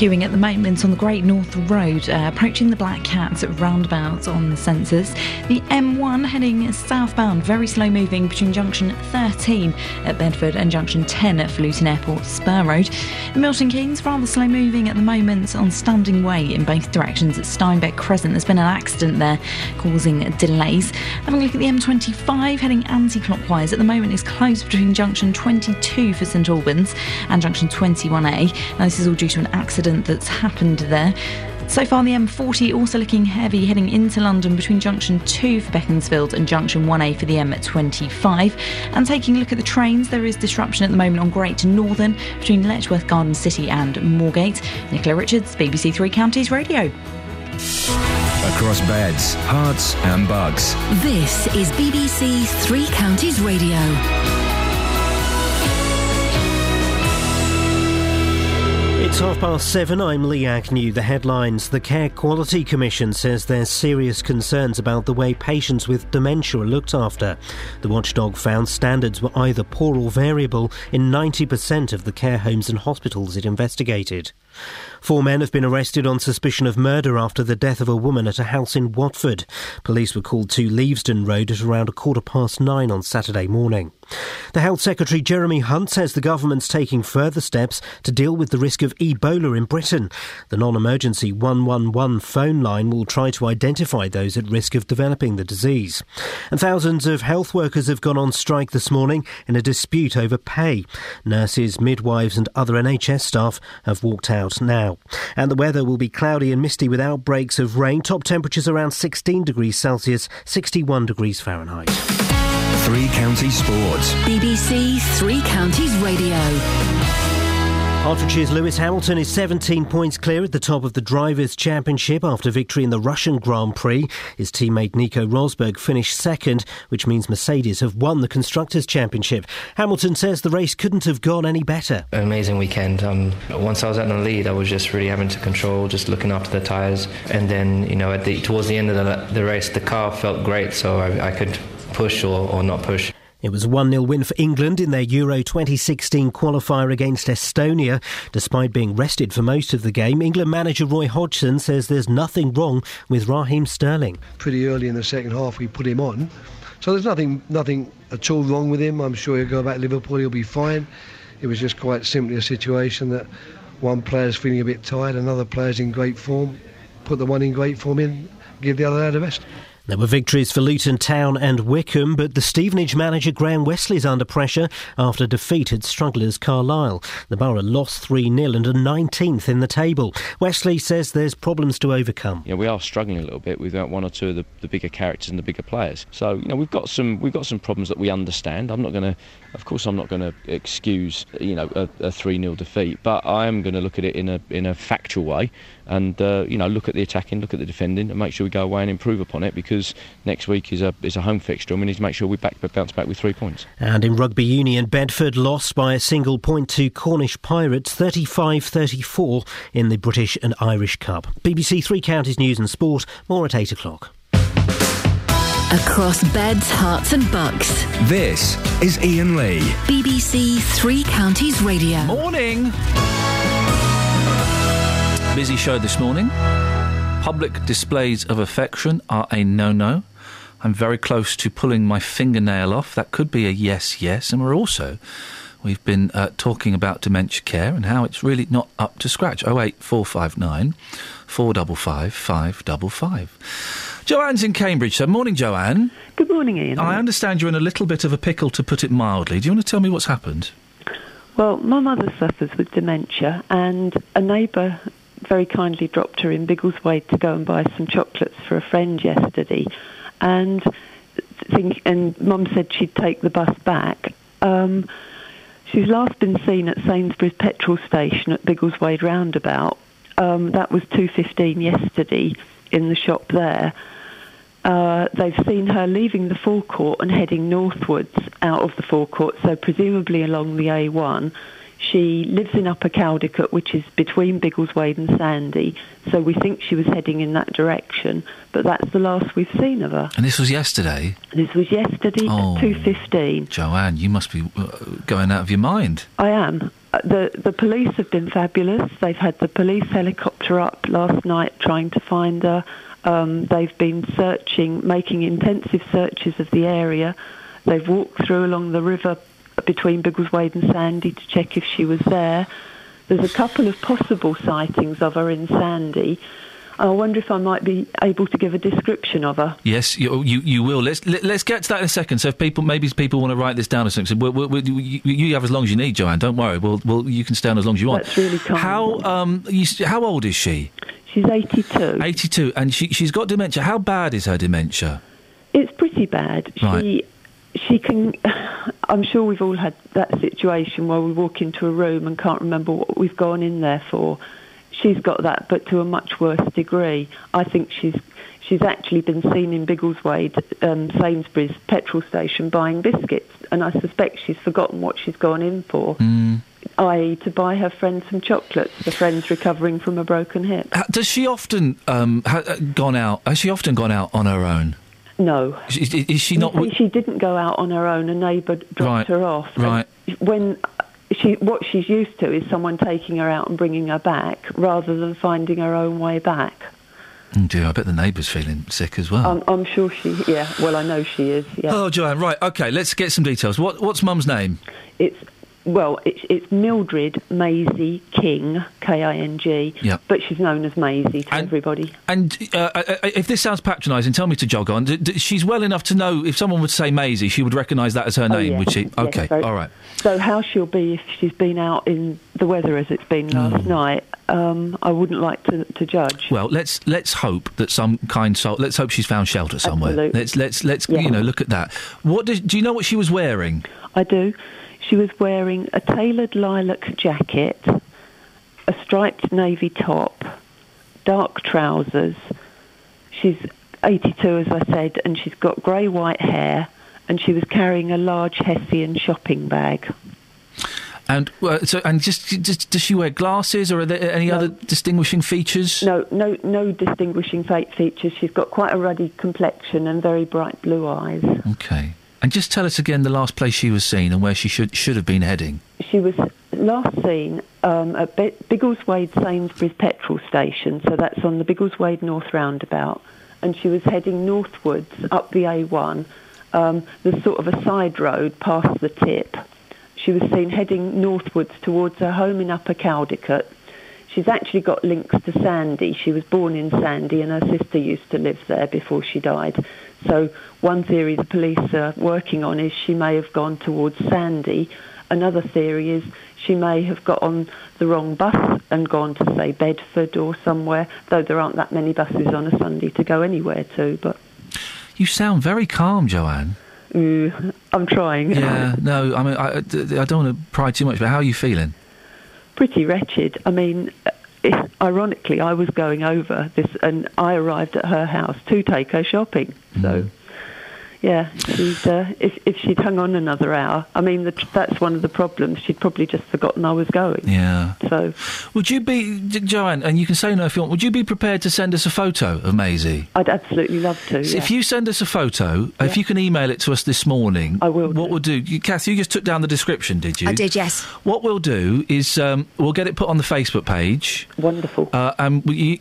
[SPEAKER 15] Queuing at the moment on the Great North Road, uh, approaching the Black Cat roundabout on the sensors. The M1 heading southbound, very slow moving between junction 13 at Bedford and junction 10 at Luton Airport Spur Road. Milton Keynes, rather slow moving at the moment on Standing Way in both directions at Steinbeck Crescent. There's been an accident there causing delays. Having a look at the M25 heading anti clockwise, at the moment is closed between junction 22 for St Albans and junction 21A. Now, this is all due to an accident that's happened there. So far, the M40 also looking heavy heading into London between junction 2 for Beaconsfield and junction 1A for the M25. And taking a look at the trains, there is disruption at the moment on Great Northern between Letchworth Garden City and Moorgate. Nicola Richards, BBC Three Counties Radio.
[SPEAKER 7] Across beds, Herts, and bugs.
[SPEAKER 5] This is BBC Three Counties Radio.
[SPEAKER 1] It's half past seven. I'm Lee Agnew. The headlines. The Care Quality Commission says there's serious concerns about the way patients with dementia are looked after. The watchdog found standards were either poor or variable in 90% of the care homes and hospitals it investigated. Four men have been arrested on suspicion of murder after the death of a woman at a house in Watford. Police were called to Leavesden Road at around a quarter past nine on Saturday morning. The Health Secretary Jeremy Hunt says the government's taking further steps to deal with the risk of Ebola in Britain. The non emergency 111 phone line will try to identify those at risk of developing the disease. And thousands of health workers have gone on strike this morning in a dispute over pay. Nurses, midwives, and other NHS staff have walked out now. And the weather will be cloudy and misty with outbreaks of rain. Top temperatures around 16 degrees Celsius, 61 degrees Fahrenheit.
[SPEAKER 7] Three Counties Sports.
[SPEAKER 5] BBC Three Counties Radio.
[SPEAKER 1] Hertfordshire's Lewis Hamilton is 17 points clear at the top of the Drivers' Championship after victory in the Russian Grand Prix. His teammate Nico Rosberg finished second, which means Mercedes have won the Constructors' Championship. Hamilton says the race couldn't have gone any better.
[SPEAKER 51] amazing weekend. Um, once I was at the lead, I was just really having to control, just looking after the tires, and then you know the towards the end of the, the race, the car felt great, so I, I could push or, or not push.
[SPEAKER 1] It was a 1 0 win for England in their Euro 2016 qualifier against Estonia. Despite being rested for most of the game, England manager Roy Hodgson says there's nothing wrong with Raheem Sterling.
[SPEAKER 52] pretty early in the second half we put him on. So there's nothing nothing at all wrong with him. I'm sure he'll go back to Liverpool, he'll be fine. It was just quite simply a situation that one player's feeling a bit tired, another player's in great form, put the one in great form in, give the other their best.
[SPEAKER 1] There were victories for Luton Town and Wycombe, but the Stevenage manager Graham Westley's under pressure after defeat at strugglers Carlisle. The Borough lost 3 0 and are 19th in the table. Wesley says there's problems to overcome.
[SPEAKER 53] Yeah, we are struggling a little bit without uh, one or two of the, the bigger characters and the bigger players. So you know we've got some we've got some problems that we understand. I'm not going to, of course, I'm not going to excuse you know a, 3 0 defeat, but I am going to look at it in a in a factual way and uh, you know look at the attacking, look at the defending, and make sure we go away and improve upon it because next week is a is a home fixture and we need to make sure we back bounce back with three points.
[SPEAKER 1] And in rugby union, Bedford lost by a single point to Cornish Pirates, 35-34 in the British and Irish Cup. BBC Three Counties News and Sport. More at eight o'clock.
[SPEAKER 5] Across beds, Herts, and bucks.
[SPEAKER 7] This is Iain Lee.
[SPEAKER 5] BBC Three Counties Radio.
[SPEAKER 8] Morning. Busy show this morning. Public displays of affection are a no no. I'm very close to pulling my fingernail off. That could be a yes, yes. And we're also, we've been uh, talking about dementia care and how it's really not up to scratch. 08459 455 555. Joanne's in Cambridge. So, morning, Joanne.
[SPEAKER 54] Good morning, Iain.
[SPEAKER 8] I understand you're in a little bit of a pickle, to put it mildly. Do you want to tell me what's happened?
[SPEAKER 54] Well, my mother suffers with dementia, and a neighbour very kindly dropped her in Biggleswade to go and buy some chocolates for a friend yesterday, and think, and Mum said she'd take the bus back. Um, she's last been seen at Sainsbury's petrol station at Biggleswade roundabout. Um, that was two fifteen yesterday in the shop there. Uh, they've seen her leaving the forecourt and heading northwards out of the forecourt, so presumably along the A1 she lives in Upper Caldecote, which is between Biggleswade and Sandy, so we think she was heading in that direction. But that's the last we've seen of her.
[SPEAKER 8] And this was yesterday.
[SPEAKER 54] This was yesterday
[SPEAKER 8] Oh.
[SPEAKER 54] at two fifteen.
[SPEAKER 8] Joanne, you must be uh, going out of your mind.
[SPEAKER 54] I am. Uh, The the police have been fabulous. They've had the police helicopter up last night trying to find her. Um, they've been searching, making intensive searches of the area. They've walked through along the river between Biggleswade and Sandy to check if she was there. There's a couple of possible sightings of her in Sandy. I wonder if I might be able to give a description of her.
[SPEAKER 8] Yes, you you, you will. Let's let, let's get to that in a second. So if people maybe people want to write this down or something, we'll, we'll, we'll, you, you have as long as you need, Joanne. Don't worry. We'll, we'll you can stay on as long as you want.
[SPEAKER 54] That's really kind.
[SPEAKER 8] How um you, how old is she?
[SPEAKER 54] She's 82.
[SPEAKER 8] 82, and she she's got dementia. How bad is her dementia?
[SPEAKER 54] It's pretty bad.
[SPEAKER 8] Right.
[SPEAKER 54] She she can. *sighs* I'm sure we've all had that situation where we walk into a room and can't remember what we've gone in there for. She's got that, but to a much worse degree. I think she's she's actually been seen in Biggleswade, um, Sainsbury's petrol station, buying biscuits, and I suspect she's forgotten what she's gone in for. I.e., to buy her friend some chocolates. The friend's recovering from a broken hip.
[SPEAKER 8] Does she often um ha- uh, gone out? Has she often gone out on her own?
[SPEAKER 54] No.
[SPEAKER 8] Is, is she not?
[SPEAKER 54] She didn't go out on her own. A neighbour dropped
[SPEAKER 8] Right,
[SPEAKER 54] her off.
[SPEAKER 8] Right.
[SPEAKER 54] When she, what she's used to is someone taking her out and bringing her back, rather than finding her own way back.
[SPEAKER 8] Oh dear, I bet the neighbour's feeling sick as well.
[SPEAKER 54] I'm, I'm sure she. Yeah. Well, I know she is. Yeah.
[SPEAKER 8] Oh, Joanne, right, okay, let's get some details. What What's Mum's name?
[SPEAKER 54] It's well, it's, it's Mildred Maisie King, K I N G.
[SPEAKER 8] Yeah.
[SPEAKER 54] But she's known as Maisie to everybody.
[SPEAKER 8] And uh, uh, uh, if this sounds patronising, tell me to jog on. D- d- she's well enough to know if someone would say Maisie, she would recognise that as her
[SPEAKER 54] Oh,
[SPEAKER 8] name,
[SPEAKER 54] yes,
[SPEAKER 8] would she? Okay,
[SPEAKER 54] very-
[SPEAKER 8] all right.
[SPEAKER 54] So how she'll be if she's been out in the weather as it's been last night, um, I wouldn't like to, to judge.
[SPEAKER 8] Well, let's let's hope that some kind soul. Let's hope she's found shelter somewhere.
[SPEAKER 54] Absolutely.
[SPEAKER 8] Let's let's let's
[SPEAKER 54] Yeah.
[SPEAKER 8] you know look at that. What does, do you know? What she was wearing?
[SPEAKER 54] I do. She was wearing a tailored lilac jacket, a striped navy top, dark trousers. She's 82, as I said, and she's got grey white hair, and she was carrying a large Hessian shopping bag.
[SPEAKER 8] And uh, so and just, just does she wear glasses or are there any other distinguishing features?
[SPEAKER 54] No, no, no distinguishing fe- features. She's got quite a ruddy complexion and very bright blue eyes.
[SPEAKER 8] Okay. And just tell us again the last place she was seen and where she should should have been heading.
[SPEAKER 54] She was last seen um, at Be- Biggleswade Sainsbury's petrol station, so that's on the Biggleswade North roundabout, and she was heading northwards up the A1. Um, there's sort of a side road past the tip. She was seen heading northwards towards her home in Upper Caldecote. she's actually got links to Sandy. She was born in Sandy, and her sister used to live there before she died. So one theory the police are working on is she may have gone towards Sandy. Another theory is she may have got on the wrong bus and gone to say Bedford or somewhere. Though there aren't that many buses on a Sunday to go anywhere to, but.
[SPEAKER 8] You sound very calm, Joanne.
[SPEAKER 54] Mm, I'm trying.
[SPEAKER 8] Yeah, no, I mean, I, I don't want to pry too much, but how are you feeling?
[SPEAKER 54] pretty wretched. I mean, ironically, I was going over this, and I arrived at her house to take her shopping. So, mm-hmm. Yeah, she'd, uh, if if she'd hung on another hour, I mean, the, that's one of the problems. She'd probably just forgotten I was going.
[SPEAKER 8] Yeah.
[SPEAKER 54] So,
[SPEAKER 8] Would you be, Joanne, and you can say no if you want, would you be prepared to send us a photo of Maisie?
[SPEAKER 54] I'd absolutely love to.
[SPEAKER 8] So
[SPEAKER 54] yeah.
[SPEAKER 8] If you send us a photo, if you can email it to us this morning, I will. What we'll do, you, Kathy, you just took down the description, did you?
[SPEAKER 11] I did, yes.
[SPEAKER 8] What we'll do is um, we'll get it put on the Facebook page.
[SPEAKER 54] Wonderful.
[SPEAKER 8] Uh, and we,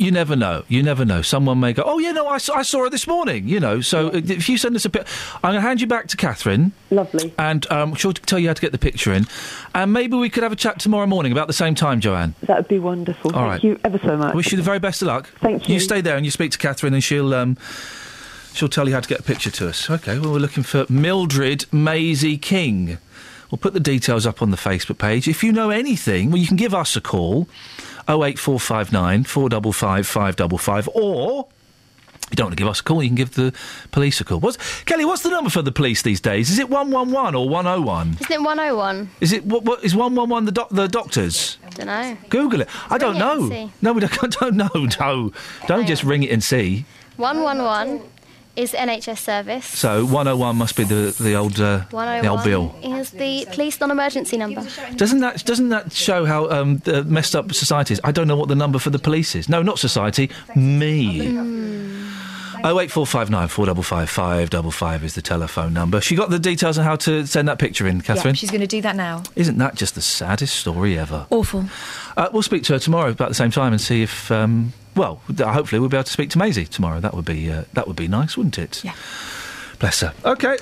[SPEAKER 8] you, never know. You never know. Someone may go, oh, yeah, no, I saw, I saw it this morning, you know. So uh, if you send us a pic, I'm going to hand you back to Catherine.
[SPEAKER 54] Lovely.
[SPEAKER 8] And um, she'll tell you how to get the picture in. And maybe we could have a chat tomorrow morning about the same time, Joanne.
[SPEAKER 54] That would be wonderful.
[SPEAKER 8] All
[SPEAKER 54] Thank
[SPEAKER 8] right.
[SPEAKER 54] you ever so much.
[SPEAKER 8] I wish you the very best of luck.
[SPEAKER 54] Thank you.
[SPEAKER 8] You stay there and you speak to Catherine, and she'll um, she'll tell you how to get a picture to us. Okay. Well, we're looking for Mildred Maisie King. We'll put the details up on the Facebook page. If you know anything, well, you can give us a call. 08459 455 555 or you don't want to give us a call, you can give the police a call. What's, Kelly, what's the number for the police these days? Is it 111 or 101?
[SPEAKER 10] Isn't it 101?
[SPEAKER 8] Is it what, what is 111 the doc, the doctors?
[SPEAKER 10] I don't know.
[SPEAKER 8] Google it. I don't
[SPEAKER 10] Ring it
[SPEAKER 8] know. No, we don't, *laughs* I don't know. No, don't just ring it and see.
[SPEAKER 10] 111 is NHS service.
[SPEAKER 8] So 101 must be the the old uh, the old bill.
[SPEAKER 10] is the police non-emergency number.
[SPEAKER 8] Doesn't that doesn't that show how um, the messed up society is? I don't know what the number for the police is. No, not society. Me. Oh eight four five nine four double five five double five is the telephone number. She got the details on how to send that picture in, Catherine.
[SPEAKER 11] Yeah, she's going to do that now.
[SPEAKER 8] Isn't that just the saddest story ever?
[SPEAKER 11] Awful.
[SPEAKER 8] Uh, we'll speak to her tomorrow about the same time and see if, um, well, hopefully we'll be able to speak to Maisie tomorrow. That would be uh, that would be nice, wouldn't it?
[SPEAKER 11] Yeah.
[SPEAKER 8] Bless her. Okay.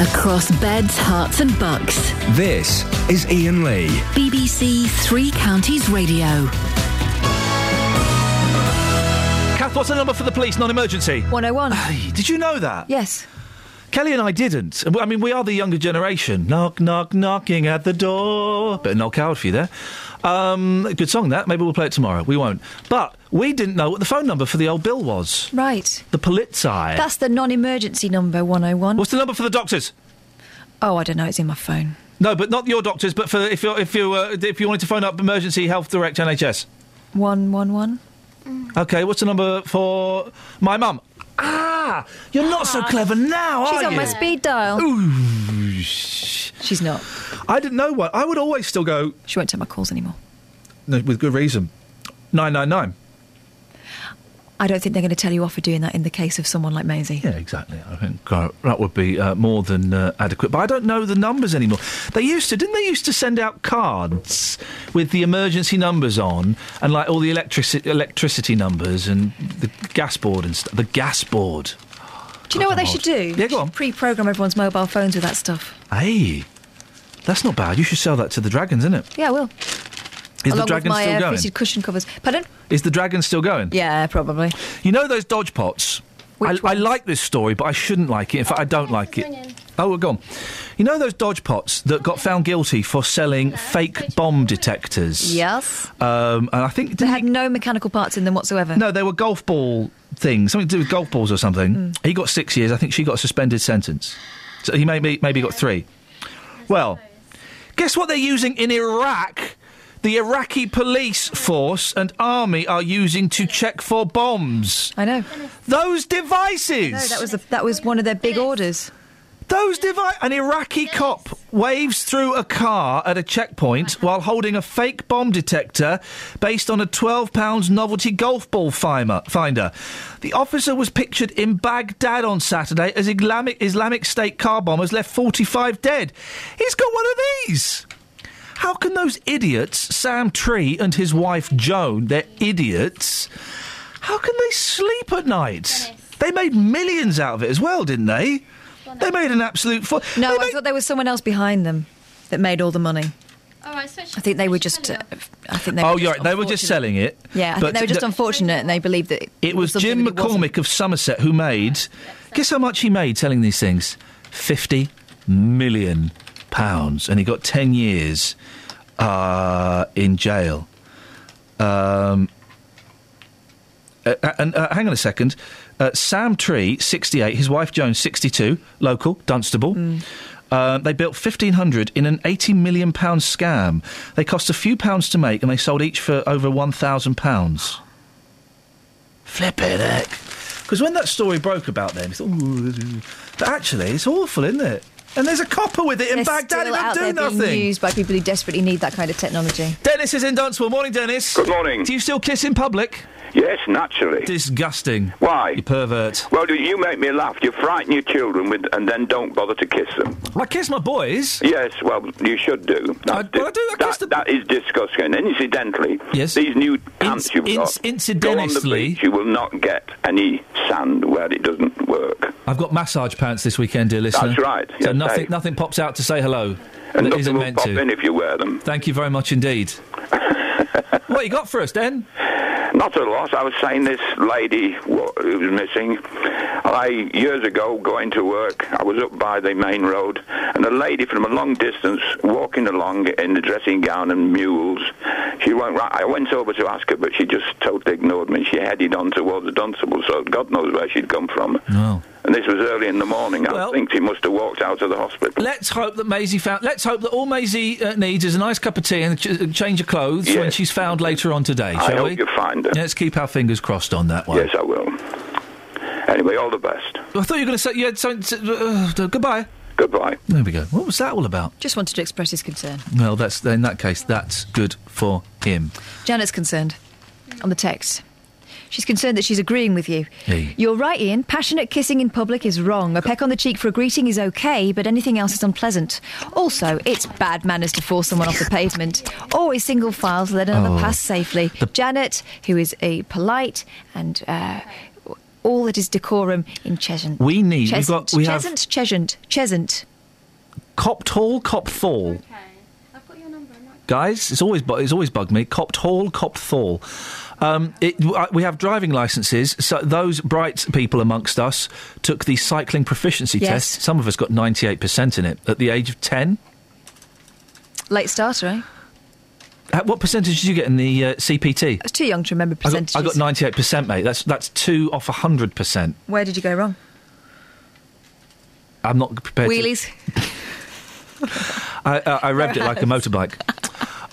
[SPEAKER 5] Across beds, Herts, and bucks.
[SPEAKER 7] This is Iain Lee.
[SPEAKER 5] BBC Three Counties Radio.
[SPEAKER 8] Kath, what's the number for the police non-emergency?
[SPEAKER 11] 101.
[SPEAKER 8] Hey, did you know that?
[SPEAKER 11] Yes.
[SPEAKER 8] Kelly and I didn't. I mean, we are the younger generation. Knock, knock, knocking at the door. Bit of Noel Coward for you there. Um, good song that. Maybe we'll play it tomorrow. We won't. But we didn't know what the phone number for the old bill was.
[SPEAKER 11] Right.
[SPEAKER 8] The Polizei.
[SPEAKER 11] That's the non-emergency number 101.
[SPEAKER 8] What's the number for the doctors?
[SPEAKER 11] Oh, I don't know. It's in my phone.
[SPEAKER 8] No, but not your doctors. But for if you if you uh, if you wanted to phone up emergency health direct NHS.
[SPEAKER 11] 111.
[SPEAKER 8] Okay, what's the number for my mum? Ah, you're not so clever now,
[SPEAKER 11] She's
[SPEAKER 8] are
[SPEAKER 11] on
[SPEAKER 8] you?
[SPEAKER 11] my speed dial.
[SPEAKER 8] Ooh,
[SPEAKER 11] She's not.
[SPEAKER 8] I didn't know what. I would always still go.
[SPEAKER 11] She won't take my calls anymore.
[SPEAKER 8] No, with good reason. Nine nine nine.
[SPEAKER 11] I don't think they're going to tell you off for doing that in the case of someone like Maisie.
[SPEAKER 8] Yeah, exactly. I think uh, that would be uh, more than uh, adequate. But I don't know the numbers anymore. They used to, didn't they? Used to send out cards with the emergency numbers on, and like all the electrici- electricity numbers and the gas board and stuff. The gas board.
[SPEAKER 11] Do you know what they
[SPEAKER 8] I'm
[SPEAKER 11] should do?
[SPEAKER 8] Yeah, go on.
[SPEAKER 11] Pre-program everyone's mobile phones with that stuff.
[SPEAKER 8] Hey, that's not bad. You should sell that to the dragons, isn't it?
[SPEAKER 11] Yeah, I will.
[SPEAKER 8] Is
[SPEAKER 11] Along
[SPEAKER 8] the dragon
[SPEAKER 11] with my
[SPEAKER 8] still
[SPEAKER 11] uh,
[SPEAKER 8] going?
[SPEAKER 11] fitted cushion covers. Pardon?
[SPEAKER 8] Is the dragon still going?
[SPEAKER 11] Yeah, probably.
[SPEAKER 8] You know those dodge pots? I, I like this story, but I shouldn't like it. In fact, I don't like it. Oh, we're gone. You know those dodge pots that got found guilty for selling fake bomb detectors?
[SPEAKER 11] Yes.
[SPEAKER 8] Um, and I think
[SPEAKER 11] They had no mechanical parts in them whatsoever.
[SPEAKER 8] no, they were golf ball things, something to do with golf balls or something. He got six years. I think she got a suspended sentence. So he maybe maybe got three. Well, guess what they're using in Iraq? The Iraqi police force and army are using to check for bombs.
[SPEAKER 11] I know.
[SPEAKER 8] Those devices.
[SPEAKER 11] No, that was the, that was one of their big orders.
[SPEAKER 8] Those device. An Iraqi cop waves through a car at a checkpoint uh-huh. while holding a fake bomb detector based on a £12 novelty golf ball finder. The officer was pictured in Baghdad on Saturday as Islamic, Islamic State car bombers left 45 dead. He's got one of these. How can those idiots, Sam Tree and his wife Joan, they're idiots, how can they sleep at night? They made millions out of it as well, didn't they? They made an absolute. Fu-
[SPEAKER 11] No, I thought there was someone else behind them that made all the money. I think they were just. Uh, I think they.
[SPEAKER 8] oh,
[SPEAKER 11] were
[SPEAKER 8] you're
[SPEAKER 11] just
[SPEAKER 8] right. They were just selling it.
[SPEAKER 11] Yeah, I
[SPEAKER 8] but
[SPEAKER 11] think they were just
[SPEAKER 8] the-
[SPEAKER 11] unfortunate, and they believed that
[SPEAKER 8] It was
[SPEAKER 11] something
[SPEAKER 8] Jim
[SPEAKER 11] that wasn't.
[SPEAKER 8] McCormick of Somerset who made. Guess how much he made selling these things? Fifty million pounds, and he got ten years uh, in jail. Um, uh, uh, and uh, hang on a second. Uh, Sam Tree, 68, his wife Joan, 62, local, Dunstable. Uh, they built 1,500 in an 80 million pound scam. They cost a few pounds to make and they sold each for over 1,000 pounds. Flip it, heck. Because when that story broke about them, thought, but actually, it's awful, isn't it? And there's a copper with it in
[SPEAKER 11] They're
[SPEAKER 8] Baghdad. It
[SPEAKER 11] still
[SPEAKER 8] don't
[SPEAKER 11] out
[SPEAKER 8] do
[SPEAKER 11] there being used by people who desperately need that kind of technology.
[SPEAKER 8] Dennis is in Dunstable. Morning, Dennis. Good
[SPEAKER 55] morning.
[SPEAKER 8] Do you still kiss in public?
[SPEAKER 55] Yes, naturally.
[SPEAKER 8] Disgusting.
[SPEAKER 55] Why?
[SPEAKER 8] You pervert.
[SPEAKER 55] Well, do you make me laugh? You frighten your children with, and then don't bother to kiss them.
[SPEAKER 8] I kiss my boys.
[SPEAKER 55] Yes, well, you should do. That's di- that, that is disgusting. And incidentally,
[SPEAKER 8] yes.
[SPEAKER 55] these new pants you've got, go on the
[SPEAKER 8] incidentally-
[SPEAKER 55] beach, you will not get any sand where it doesn't work.
[SPEAKER 8] I've got massage pants this weekend, dear listener.
[SPEAKER 55] That's right.
[SPEAKER 8] So
[SPEAKER 55] Yes,
[SPEAKER 8] nothing,
[SPEAKER 55] Dave.
[SPEAKER 8] nothing pops out to say hello.
[SPEAKER 55] And nothing
[SPEAKER 8] isn't
[SPEAKER 55] will
[SPEAKER 8] meant
[SPEAKER 55] pop
[SPEAKER 8] to.
[SPEAKER 55] in if you wear them.
[SPEAKER 8] Thank you very much indeed. *laughs* what you got for us, Den?
[SPEAKER 55] Not a lot. I was saying this lady who was missing. I years ago going to work, I was up by the main road, and a lady from a long distance walking along in a dressing gown and mules. She went right. I went over to ask her, but she just totally ignored me. She headed on towards the Dunstable, so God knows where she'd come from.
[SPEAKER 8] No.
[SPEAKER 55] And this was early in the morning.
[SPEAKER 8] Well-
[SPEAKER 55] I think she must have walked out of the hospital.
[SPEAKER 8] Let's hope that Maisie found. Let's hope that all Maisie uh, needs is a nice cup of tea and a ch- change of clothes
[SPEAKER 55] yes.
[SPEAKER 8] when she's found later on today.
[SPEAKER 55] I
[SPEAKER 8] shall
[SPEAKER 55] hope
[SPEAKER 8] we?
[SPEAKER 55] you find her.
[SPEAKER 8] Let's keep our fingers crossed on that one.
[SPEAKER 55] Yes, I will. Anyway, all the best.
[SPEAKER 8] I thought you were going to say you had something. To, uh, goodbye.
[SPEAKER 55] Goodbye.
[SPEAKER 8] There we go. What was that all about?
[SPEAKER 11] Just wanted to express his concern.
[SPEAKER 8] Well, that's in that case, that's good for him.
[SPEAKER 11] Janet's concerned on the text. She's concerned that she's agreeing with you.
[SPEAKER 8] Hey.
[SPEAKER 11] You're right, Iain. Passionate kissing in public is wrong. A peck on the cheek for a greeting is okay, but anything else is unpleasant. Also, it's bad manners to force someone off the pavement. Always single file to let another
[SPEAKER 8] Oh.
[SPEAKER 11] pass safely. Janet, who is a polite and uh, all that is decorum in Cheshunt.
[SPEAKER 8] We need- we've
[SPEAKER 11] Cheshunt,
[SPEAKER 8] got- we have-
[SPEAKER 11] Cheshunt, Cheshunt, Cheshunt.
[SPEAKER 8] Copt Hall, Copt Thal. Guys, it's always bu- it's always bugged me. Copt Hall, Copt Thal. Um, it, uh, we have driving licences. So those bright people amongst us took the cycling proficiency
[SPEAKER 11] Yes.
[SPEAKER 8] test. Some of us got ninety eight percent in it at the age of ten.
[SPEAKER 11] Late starter, eh?
[SPEAKER 8] Uh, What percentage did you get in the uh, CPT?
[SPEAKER 11] I was too young to remember
[SPEAKER 8] I got,
[SPEAKER 11] percentages.
[SPEAKER 8] I got ninety eight percent, mate. That's that's two off hundred percent.
[SPEAKER 11] Where did you go wrong?
[SPEAKER 8] I'm not prepared. to-
[SPEAKER 11] Wheelies. *laughs*
[SPEAKER 8] I, I, I revved it like a *laughs* motorbike.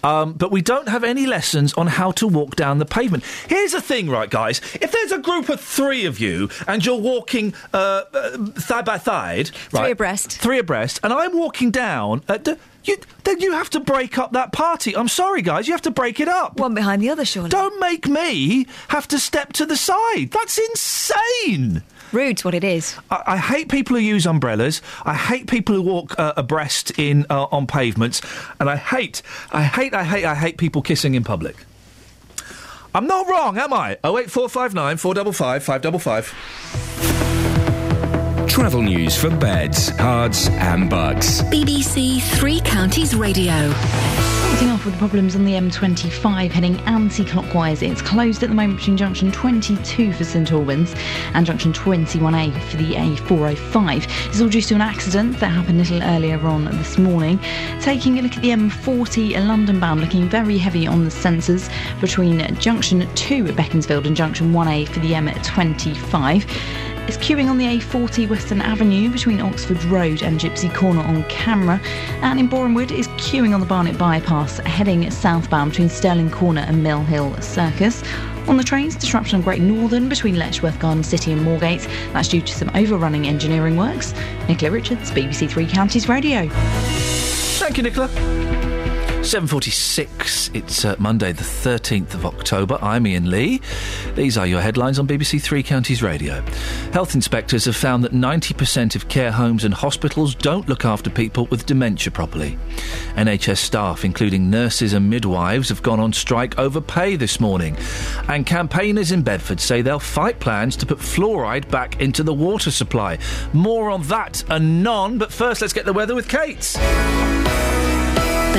[SPEAKER 8] Um, but we don't have any lessons on how to walk down the pavement. Here's the thing, right, guys? If there's a group of three of you and you're walking uh, uh, thigh by thigh, right,
[SPEAKER 11] abreast.
[SPEAKER 8] three abreast, and I'm walking down, at the, you, then you have to break up that party. I'm sorry, guys, you have to break it up.
[SPEAKER 11] One behind the other, surely.
[SPEAKER 8] Don't make me have to step to the side. That's insane.
[SPEAKER 11] Rude's what it is.
[SPEAKER 8] I, I hate people who use umbrellas. I hate people who walk uh, abreast in uh, on pavements, and I hate, I hate, I hate, I hate people kissing in public. I'm not wrong, am I? Oh eight four five nine four double five five double five.
[SPEAKER 7] Travel news for beds, cards, and Bucks.
[SPEAKER 5] BBC Three Counties Radio.
[SPEAKER 15] Starting off with problems on the M25 heading anti-clockwise. It's closed at the moment between junction 22 for St Albans and junction 21A for the A405. It's all due to an accident that happened a little earlier on this morning. Taking a look at the M40 London bound, looking very heavy on the sensors between junction 2 at Beaconsfield and junction 1A for the M25. It's queuing on the A40 Western Avenue between Oxford Road and Gypsy Corner on camera. And in Borehamwood is queuing on the Barnet bypass heading southbound between Stirling Corner and Mill Hill Circus. On the trains, disruption on Great Northern between Letchworth Garden City and Moorgate. That's due to some overrunning engineering works. Nicola Richards, BBC Three Counties Radio.
[SPEAKER 8] Thank you, Nicola. 7.46, it's uh, Monday the 13th of October. I'm Iain Lee. These are your headlines on BBC Three Counties Radio. Health inspectors have found that 90% of care homes and hospitals don't look after people with dementia properly. NHS staff, including nurses and midwives, have gone on strike over pay this morning. And campaigners in Bedford say they'll fight plans to put fluoride back into the water supply. More on that anon, but first let's get the weather with Kate.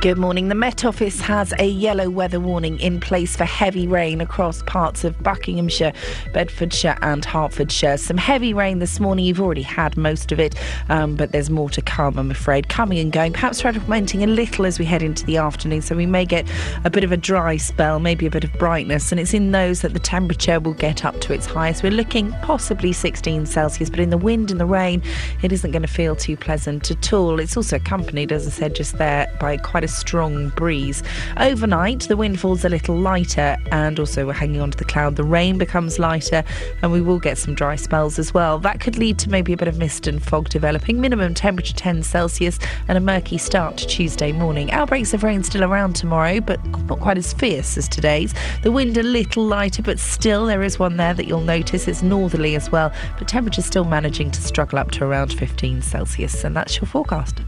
[SPEAKER 30] Good morning. The Met Office has a yellow weather warning in place for heavy rain across parts of Buckinghamshire, Bedfordshire, and Hertfordshire. Some heavy rain this morning. You've already had most of it, um, but there's more to come, I'm afraid. Coming and going, perhaps fragmenting a little as we head into the afternoon. So we may get a bit of a dry spell, maybe a bit of brightness, and it's in those that the temperature will get up to its highest. We're looking possibly 16 Celsius, but in the wind and the rain, it isn't going to feel too pleasant at all. It's also accompanied, as I said just there, by quite a strong breeze. Overnight, the wind falls a little lighter, and also we're hanging on to the cloud. The rain becomes lighter, and we will get some dry spells as well. That could lead to maybe a bit of mist and fog developing. Minimum temperature 10 Celsius, and a murky start to Tuesday morning. Outbreaks of rain still around tomorrow, but not quite as fierce as today's. The wind a little lighter, but still there is one there that you'll notice. It's northerly as well, but temperatures still managing to struggle up to around 15 Celsius, and that's your forecast.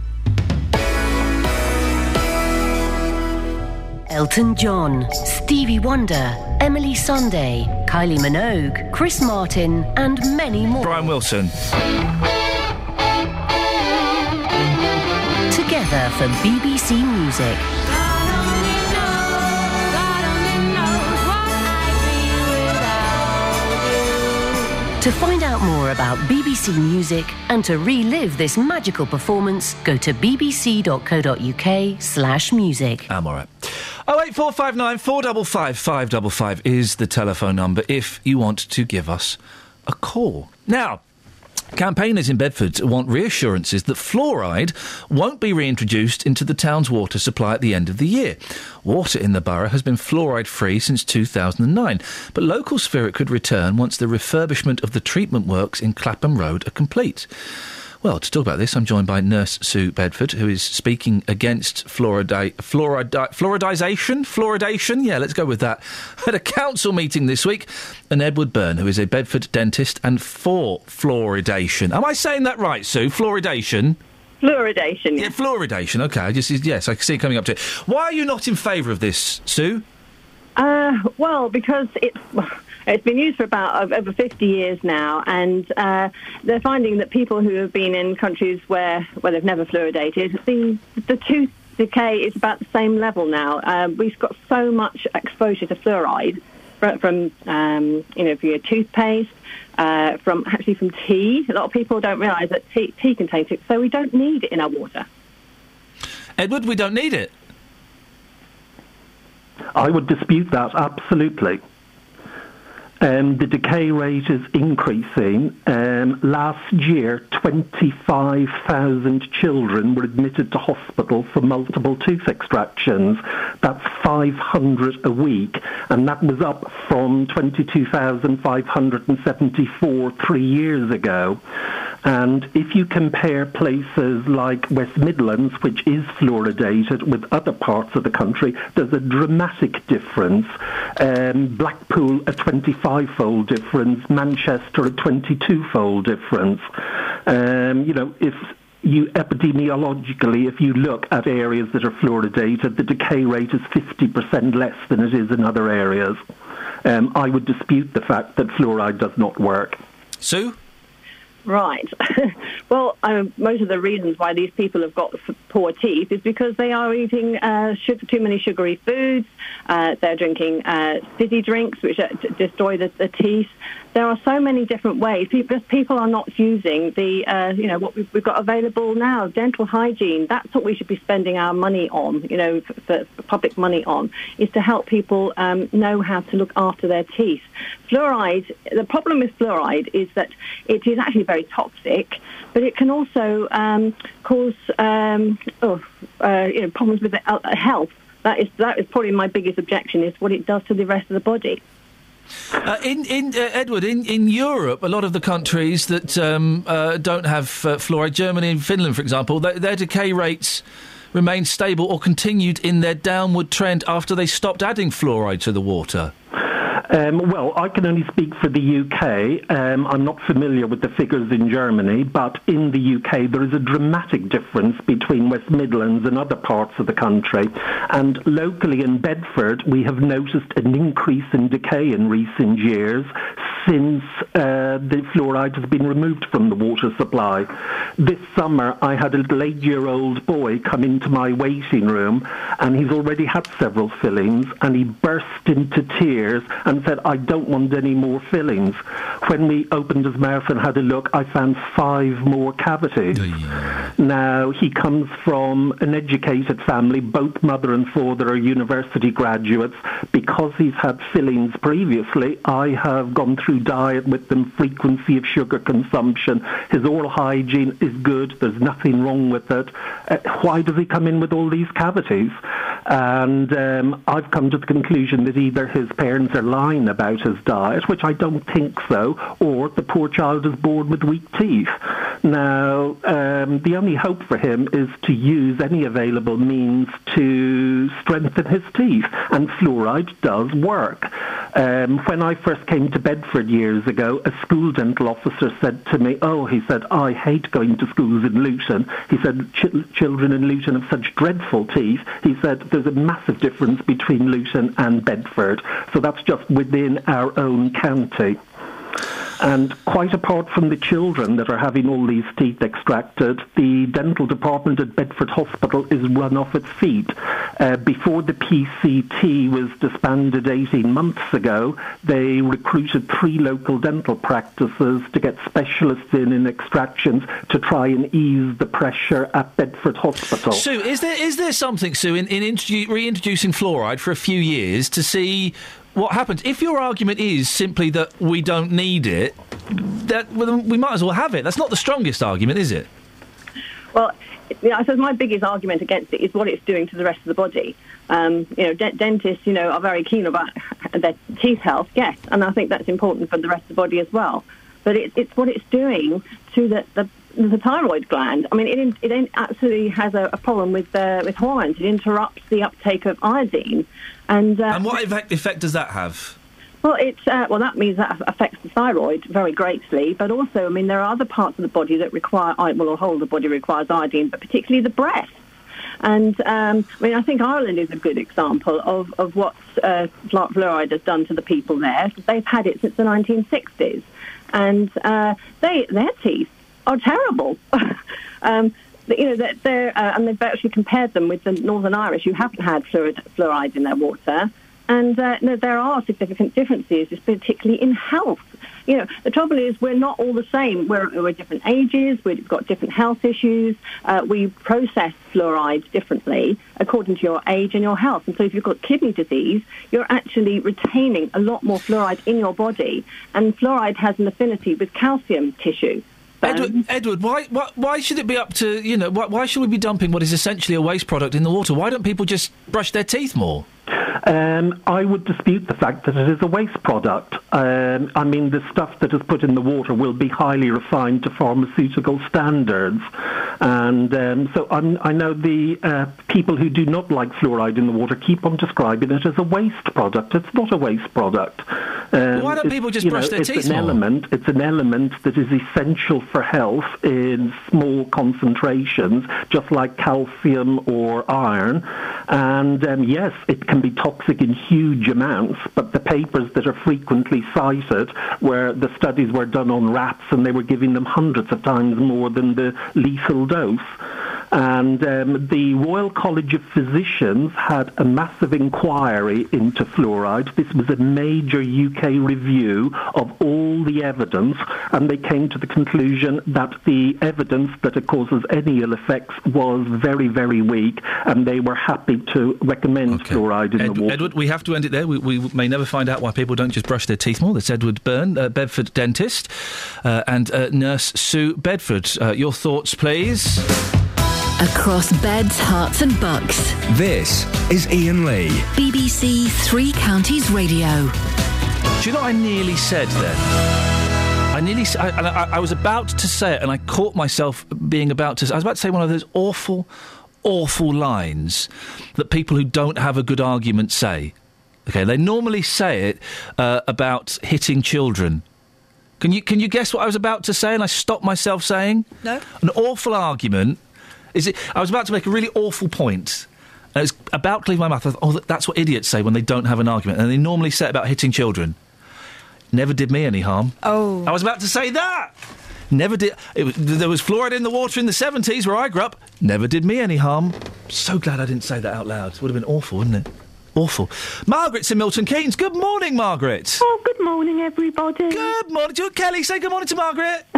[SPEAKER 56] Elton John, Stevie Wonder, Emeli Sandé, Kylie Minogue, Chris Martin, and many more.
[SPEAKER 8] Brian Wilson.
[SPEAKER 56] Together for BBC Music. To find out more about BBC Music and to relive this magical performance, go to bbc.co.uk slash music.
[SPEAKER 8] I'm all right. 08459 455 555 is the telephone number if you want to give us a call. Now, Campaigners in Bedford want reassurances that fluoride won't be reintroduced into the town's water supply at the end of the year. Water in the borough has been fluoride free since 2009, but locals fear it could return once the refurbishment of the treatment works in Clapham Road are complete. Well, to talk about this, I'm joined by Nurse Sue Bedford, who is speaking against fluoridi- fluoridi- fluoridisation? Fluoridation? Yeah, let's go with that. *laughs* At a council meeting this week, and Edward Byrne, who is a Bedford dentist and for fluoridation. Am I saying that right, Sue? Fluoridation?
[SPEAKER 45] Fluoridation.
[SPEAKER 8] Yeah, fluoridation. Okay, I just yes, I can see it coming up to it. Why are you not in favour of this, Sue?
[SPEAKER 45] Uh, well, because it's it's been used for about over 50 years now, and uh, they're finding that people who have been in countries where where they've never fluoridated, the the tooth decay is about the same level now. Um, we've got so much exposure to fluoride from, from um, you know, via toothpaste, uh, from actually from tea. A lot of people don't realise that tea, tea contains it, so we don't need it in our water.
[SPEAKER 8] Edward, we don't need it.
[SPEAKER 57] I would dispute that absolutely. Um, the decay rate is increasing. Um, last year, 25,000 children were admitted to hospital for multiple tooth extractions. That's 500 a week, and that was up from 22,574 three years ago. And if you compare places like West Midlands, which is fluoridated, with other parts of the country, there's a dramatic difference. Um, Blackpool, a 25-fold difference. Manchester, a 22-fold difference. Um, you know, if you epidemiologically, if you look at areas that are fluoridated, the decay rate is 50% less than it is in other areas. Um, I would dispute the fact that fluoride does not work.
[SPEAKER 8] Sue?
[SPEAKER 45] Right. *laughs* well, um, most of the reasons why these people have got poor teeth is because they are eating uh, sugar, too many sugary foods. Uh, they're drinking uh, fizzy drinks, which destroy the, the teeth. There are so many different ways. People, people are not using the, uh, you know, what we've, we've got available now. Dental hygiene. That's what we should be spending our money on. You know, for, for public money on is to help people um, know how to look after their teeth. Fluoride. The problem with fluoride is that it is actually very toxic, but it can also um, cause um, oh, uh, you know, problems with the, uh, health. That is that is probably my biggest objection is what it does to the rest of the body.
[SPEAKER 8] Uh, in, in uh, Edward, in, in Europe, a lot of the countries that um, uh, don't have uh, fluoride, Germany and Finland, for example, their, their decay rates remained stable or continued in their downward trend after they stopped adding fluoride to the water.
[SPEAKER 57] Um, well, I can only speak for the UK. Um, I'm not familiar with the figures in Germany, but in the UK there is a dramatic difference between West Midlands and other parts of the country. And locally in Bedford, we have noticed an increase in decay in recent years. since uh, the fluoride has been removed from the water supply. This summer, I had a little eight-year-old boy come into my waiting room, and he's already had several fillings, and he burst into tears and said, "I don't want any more fillings." When we opened his mouth and had a look, I found five more cavities. Now he comes from an educated family. Both mother and father are university graduates. Because he's had fillings previously, I have gone through diet with them, frequency of sugar consumption. His oral hygiene is good. There's nothing wrong with it. Uh, why does he come in with all these cavities? And um, I've come to the conclusion that either his parents are lying about his diet, which I don't think so, or the poor child is born with weak teeth. Now, um, the only hope for him is to use any available means to strengthen his teeth, and fluoride does work. Um, when I first came to Bedford years ago, a school dental officer said to me, "Oh, he said, I hate going to schools in Luton." He said, Ch- "Children in Luton have such dreadful teeth." He said, "There's a massive difference between Luton and Bedford, so that's just within our own county." And quite apart from the children that are having all these teeth extracted, the dental department at Bedford Hospital is run off its feet. Uh, before the PCT was disbanded 18 months ago, they recruited three local dental practices to get specialists in in extractions to try and ease the pressure at Bedford Hospital.
[SPEAKER 8] Sue, is there is there something, Sue, in, in introdu- reintroducing fluoride for a few years to see what happens? If your argument is simply that we don't need it, that we might as well have it. That's not the strongest argument, is it?
[SPEAKER 45] Well, I suppose my biggest argument against it is what it's doing to the rest of the body. Um, you know, de- dentists, you know, are very keen about *laughs* their teeth health, yes, and I think that's important for the rest of the body as well. But it, it's what it's doing to the, the the thyroid gland. I mean, it it absolutely has a, a problem with uh, with hormones. It interrupts the uptake of iodine, and uh,
[SPEAKER 8] and what effect, effect does that have?
[SPEAKER 45] Well, it's uh, well that means that affects the thyroid very greatly, but also, I mean, there are other parts of the body that require well, the whole of the body requires iodine, but particularly the breast. And um, I mean, I think Ireland is a good example of of what uh, fluoride has done to the people there. They've had it since the 1960s, and uh, they their teeth are terrible. *laughs* um, you know, they're, they're uh, and they've actually compared them with the Northern Irish who haven't had fluoride, in their water. And uh, there are significant differences, particularly in health. You know, the trouble is we're not all the same. We're, we're different ages. We've got different health issues. Uh, we process fluoride differently according to your age and your health. And so if you've got kidney disease, you're actually retaining a lot more fluoride in your body. And fluoride has an affinity with calcium tissue.
[SPEAKER 8] Edward, Edward, why, why why should it be up to you know why, why should we be dumping what is essentially a waste product in the water? Why don't people just brush their teeth more?
[SPEAKER 57] Um, I would dispute the fact that it is a waste product. Um, I mean, the stuff that is put in the water will be highly refined to pharmaceutical standards. And um, so I'm, i know the uh, people who do not like fluoride in the water keep on describing it as a waste product. It's not a waste product. Um,
[SPEAKER 8] why don't people just brush
[SPEAKER 57] know,
[SPEAKER 8] their
[SPEAKER 57] it's
[SPEAKER 8] teeth
[SPEAKER 57] an
[SPEAKER 8] more?
[SPEAKER 57] element. It's an element that is essential for health in small concentrations, just like calcium or iron. And um, yes, it can be toxic in huge amounts. But the papers that are frequently cited, where the studies were done on rats and they were giving them hundreds of times more than the lethal dose. And um, the Royal College of Physicians had a massive inquiry into fluoride. This was a major UK review of all the evidence, and they came to the conclusion that the evidence that it causes any ill effects was very, very weak, and they were happy to recommend fluoride in
[SPEAKER 8] Ed-
[SPEAKER 57] the water.
[SPEAKER 8] Edward, we have to end it there. We, we may never find out why people don't just brush their teeth more. That's Edward Byrne, uh, Bedford dentist, uh, and uh, nurse Sue Bedford. Uh, your thoughts, please.
[SPEAKER 5] Across beds, Herts, and bucks.
[SPEAKER 7] This is Iain Lee.
[SPEAKER 5] BBC Three Counties Radio.
[SPEAKER 8] Do you know what I nearly said then? I nearly, s- I, and I, I was about to say it, and I caught myself being about to. I was about to say one of those awful, awful lines that people who don't have a good argument say. Okay, they normally say it uh, about hitting children. Can you can you guess what I was about to say? And I stopped myself saying
[SPEAKER 11] No.
[SPEAKER 8] an awful argument. Is it? I was about to make a really awful point. And it was about to leave my mouth. I thought, oh, that's what idiots say when they don't have an argument, and they normally say about hitting children. Never did me any harm.
[SPEAKER 11] Oh.
[SPEAKER 8] I was about to say that. Never did. It was, there was fluoride in the water in the 70s where I grew up. Never did me any harm. So glad I didn't say that out loud. It would have been awful, wouldn't it? Awful. Margaret's in Milton Keynes. Good morning, Margaret.
[SPEAKER 58] Oh, good morning, everybody.
[SPEAKER 8] Good morning to Kelly. Say good morning to Margaret. *laughs*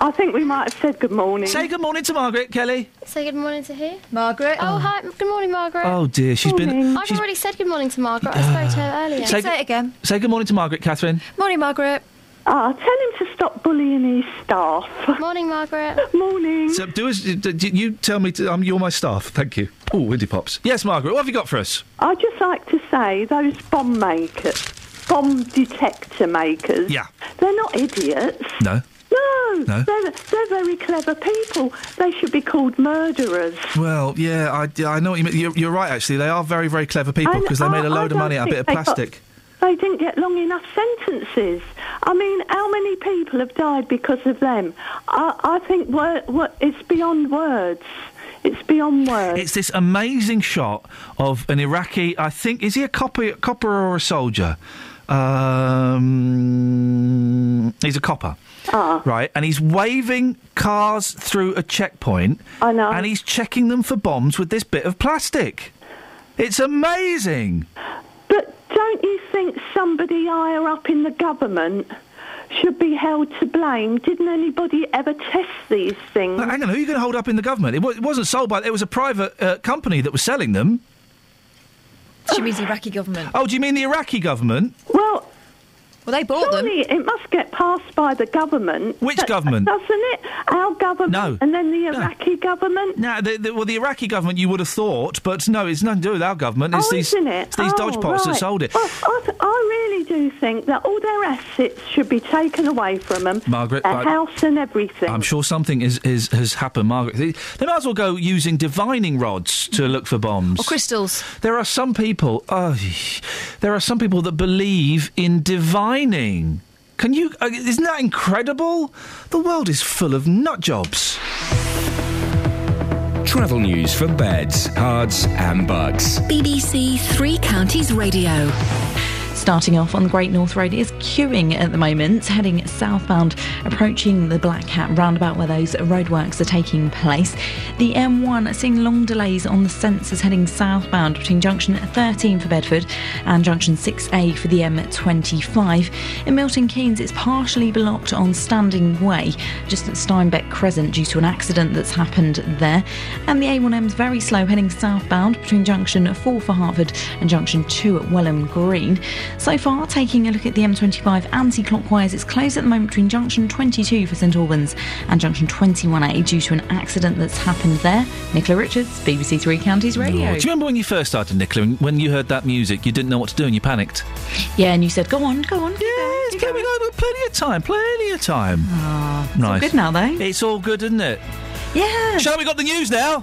[SPEAKER 58] I think we might have said good morning.
[SPEAKER 8] Say good morning to Margaret, Kelly.
[SPEAKER 10] Say good morning to who?
[SPEAKER 11] Margaret.
[SPEAKER 10] Oh, hi. Good morning, Margaret.
[SPEAKER 8] Oh dear, she's been.
[SPEAKER 10] I've
[SPEAKER 8] she's-
[SPEAKER 10] already said good morning to Margaret. I spoke to her earlier.
[SPEAKER 8] Say,
[SPEAKER 11] Say it again.
[SPEAKER 8] Say good morning to Margaret, Catherine.
[SPEAKER 11] Morning, Margaret.
[SPEAKER 58] Ah, tell him to stop bullying his staff.
[SPEAKER 10] Morning, Margaret. *laughs*
[SPEAKER 58] Morning.
[SPEAKER 8] So do us. d- d- You tell me. To, um, you're my staff. Thank you. Oh, windy pops. Yes, Margaret. What have you got for us?
[SPEAKER 58] I'd just like to say those bomb makers, bomb detector makers,
[SPEAKER 8] Yeah.
[SPEAKER 58] they're not idiots.
[SPEAKER 8] No.
[SPEAKER 58] No,
[SPEAKER 8] No?
[SPEAKER 58] They're, they're very clever people. They should be called murderers.
[SPEAKER 8] Well, yeah, I, I know what you mean. You're, you're right. Actually, they are very, very clever people because they made a load of money out of a bit of
[SPEAKER 58] think they got-
[SPEAKER 8] plastic.
[SPEAKER 58] They didn't get long enough sentences. I mean, how many people have died because of them? I, I think wor- wor- it's beyond words. It's beyond words.
[SPEAKER 8] It's this amazing shot of an Iraqi. I think is he a copper, copper or a soldier? Um, he's a copper.
[SPEAKER 58] Ah.
[SPEAKER 8] Right, and he's waving cars through a checkpoint.
[SPEAKER 58] I know.
[SPEAKER 8] And he's checking them for bombs with this bit of plastic. It's amazing.
[SPEAKER 58] But don't you think somebody higher up in the government should be held to blame? Didn't anybody ever test these things?
[SPEAKER 8] Now, hang on, who are you going to hold up in the government? It, wa- it wasn't sold by. It was a private uh, company that was selling them.
[SPEAKER 11] She means the Iraqi government.
[SPEAKER 8] Oh, do you mean the Iraqi government?
[SPEAKER 58] Well,
[SPEAKER 11] well, they bought
[SPEAKER 58] surely it must get passed by the government.
[SPEAKER 8] Which
[SPEAKER 58] Do-
[SPEAKER 8] government?
[SPEAKER 58] Doesn't it? Our government
[SPEAKER 8] No.
[SPEAKER 58] and then the Iraqi government?
[SPEAKER 8] No, the, the, well, the Iraqi government you would have thought, but no, it's nothing to do with our government. It's
[SPEAKER 58] oh,
[SPEAKER 8] these,
[SPEAKER 58] isn't it?
[SPEAKER 8] it's these
[SPEAKER 58] oh,
[SPEAKER 8] dodge pots that
[SPEAKER 58] right.
[SPEAKER 8] sold it.
[SPEAKER 58] Well, I, th- I really do think that all their assets should be taken away from them.
[SPEAKER 8] Margaret,
[SPEAKER 58] their
[SPEAKER 8] I-
[SPEAKER 58] house and everything.
[SPEAKER 8] I'm sure something is, is, has happened, Margaret. They, they might as well go using divining rods to look for bombs.
[SPEAKER 11] Or crystals.
[SPEAKER 8] There are some people. Oh, there are some people that believe in divining. Can you? Uh, isn't that incredible? The world is full of nut jobs.
[SPEAKER 7] Travel news for beds, cards, and Bucks.
[SPEAKER 5] BBC Three Counties Radio.
[SPEAKER 15] Starting off on the Great North Road is queuing at the moment, heading southbound, approaching the Black Cat roundabout where those roadworks are taking place. The M1 seeing long delays on the sensors heading southbound between junction 13 for Bedford and junction 6A for the M25. In Milton Keynes, it's partially blocked on Standing Way, just at Steinbeck Crescent due to an accident that's happened there. And the A1M's very slow heading southbound between junction 4 for Hartford and junction 2 at Welham Green. So far, taking a look at the M25 anti-clockwise, it's closed at the moment between junction 22 for St Albans and junction 21A due to an accident that's happened there. Nicola Richards, BBC Three Counties Radio.
[SPEAKER 8] Oh, do you remember when you first started, Nicola? and When you heard that music, you didn't know what to do and you panicked.
[SPEAKER 15] Yeah, and you said, "Go on, go on."
[SPEAKER 8] Yeah, it's plenty, plenty of time. Plenty of time.
[SPEAKER 15] Oh, it's
[SPEAKER 8] nice.
[SPEAKER 15] all good now, though.
[SPEAKER 8] It's all good, isn't it?
[SPEAKER 15] Yeah.
[SPEAKER 8] Shall we got the news now?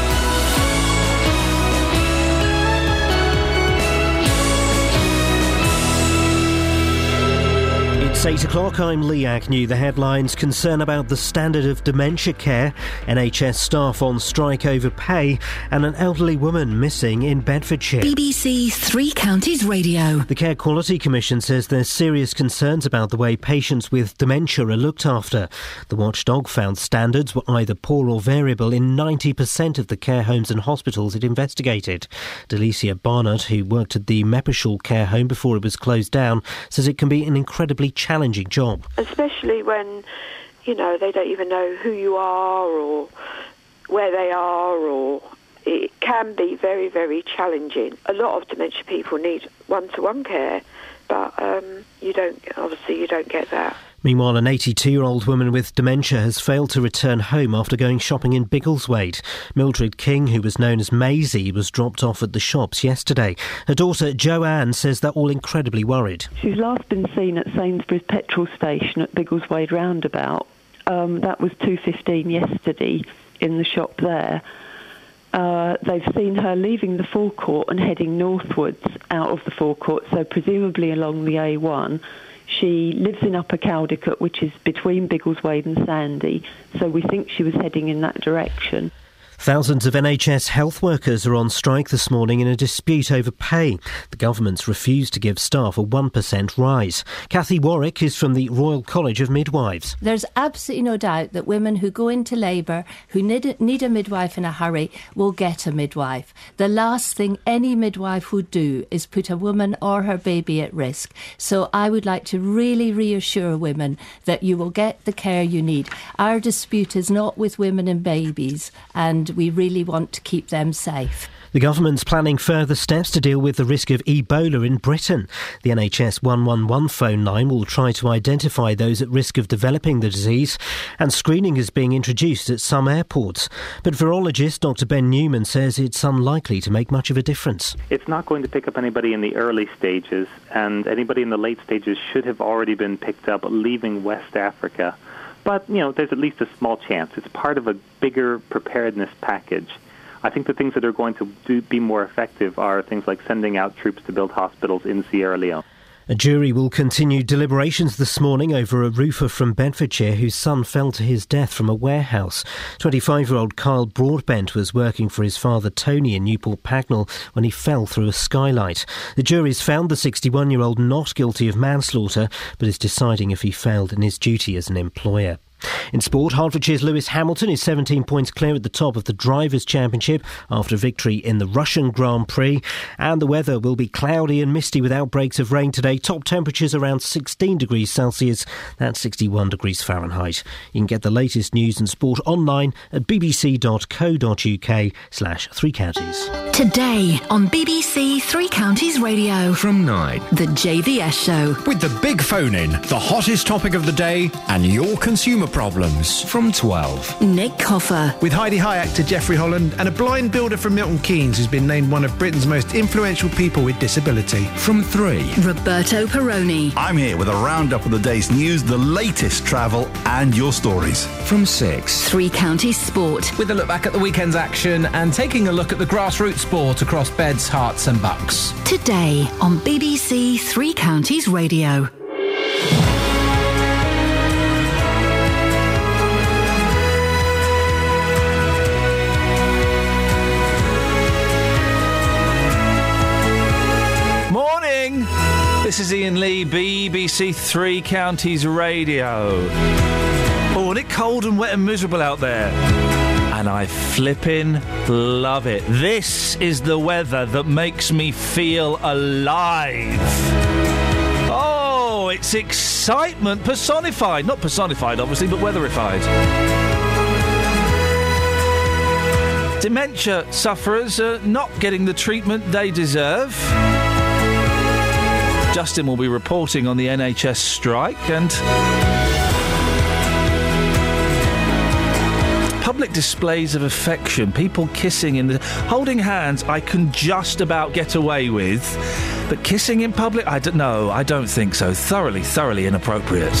[SPEAKER 1] It's 8 o'clock. I'm Lee Agnew. The headlines concern about the standard of dementia care, NHS staff on strike over pay, and an elderly woman missing in Bedfordshire.
[SPEAKER 5] BBC Three Counties Radio.
[SPEAKER 1] The Care Quality Commission says there's serious concerns about the way patients with dementia are looked after. The watchdog found standards were either poor or variable in 90% of the care homes and hospitals it investigated. Delicia Barnett, who worked at the Meppershall care home before it was closed down, says it can be an incredibly challenging job.
[SPEAKER 59] especially when you know they don't even know who you are or where they are or it can be very very challenging a lot of dementia people need one-to-one care but um, you don't obviously you don't get that
[SPEAKER 1] Meanwhile, an 82 year old woman with dementia has failed to return home after going shopping in Biggleswade. Mildred King, who was known as Maisie, was dropped off at the shops yesterday. Her daughter Joanne says they're all incredibly worried.
[SPEAKER 54] She's last been seen at Sainsbury's petrol station at Biggleswade roundabout. Um, that was 2.15 yesterday in the shop there. Uh, they've seen her leaving the forecourt and heading northwards out of the forecourt, so presumably along the A1. She lives in Upper Caldecote, which is between Biggleswade and Sandy, so we think she was heading in that direction.
[SPEAKER 1] Thousands of NHS health workers are on strike this morning in a dispute over pay. The government's refused to give staff a 1% rise. Cathy Warwick is from the Royal College of Midwives.
[SPEAKER 60] There's absolutely no doubt that women who go into labour, who need, need a midwife in a hurry, will get a midwife. The last thing any midwife would do is put a woman or her baby at risk. So I would like to really reassure women that you will get the care you need. Our dispute is not with women and babies, and we really want to keep them safe.
[SPEAKER 1] The government's planning further steps to deal with the risk of Ebola in Britain. The NHS 111 phone line will try to identify those at risk of developing the disease, and screening is being introduced at some airports. But virologist Dr. Ben Neuman says it's unlikely to make much of a difference.
[SPEAKER 49] It's not going to pick up anybody in the early stages, and anybody in the late stages should have already been picked up leaving West Africa. But, you know, there's at least a small chance. It's part of a bigger preparedness package. I think the things that are going to do, be more effective are things like sending out troops to build hospitals in Sierra Leone.
[SPEAKER 1] A jury will continue deliberations this morning over a roofer from Bedfordshire whose son fell to his death from a warehouse. 25 year old Kyle Broadbent was working for his father Tony in Newport Pagnell when he fell through a skylight. The jury's found the 61 year old not guilty of manslaughter but is deciding if he failed in his duty as an employer. In sport, Hertfordshire's Lewis Hamilton is 17 points clear at the top of the Drivers' Championship after victory in the Russian Grand Prix. And the weather will be cloudy and misty with outbreaks of rain today. Top temperatures around 16 degrees Celsius. That's 61 degrees Fahrenheit. You can get the latest news and sport online at bbc.co.uk slash three counties.
[SPEAKER 5] Today on BBC Three Counties Radio.
[SPEAKER 7] From 9.
[SPEAKER 5] The JVS Show.
[SPEAKER 61] With the big phone in, the hottest topic of the day, and your consumer problems.
[SPEAKER 7] From 12.
[SPEAKER 5] Nick Coffer.
[SPEAKER 62] With Hi-de-Hi actor Jeffrey Holland and a blind builder from Milton Keynes who's been named one of Britain's most influential people with disability.
[SPEAKER 7] From 3.
[SPEAKER 5] Roberto Perrone.
[SPEAKER 63] I'm here with a roundup of the day's news, the latest travel, and your stories.
[SPEAKER 7] From 6.
[SPEAKER 5] Three Counties Sport.
[SPEAKER 64] With a look back at the weekend's action and taking a look at the grassroots sport across beds, Herts and Bucks.
[SPEAKER 5] Today on BBC Three Counties Radio.
[SPEAKER 8] This is Iain Lee, BBC Three Counties Radio. Oh, and it cold and wet and miserable out there. And I flippin' love it. This is the weather that makes me feel alive. Oh, it's excitement personified. Not personified, obviously, but weatherified. Dementia sufferers are not getting the treatment they deserve. Justin will be reporting on the NHS strike and. Public displays of affection, people kissing in the. holding hands, I can just about get away with. But kissing in public, I don't know, I don't think so. Thoroughly, thoroughly inappropriate.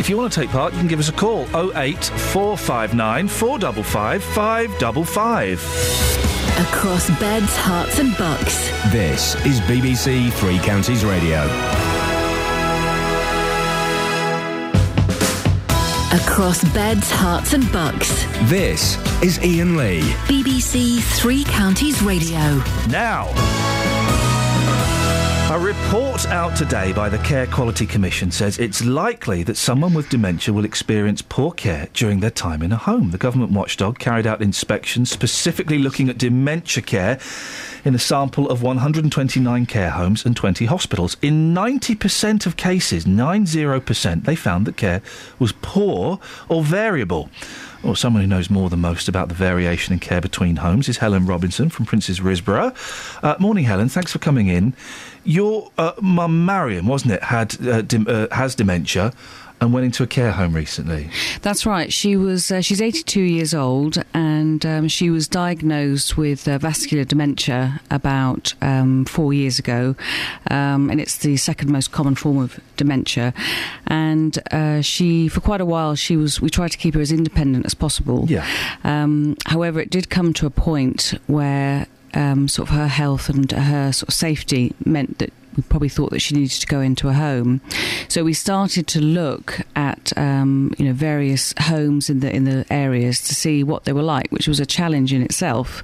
[SPEAKER 8] If you want to take part, you can give us a call 08 459 455 555.
[SPEAKER 5] Across beds, Herts, and Bucks.
[SPEAKER 7] This is BBC Three Counties Radio.
[SPEAKER 5] Across beds, Herts, and Bucks.
[SPEAKER 7] This is Iain Lee.
[SPEAKER 5] BBC Three Counties Radio.
[SPEAKER 8] Now, a report out today by the Care Quality Commission says it's likely that someone with dementia will experience poor care during their time in a home. The government watchdog carried out inspections specifically looking at dementia care in a sample of 129 care homes and 20 hospitals. In 90% of cases, 90%, they found that care was poor or variable. Well, someone who knows more than most about the variation in care between homes is Helen Robinson from Princes Risborough. Uh, morning, Helen. Thanks for coming in. Your uh, mum, Marion, wasn't it, had uh, dim- uh, has dementia and went into a care home recently.
[SPEAKER 65] That's right. She was uh, she's 82 years old, and um, she was diagnosed with uh, vascular dementia about um, four years ago, um, and it's the second most common form of dementia. And uh, she, for quite a while, she was. We tried to keep her as independent as possible.
[SPEAKER 8] Yeah.
[SPEAKER 65] Um, however, it did come to a point where um, sort of her health and her sort of safety meant that we probably thought that she needed to go into a home. So we started to look at um, you know various homes in the in the areas to see what they were like, which was a challenge in itself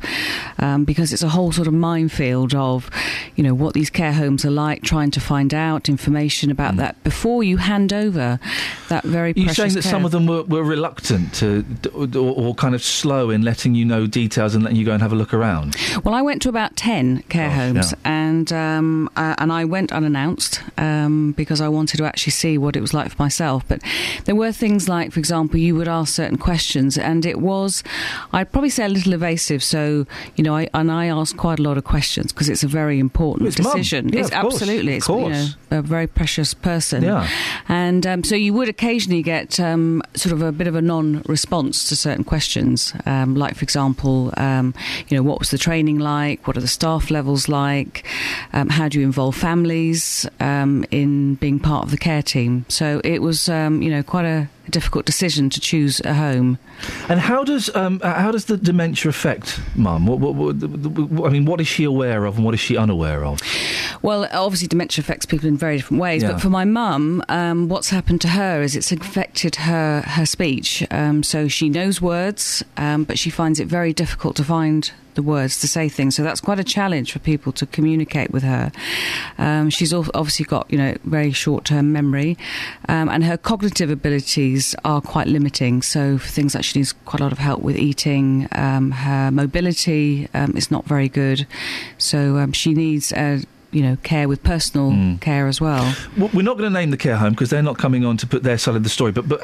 [SPEAKER 65] um, because it's a whole sort of minefield of you know what these care homes are like, trying to find out information about that before you hand over that very.
[SPEAKER 8] Are you
[SPEAKER 65] precious
[SPEAKER 8] saying that some of them were, were reluctant to, or, or kind of slow in letting you know details and letting you go and have a look around?
[SPEAKER 65] Well, I went to about ten care homes,
[SPEAKER 8] yeah.
[SPEAKER 65] and um, uh, and I went unannounced um, because I wanted to actually see what it was like for myself. But there were things like, for example, you would ask certain questions, and it was, I'd probably say, a little evasive. So you know, I, and I asked quite a lot of questions because it's a very important
[SPEAKER 8] It's
[SPEAKER 65] decision.
[SPEAKER 8] Yeah,
[SPEAKER 65] it's absolutely, it's you know, a very precious person.
[SPEAKER 8] Yeah.
[SPEAKER 65] And um, so you would occasionally get um, sort of a bit of a non-response to certain questions, um, like for example, um, you know, what was the training like? What are the staff levels like? Um, how do you involve families um, in being part of the care team? So it was, um, you know, quite a difficult decision to choose a home.
[SPEAKER 8] And how does um, uh, how does the dementia affect Mum? What, what, what, I mean, what is she aware of and what is she unaware of?
[SPEAKER 65] Well, obviously, dementia affects people in very different ways.
[SPEAKER 8] Yeah.
[SPEAKER 65] But for my mum, um, what's happened to her is it's affected her her speech. Um, so she knows words, um, but she finds it very difficult to find the words to say things. So that's quite a challenge for people to communicate with her. Um, she's obviously got you know very short term memory, um, and her cognitive abilities are quite limiting. So for things like she needs quite a lot of help with eating. Um, her mobility um, is not very good, so um, she needs. Uh, you know, care with personal
[SPEAKER 8] Hmm.
[SPEAKER 65] care as well.
[SPEAKER 8] Well, we're not going to name the care home because they're not coming on to put their side of the story. But but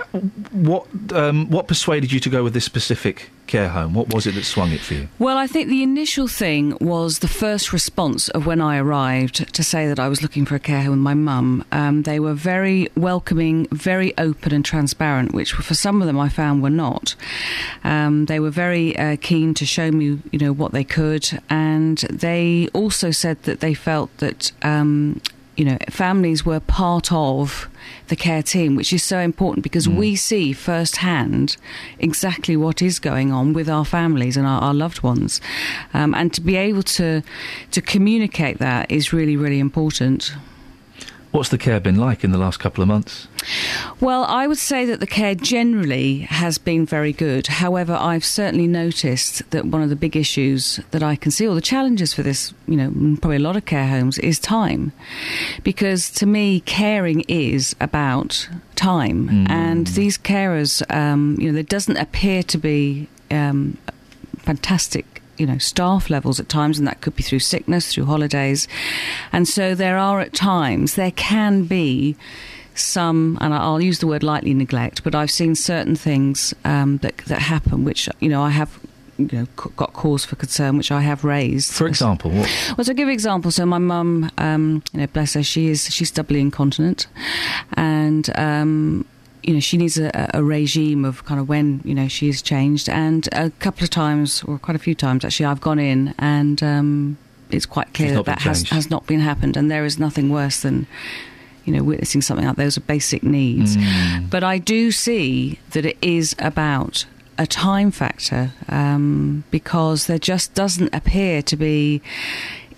[SPEAKER 8] what um, what persuaded you to go with this specific care home? What was it that swung it for you?
[SPEAKER 65] Well, I think the initial thing was the first response of when I arrived to say that I was looking for a care home with my mum. Um, they were very welcoming, very open and transparent, which for some of them I found were not. Um, they were very uh, keen to show me, you know, what they could, and they also said that they felt that. Um, you know, families were part of the care team, which is so important because we see firsthand exactly what is going on with our families and our, our loved ones, um, and to be able to to communicate that is really, really important.
[SPEAKER 8] What's the care been like in the last couple of months?
[SPEAKER 65] Well, I would say that the care generally has been very good. However, I've certainly noticed that one of the big issues that I can see, or the challenges for this, you know, probably a lot of care homes, is time. Because to me, caring is about time. And these carers, um, you know, there doesn't appear to be um, fantastic you know staff levels at times and that could be through sickness through holidays. And so there are at times there can be some and I'll use the word lightly neglect but I've seen certain things um, that that happen which you know I have you know got cause for concern which I have raised.
[SPEAKER 8] For example, what?
[SPEAKER 65] well, to give an example, so my mum, um, you know, bless her, she is she's doubly incontinent, and um, you know she needs a, a regime of kind of when you know she is changed. And a couple of times, or quite a few times actually, I've gone in and um, it's quite clear that that has, has not been happened, and there is nothing worse than. You know, witnessing something like those are basic needs.
[SPEAKER 8] Mm.
[SPEAKER 65] But I do see that it is about a time factor um, because there just doesn't appear to be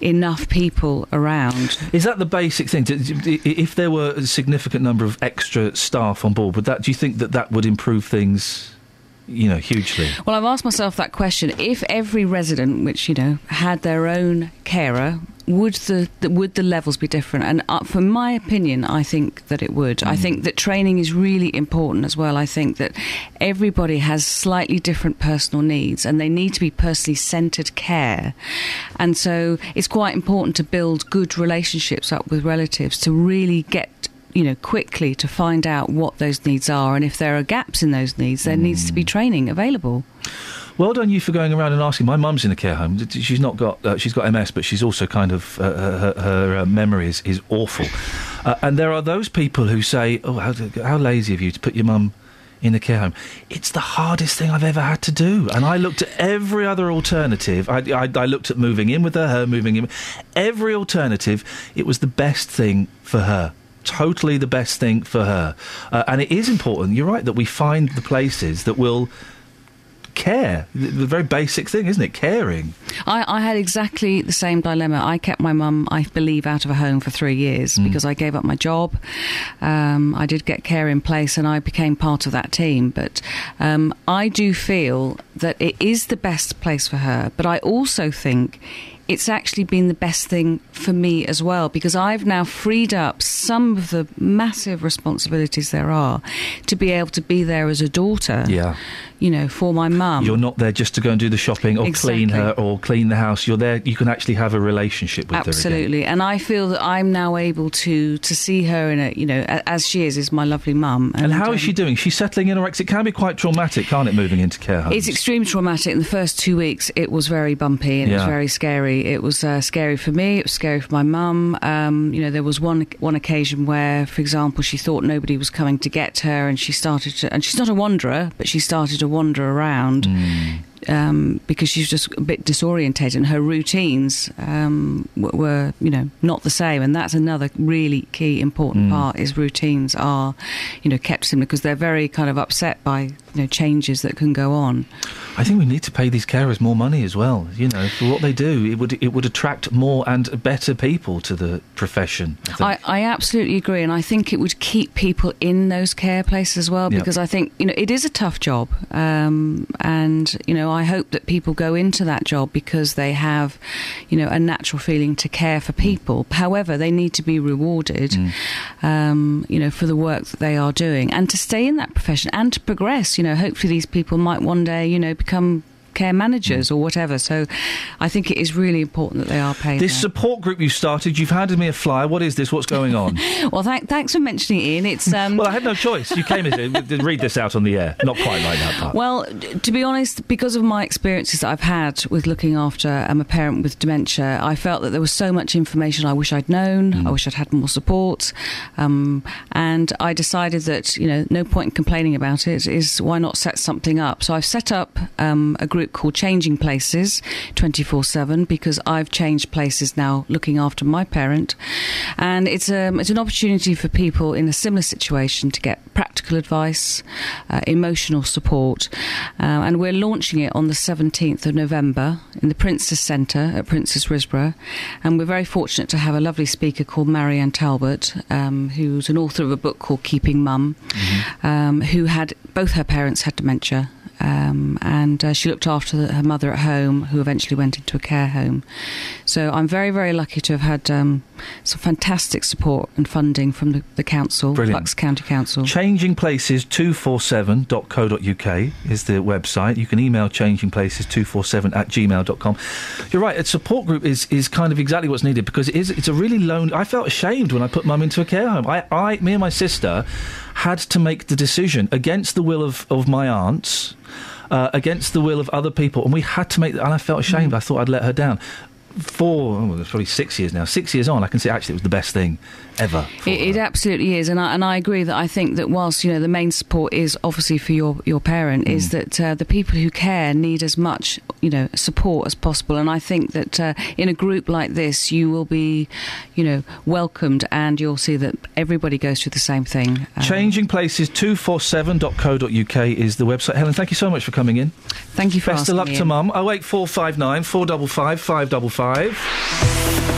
[SPEAKER 65] enough people around.
[SPEAKER 8] Is that the basic thing? If there were a significant number of extra staff on board, would that? Do you think that that would improve things? You know, hugely.
[SPEAKER 65] Well, I've asked myself that question. If every resident, which you know, had their own carer, would the, would the levels be different? And uh, from my opinion, I think that it would. I think that training is really important as well. I think that everybody has slightly different personal needs, and they need to be personally centered care. And so, it's quite important to build good relationships up with relatives to really get you know, quickly to find out what those needs are, and if there are gaps in those needs, there needs to be training available.
[SPEAKER 8] Well done you for going around and asking. My mum's in a care home. She's not got uh, she's got MS, but she's also kind of uh, her, her uh, memory is, is awful. Uh, and there are those people who say, "Oh, how, how lazy of you to put your mum." In a care home, it's the hardest thing I've ever had to do, and I looked at every other alternative. I, I, I looked at moving in with her, her moving in. Every alternative, it was the best thing for her totally the best thing for her. Uh, and it is important, you're right, that we find the places that will care. The, the very basic thing, isn't it? Caring.
[SPEAKER 65] I, I had exactly the same dilemma. I kept my mum, I believe, out of a home for three years
[SPEAKER 8] Mm.
[SPEAKER 65] because I gave up my job. Um, I did get care in place and I became part of that team. But um, I do feel that it is the best place for her. But I also think it's actually been the best thing for me as well because I've now freed up some of the massive responsibilities there are to be able to be there as a daughter.
[SPEAKER 8] Yeah.
[SPEAKER 65] You know, for my mum.
[SPEAKER 8] You're not there just to go and do the shopping or clean her or clean the house. You're there. You can actually have a relationship with her.
[SPEAKER 65] Absolutely, and I feel that I'm now able to to see her in a you know a- as she is is my lovely mum.
[SPEAKER 8] And how is
[SPEAKER 65] um,
[SPEAKER 8] she doing? She's settling in, or it can be quite traumatic, can't it? Moving into care homes.
[SPEAKER 65] It's extremely traumatic. In the first two weeks, it was very bumpy and it was very scary. It was uh, scary for me. It was scary for my mum. Um, you know, there was one one occasion where, for example, she thought nobody was coming to get her, and she started to. And she's not a wanderer, but she started to wander around. Hmm. Um, because she's just a bit disorientated, and her routines um, were, you know, not the same. And that's another really key important
[SPEAKER 8] Mm.
[SPEAKER 65] part: is routines are, you know, kept similar because they're very kind of upset by you know changes that can go on.
[SPEAKER 8] I think we need to pay these carers more money as well. You know, for what they do, it would it would attract more and better people to the profession. I.
[SPEAKER 65] I, I absolutely agree, and I think it would keep people in those care places as well because I think you know it is a tough job, um, and you know I hope that people go into that job because they have, you know, a natural feeling to care for people. However, they need to be rewarded, um, you know, for the work that they are doing and to stay in that profession and to progress. You know, hopefully these people might one day, you know, become care managers or whatever. So I think it is really important that they are paid.
[SPEAKER 8] This support group you started, you've handed me a flyer. What is this? What's going on? *laughs*
[SPEAKER 65] well, thank, thanks for mentioning it, Iain. It's um,
[SPEAKER 8] well, I had no choice. You came in to read this out on the air. Not quite like that part.
[SPEAKER 65] Well, to be honest, because of my experiences that I've had with looking after um, a parent with dementia, I felt that there was so much information I wish I'd known.
[SPEAKER 8] Mm.
[SPEAKER 65] I wish I'd had more support, um, and I decided that you know no point in complaining about it. Is why not set something up? So I've set up um, a group called Changing Places, twenty four seven, because I've changed places now, looking after my parent, and it's um, it's an opportunity for people in a similar situation to get practical advice, uh, emotional support, uh, and we're launching it on the 17th of November in the Princess Centre at Princes Risborough, and we're very fortunate to have a lovely speaker called Marianne Talbot, um, who's an author of a book called Keeping Mum, um, who had both her parents had dementia. Um, and uh, she looked after the, her mother at home, who eventually went into a care home. So I'm very, very lucky to have had um, some fantastic support and funding from the, the council,
[SPEAKER 8] Brilliant.
[SPEAKER 65] Bucks County Council.
[SPEAKER 8] Changing Places 247.co.uk is the website. You can email changingplaces247 at gmail.com. You're right, a support group is, is kind of exactly what's needed because it is, it's a really lonely. I felt ashamed when I put mum into a care home. I, I, me and my sister had to make the decision against the will of, of my aunts. Uh, against the will of other people, and we had to make. And I felt ashamed. I thought I'd let her down. Four, oh, it's probably six years now. Six years on, I can see actually it was the best thing ever.
[SPEAKER 65] It, it absolutely is, and I, and I agree that I think that whilst you know the main support is obviously for your your parent,
[SPEAKER 8] Mm.
[SPEAKER 65] is that uh, the people who care need as much you know support as possible, and I think that uh, in a group like this, you will be, you know, welcomed, and you'll see that everybody goes through the same thing. Um,
[SPEAKER 8] Changing Places 247.co.uk is the website. Helen, thank you so much for coming in.
[SPEAKER 65] Thank you for
[SPEAKER 8] Best of luck to
[SPEAKER 65] in.
[SPEAKER 8] mum. 08459 455 555.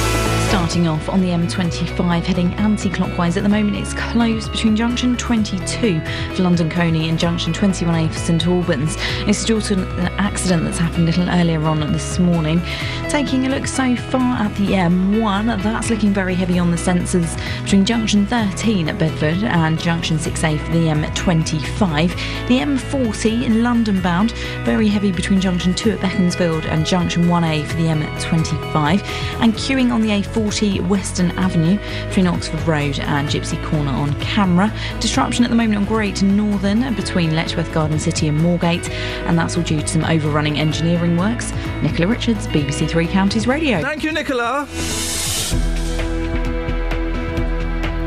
[SPEAKER 15] Starting off on the M25, heading anti-clockwise. At the moment, it's closed between junction 22 for London Colney and junction 21A for St Albans. It's due to an accident that's happened a little earlier on this morning. Taking a look so far at the M1, that's looking very heavy on the sensors between junction 13 at Bedford and junction 6A for the M25. The M40 in London bound, very heavy between junction 2 at Beaconsfield and junction 1A for the M25. And queuing on the A40 Western Avenue between Oxford Road and Gypsy Corner on camera. Disruption at the moment on Great Northern between Letchworth Garden City and Moorgate, and that's all due to some overrunning engineering works. Nicola Richards, BBC Three Counties Radio.
[SPEAKER 8] Thank you, Nicola.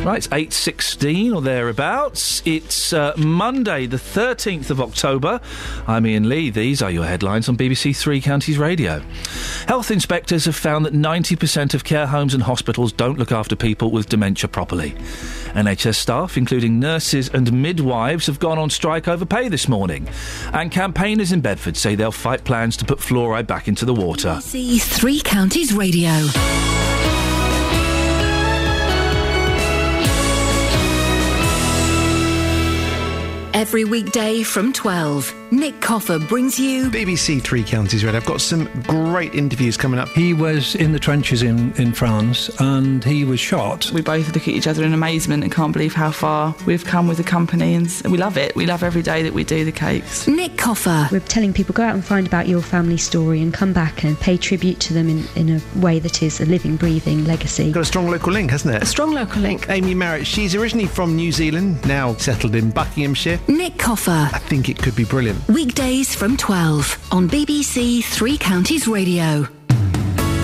[SPEAKER 8] Right, it's 8.16 or thereabouts. It's uh, Monday, the 13th of October. I'm Iain Lee. These are your headlines on BBC Three Counties Radio. Health inspectors have found that 90% of care homes and hospitals don't look after people with dementia properly. NHS staff, including nurses and midwives, have gone on strike over pay this morning. And campaigners in Bedford say they'll fight plans to put fluoride back into the water.
[SPEAKER 5] BBC Three Counties Radio. Every weekday from 12, Nick Coffer brings you
[SPEAKER 62] BBC Three Counties Red. I've got some great interviews coming up.
[SPEAKER 66] He was in the trenches in, in France and he was shot.
[SPEAKER 67] We both look at each other in amazement and can't believe how far we've come with the company, and we love it. We love every day that we do the cakes.
[SPEAKER 5] Nick Coffer.
[SPEAKER 68] We're telling people go out and find about your family story and come back and pay tribute to them in, in a way that is a living, breathing legacy.
[SPEAKER 62] Got a strong local link, hasn't it?
[SPEAKER 68] A strong local link.
[SPEAKER 62] Amy Merritt, she's originally from New Zealand, now settled in Buckinghamshire.
[SPEAKER 5] Nick Coffer.
[SPEAKER 62] I think it could be brilliant.
[SPEAKER 5] Weekdays from 12 on BBC Three Counties Radio.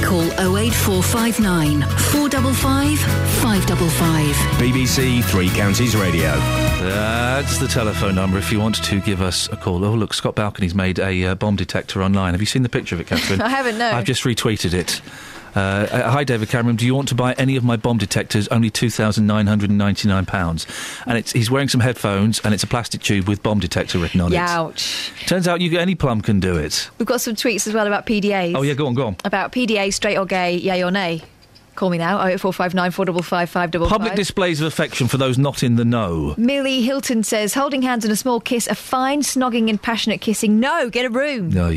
[SPEAKER 5] Call 08459 455 555.
[SPEAKER 7] BBC Three Counties Radio.
[SPEAKER 8] That's the telephone number if you want to give us a call. Oh, look, Scott Balcony's made a uh, bomb detector online. Have you seen the picture of it, Catherine? *laughs*
[SPEAKER 11] I haven't, no.
[SPEAKER 8] I've just retweeted it. Uh, uh, hi, David Cameron. Do you want to buy any of my bomb detectors? Only two thousand nine hundred and ninety-nine pounds. And it's he's wearing some headphones, and it's a plastic tube with bomb detector written on
[SPEAKER 11] Youch.
[SPEAKER 8] it. Turns out you any plum can do it.
[SPEAKER 11] We've got some tweets as well about PDAs.
[SPEAKER 8] Oh yeah, go on, go on.
[SPEAKER 11] About PDA, straight or gay, yay or nay. Call me now, 08459 455 555.
[SPEAKER 8] Public displays of affection for those not in the know.
[SPEAKER 11] Millie Hilton says, holding hands and a small kiss, a fine snogging and passionate kissing. No, get a room.
[SPEAKER 8] No.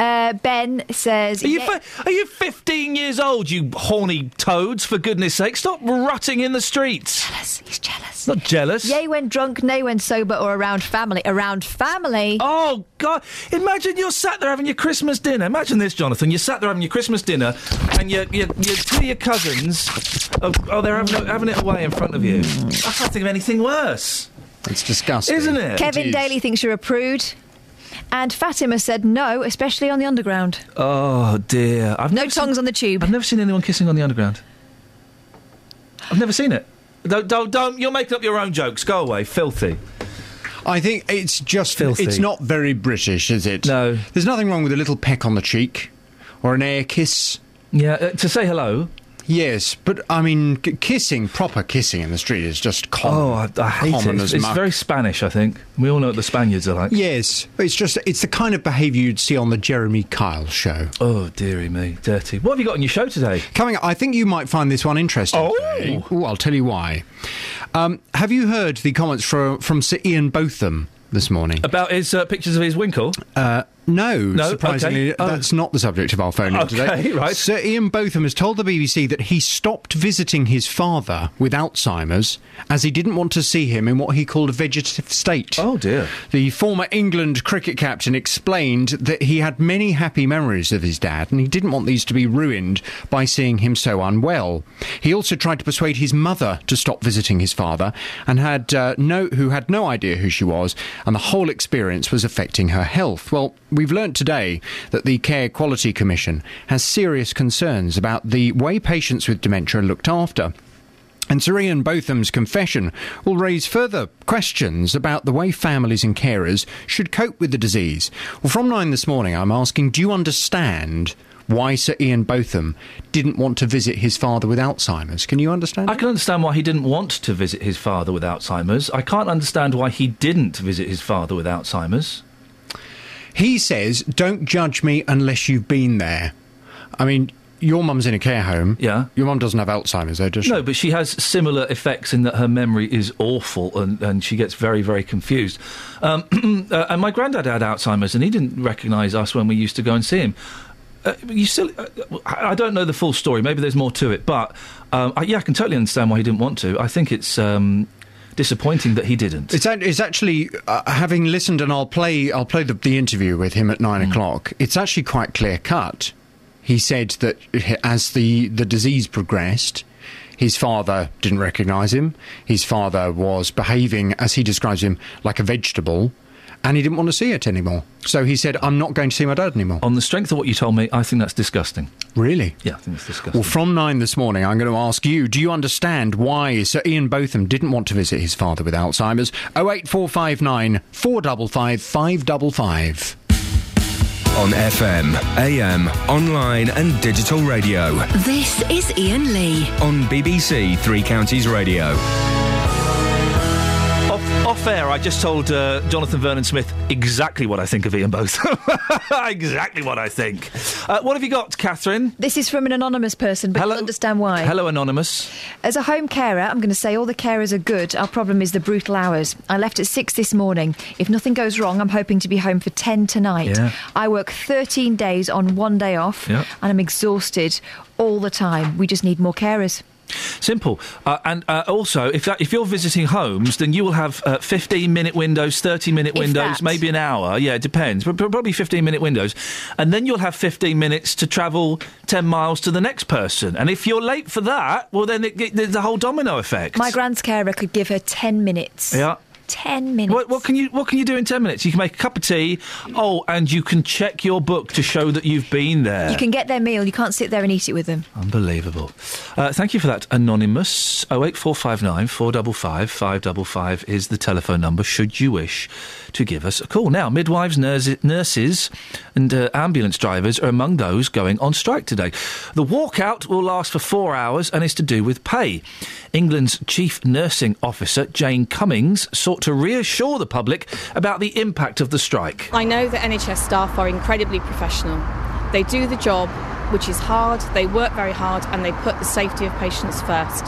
[SPEAKER 11] Uh, ben says,
[SPEAKER 8] Are you,
[SPEAKER 11] "Yeah."
[SPEAKER 8] fi- are you 15 years old, you horny toads, for goodness sake? Stop rutting in the streets.
[SPEAKER 11] Jealous. He's jealous.
[SPEAKER 8] Not jealous.
[SPEAKER 11] Yay when drunk, nay when sober, or around family. Around family.
[SPEAKER 8] Oh, God. Imagine you're sat there having your Christmas dinner. Imagine this, Jonathan. You're sat there having your Christmas dinner, and your, your, your two of your cousins, oh, oh they're having, it- having it away in front of you. I can't think of anything worse.
[SPEAKER 69] It's disgusting.
[SPEAKER 8] Isn't it?
[SPEAKER 11] Kevin Daly thinks you're a prude. And Fatima said no, especially on the underground.
[SPEAKER 8] Oh, dear. I've
[SPEAKER 11] no tongues on the tube.
[SPEAKER 8] I've never seen anyone kissing on the underground. I've never seen it. Don't, don't, don't. You're making up your own jokes. Go away. Filthy.
[SPEAKER 69] I think it's just
[SPEAKER 8] Filthy.
[SPEAKER 69] it's not very British, is it?
[SPEAKER 8] No.
[SPEAKER 69] There's nothing wrong with a little peck on the cheek or an air kiss.
[SPEAKER 8] Yeah, uh, to say hello.
[SPEAKER 69] Yes, but I mean, k- kissing, proper kissing in the street is just common.
[SPEAKER 8] Oh, I, I hate it.
[SPEAKER 69] as
[SPEAKER 8] It's very Spanish, I think. We all know what the Spaniards are like.
[SPEAKER 69] Yes, it's just it's the kind of behaviour you'd see on the Jeremy Kyle show.
[SPEAKER 8] Oh, dearie me, dirty. What have you got on your show today?
[SPEAKER 69] Coming up, I think you might find this one interesting. Oh, Ooh, I'll tell you why. Um, have you heard the comments from from Sir Ian Botham this morning?
[SPEAKER 8] About his uh, pictures of his winkle?
[SPEAKER 69] Uh, no,
[SPEAKER 8] No?
[SPEAKER 69] surprisingly,
[SPEAKER 8] Okay. Oh.
[SPEAKER 69] that's not the subject of our phone *laughs*
[SPEAKER 8] Okay,
[SPEAKER 69] today.
[SPEAKER 8] right.
[SPEAKER 69] Sir Ian Botham has told the BBC that he stopped visiting his father with Alzheimer's as he didn't want to see him in what he called a vegetative state.
[SPEAKER 8] Oh dear.
[SPEAKER 69] The former England cricket captain explained that he had many happy memories of his dad and he didn't want these to be ruined by seeing him so unwell. He also tried to persuade his mother to stop visiting his father and had uh, no who had no idea who she was and the whole experience was affecting her health. Well, we've learnt today that the Care Quality Commission has serious concerns about the way patients with dementia are looked after. And Sir Ian Botham's confession will raise further questions about the way families and carers should cope with the disease. Well, from nine this morning, I'm asking do you understand why Sir Ian Botham didn't want to visit his father with Alzheimer's? Can you understand?
[SPEAKER 8] I can understand why he didn't want to visit his father with Alzheimer's. I can't understand why he didn't visit his father with Alzheimer's.
[SPEAKER 69] He says, don't judge me unless you've been there. I mean, your mum's in a care home.
[SPEAKER 8] Yeah.
[SPEAKER 69] Your mum doesn't have Alzheimer's, though, does she?
[SPEAKER 8] No, but she has similar effects in that her memory is awful and, and she gets very, very confused. Um, *clears throat* uh, and my granddad had Alzheimer's and he didn't recognise us when we used to go and see him. Uh, you still, uh, I I don't know the full story. Maybe there's more to it, but um, I, yeah, I can totally understand why he didn't want to. I think it's um, disappointing that he didn't.
[SPEAKER 69] It's, it's actually uh, having listened, and I'll play. I'll play the, the interview with him at nine
[SPEAKER 8] Hmm.
[SPEAKER 69] o'clock. It's actually quite clear cut. He said that as the the disease progressed, his father didn't recognise him. His father was behaving, as he describes him, like a vegetable. And he didn't want to see it anymore. So he said, I'm not going to see my dad anymore.
[SPEAKER 8] On the strength of what you told me, I think that's disgusting.
[SPEAKER 69] Really?
[SPEAKER 8] Yeah, I think it's disgusting.
[SPEAKER 69] Well, from nine this morning, I'm going to ask you do you understand why Sir Ian Botham didn't want to visit his father with Alzheimer's? 08459 455 555.
[SPEAKER 7] On FM, AM, online, and digital radio.
[SPEAKER 5] This is Iain Lee.
[SPEAKER 7] On BBC Three Counties Radio.
[SPEAKER 8] Off, air, I just told uh, Jonathan Vernon Smith exactly what I think of Ian Botham. *laughs* exactly what I think. Uh, what have you got, Catherine?
[SPEAKER 11] This is from an anonymous person, but you'll understand why.
[SPEAKER 8] Hello, Anonymous.
[SPEAKER 11] As a home carer, I'm going to say all the carers are good. Our problem is the brutal hours. I left at six this morning. If nothing goes wrong, I'm hoping to be home for 10 tonight.
[SPEAKER 8] Yeah.
[SPEAKER 11] I work 13 days on one day off,
[SPEAKER 8] Yeah.
[SPEAKER 11] and I'm exhausted all the time. We just need more carers.
[SPEAKER 8] Simple. Uh, and uh, also, if that, if you're visiting homes, then you will have uh, 15 minute windows, 30 minute
[SPEAKER 11] If
[SPEAKER 8] windows,
[SPEAKER 11] that.
[SPEAKER 8] maybe an hour. Yeah, it depends. But probably 15 minute windows. And then you'll have 15 minutes to travel 10 miles to the next person. And if you're late for that, well, then it, it, there's a whole domino effect.
[SPEAKER 11] My grand's carer could give her 10 minutes.
[SPEAKER 8] Yeah.
[SPEAKER 11] 10 minutes.
[SPEAKER 8] What, what can you What can you do in ten minutes? You can make a cup of tea. Oh, and you can check your book to show that you've been there.
[SPEAKER 11] You can get their meal, you can't sit there and eat it with them.
[SPEAKER 8] Unbelievable. Uh, thank you for that, Anonymous. 08459 455 555 is the telephone number should you wish to give us a call. Now, midwives, nurses, nurses and uh, ambulance drivers are among those going on strike today. The walkout will last for four hours and is to do with pay. England's chief nursing officer, Jane Cummings, sought to reassure the public about the impact of the strike.
[SPEAKER 70] I know that NHS staff are incredibly professional. They do the job, which is hard, they work very hard, and they put the safety of patients first.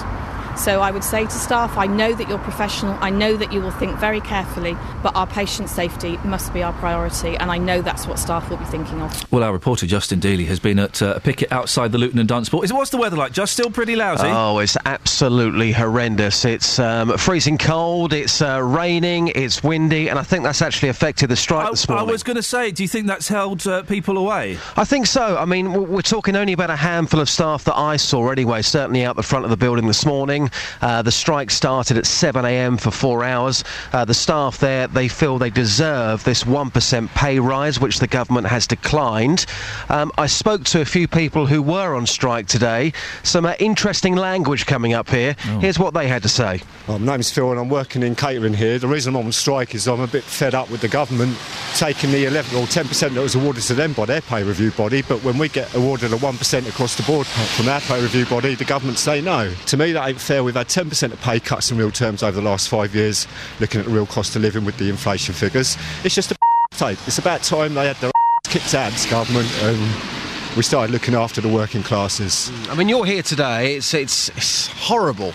[SPEAKER 70] So I would say to staff, I know that you're professional, I know that you will think very carefully, but our patient safety must be our priority, and I know that's what staff will be thinking of.
[SPEAKER 8] Well, our reporter Justin Dealey has been at uh, a picket outside the Luton and Dunstable. Is what's the weather like? Just still pretty lousy.
[SPEAKER 33] Oh, it's absolutely horrendous. It's um, freezing cold, it's uh, raining, it's windy, and I think that's actually affected the strike this morning.
[SPEAKER 8] I was going to say, do you think that's held uh, people away?
[SPEAKER 33] I think so. I mean, we're talking only about a handful of staff that I saw anyway, certainly out the front of the building this morning. Uh, the strike started at 7am for four hours. Uh, the staff there, they feel they deserve this 1% pay rise, which the government has declined. Um, I spoke to a few people who were on strike today. Some uh, interesting language coming up here. Here's what they had to say.
[SPEAKER 71] Well, my name's Phil and I'm working in catering here. The reason I'm on strike is I'm a bit fed up with the government taking the 11 or 10% that was awarded to them by their pay review body, but when we get awarded a 1% across the board from our pay review body, the government say no. To me, that ain't fair. We've had 10% of pay cuts in real terms over the last five years, looking at the real cost of living with the inflation figures. It's just a *laughs* tape. It's about time they had their *laughs* kicked out, this government, and we started looking after the working classes.
[SPEAKER 33] I mean, you're here today. It's it's, it's horrible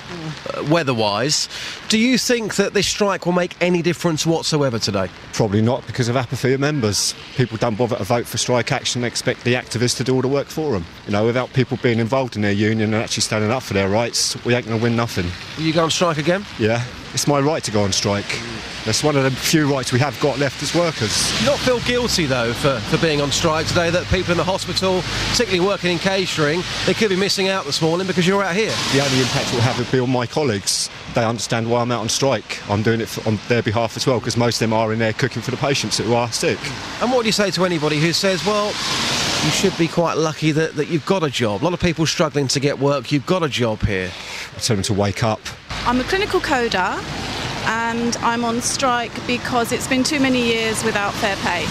[SPEAKER 33] uh, weather-wise. Do you think that this strike will make any difference whatsoever today?
[SPEAKER 71] Probably not because of apathy of members. People don't bother to vote for strike action. They expect the activists to do all the work for them. You know, without people being involved in their union and actually standing up for their rights, we ain't going to win nothing.
[SPEAKER 33] Will you go on strike again?
[SPEAKER 71] Yeah, it's my right to go on strike. That's one of the few rights we have got left as workers.
[SPEAKER 33] Not feel guilty though for, for being on strike today? That people in the hospital, particularly working in catering, they could be missing out this morning because you're out here.
[SPEAKER 71] The only impact it will have will be on my colleagues. They understand why I'm out on strike. I'm doing it for, on their behalf as well because most of them are in there cooking for the patients who are sick.
[SPEAKER 33] And what do you say to anybody who says, well, you should be quite lucky that, that you've got a job? A lot of people struggling to get work. You've got a job here.
[SPEAKER 71] I tell them to wake up.
[SPEAKER 72] I'm a clinical coder and I'm on strike because it's been too many years without fair pay.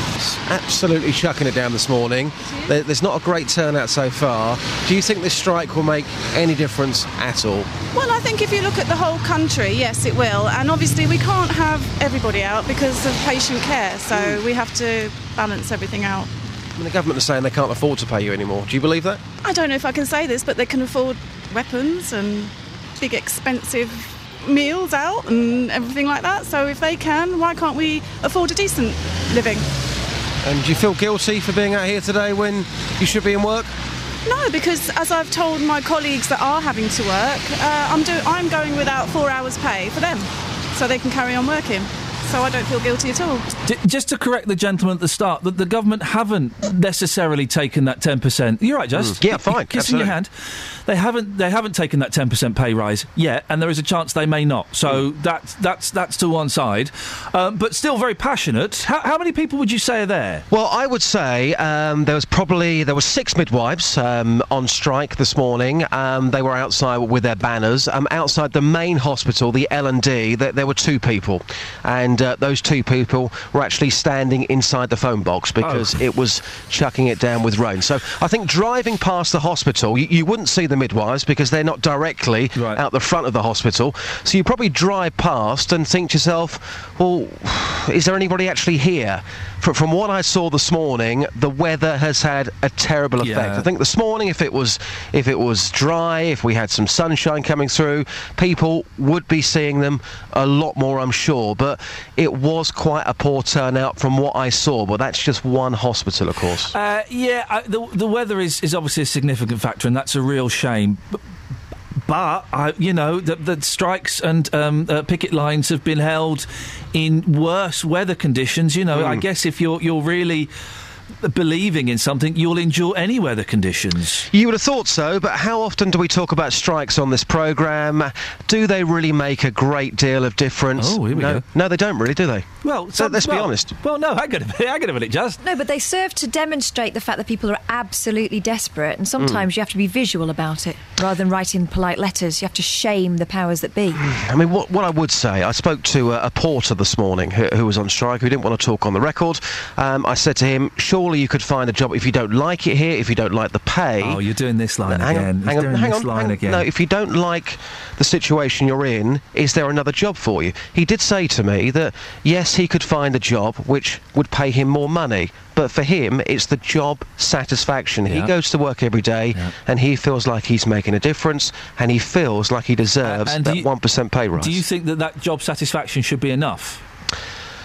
[SPEAKER 33] Absolutely chucking it down this morning. There's not a great turnout so far. Do you think this strike will make any difference at all?
[SPEAKER 72] Well, I think if you look at the whole country, yes, it will. And obviously, we can't have everybody out because of patient care, so hmm. we have to balance everything out.
[SPEAKER 33] I mean, the government is saying they can't afford to pay you anymore. Do you believe that?
[SPEAKER 72] I don't know if I can say this, but they can afford weapons and big expensive meals out and everything like that. So if they can, why can't we afford a decent living?
[SPEAKER 33] And do you feel guilty for being out here today when you should be in work?
[SPEAKER 72] No, because as I've told my colleagues that are having to work, uh, I'm, do- I'm going without four hours' pay for them, so they can carry on working. So I don't feel guilty at all.
[SPEAKER 8] D- just to correct the gentleman at the start, that the government haven't necessarily taken that ten percent. You're right, just
[SPEAKER 33] Mm. Yeah, fine,
[SPEAKER 8] Kissing your hand. They haven't. They haven't taken that ten percent pay rise yet, and there is a chance they may not. So
[SPEAKER 33] Mm.
[SPEAKER 8] that's that's that's to one side, um, but still very passionate. How, how many people would you say are there?
[SPEAKER 33] Well, I would say um, there was probably there were six midwives um, on strike this morning. Um, they were outside with their banners. Um, outside the main hospital, the L and D, there, there were two people, and uh, those two people were actually standing inside the phone box because it was chucking it down with rain. So I think driving past the hospital, you, you wouldn't see the midwives because they're not directly out the front of the hospital. So you probably drive past and think to yourself, well, *sighs* is there anybody actually here? Fr- From what I saw this morning, the weather has had a terrible effect.
[SPEAKER 8] Yeah.
[SPEAKER 33] I think this morning, if it was if it was dry, if we had some sunshine coming through, people would be seeing them a lot more, I'm sure. But it was quite a poor turnout from what I saw. But that's just one hospital, of course.
[SPEAKER 8] Uh, yeah, uh, the the weather is, is obviously a significant factor, and that's a real shame. But, but I, you know, the, the strikes and um, uh, picket lines have been held in worse weather conditions. You know, I guess if you're you're really believing in something, you'll endure any weather conditions.
[SPEAKER 33] You would have thought so, but how often do we talk about strikes on this programme? Do they really make a great deal of difference?
[SPEAKER 8] Oh, here we
[SPEAKER 33] no,
[SPEAKER 8] go.
[SPEAKER 33] no, they don't really, do they?
[SPEAKER 8] Well,
[SPEAKER 33] So let's be honest.
[SPEAKER 8] Well, no, hang on a minute, *laughs* hang on a minute, just.
[SPEAKER 11] No, but they serve to demonstrate the fact that people are absolutely desperate, and sometimes you have to be visual about it rather than writing polite letters. You have to shame the powers that be.
[SPEAKER 33] I mean, what, what I would say, I spoke to a, a porter this morning who, who was on strike, who didn't want to talk on the record. Um, I said to him, surely you could find a job if you don't like it here, if you don't like the pay.
[SPEAKER 8] Oh, you're doing this line
[SPEAKER 33] hang
[SPEAKER 8] again.
[SPEAKER 33] On, hang on, hang on,
[SPEAKER 8] line
[SPEAKER 33] hang on.
[SPEAKER 8] again.
[SPEAKER 33] No, if you don't like the situation you're in, is there another job for you? He did say to me that, yes, he could find a job which would pay him more money. But for him, it's the job satisfaction. He goes to work every day and he feels like he's making a difference and he feels like he deserves
[SPEAKER 8] do
[SPEAKER 33] that 1% pay rise.
[SPEAKER 8] Do you think that that job satisfaction should be enough?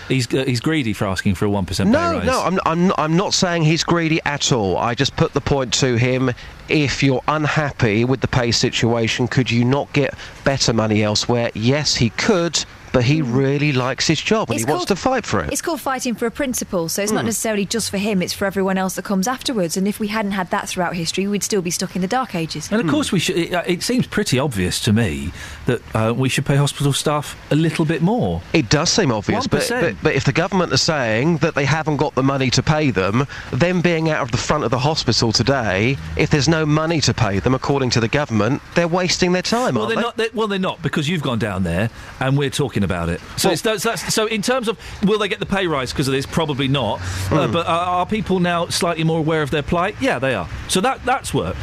[SPEAKER 8] He's uh, he's greedy for asking for a one percent
[SPEAKER 33] No, no, I'm, I'm, I'm not saying he's greedy at all. I just put the point to him if you're unhappy with the pay situation, could you not get better money elsewhere? Yes, he could, but he really likes his job and
[SPEAKER 11] It's
[SPEAKER 33] he wants to fight for it.
[SPEAKER 11] It's called fighting for a principle, so it's not
[SPEAKER 33] Mm.
[SPEAKER 11] necessarily just for him, it's for everyone else that comes afterwards. And if we hadn't had that throughout history, we'd still be stuck in the dark ages.
[SPEAKER 8] And of course, we should. It, uh, it seems pretty obvious to me that uh, we should pay hospital staff a little bit more.
[SPEAKER 33] It does seem obvious, but, but, but if the government are saying that they haven't got the money to pay them, them being out of the front of the hospital today, if there's no money to pay them, according to the government, they're wasting their time,
[SPEAKER 8] Well,
[SPEAKER 33] aren't
[SPEAKER 8] they're
[SPEAKER 33] they?
[SPEAKER 8] not. They're, well, they're not because you've gone down there and we're talking about it. So,
[SPEAKER 33] Well-
[SPEAKER 8] it's, that's, that's, so in terms of will they get the pay rise because of this? Probably not. Uh,
[SPEAKER 33] Hmm.
[SPEAKER 8] but are, are people now slightly more aware of their plight? Yeah, they are. So that that's worked.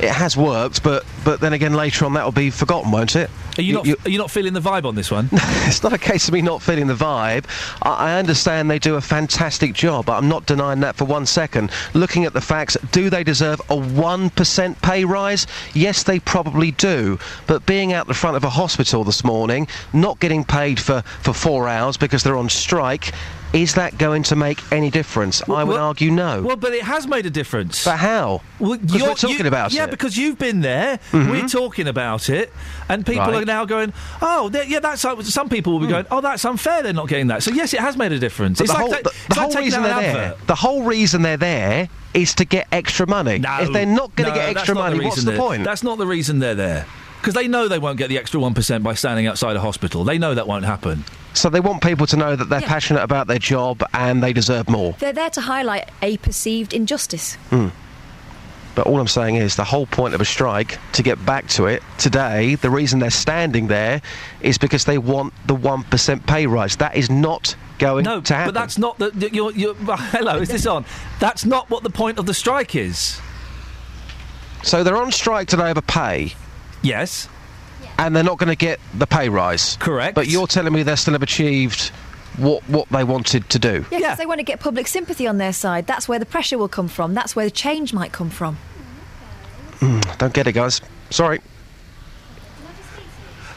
[SPEAKER 33] It has worked, but but then again, later on that'll be forgotten, won't it?
[SPEAKER 8] Are you, not? are you not feeling the vibe on this one? *laughs*
[SPEAKER 33] it's not a case of me not feeling the vibe. I, I understand they do a fantastic job. I'm not denying that for one second. Looking at the facts, do they deserve a 1% pay rise? Yes, they probably do. But being out the front of a hospital this morning, not getting paid for, for four hours because they're on strike, is that going to make any difference? I would argue no.
[SPEAKER 8] Well, but it has made a difference.
[SPEAKER 33] But how?
[SPEAKER 8] Well, you're-
[SPEAKER 33] we're talking
[SPEAKER 8] you-
[SPEAKER 33] about
[SPEAKER 8] yeah,
[SPEAKER 33] it.
[SPEAKER 8] because you've been there.
[SPEAKER 33] Mhm.
[SPEAKER 8] We're talking about it, and people
[SPEAKER 33] Right.
[SPEAKER 8] are now going, "Oh, yeah, that's." uh," Some people will be going, "Oh, that's unfair. They're not getting that." So yes, it has made a difference.
[SPEAKER 33] But
[SPEAKER 8] it's
[SPEAKER 33] the
[SPEAKER 8] like
[SPEAKER 33] whole,
[SPEAKER 8] ta-
[SPEAKER 33] the, the whole reason they're there,
[SPEAKER 8] advert.
[SPEAKER 33] the whole reason they're there is to get extra money.
[SPEAKER 8] No,
[SPEAKER 33] if they're not going
[SPEAKER 8] no,
[SPEAKER 33] to get extra money, what's the point?
[SPEAKER 8] That's not the reason they're there. Because they know they won't get the extra one percent by standing outside a hospital. They know that won't happen.
[SPEAKER 33] So they want people to know that they're
[SPEAKER 11] Yeah.
[SPEAKER 33] passionate about their job and they deserve more.
[SPEAKER 11] They're there to highlight a perceived injustice.
[SPEAKER 33] Hmm. But all I'm saying is the whole point of a strike, to get back to it, today, the reason they're standing there is because they want the 1% pay rise. That is not going
[SPEAKER 8] No,
[SPEAKER 33] to happen.
[SPEAKER 8] but that's not the. the- You're, you're, *laughs* hello, is this on? That's not what the point of the strike is.
[SPEAKER 33] So they're on strike today over pay.
[SPEAKER 8] Yes.
[SPEAKER 33] And they're not going to get the pay rise.
[SPEAKER 8] Correct.
[SPEAKER 33] But you're telling me they still have achieved what, what they wanted to do.
[SPEAKER 11] Yeah, because they want to get public sympathy on their side. That's where the pressure will come from. That's where the change might come from.
[SPEAKER 33] Mm, don't get it, guys. Sorry.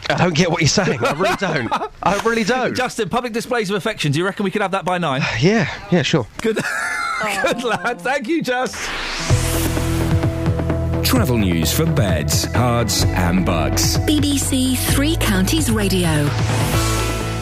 [SPEAKER 33] I don't get what you're saying. I really don't. I really don't.
[SPEAKER 8] Justin, public displays of affection. Do you reckon we could have that by nine? *sighs*
[SPEAKER 33] Yeah, yeah, sure.
[SPEAKER 8] Good, *laughs* good lad. Thank you, Just.
[SPEAKER 7] Travel news for beds, cards, and bugs.
[SPEAKER 5] BBC Three Counties Radio.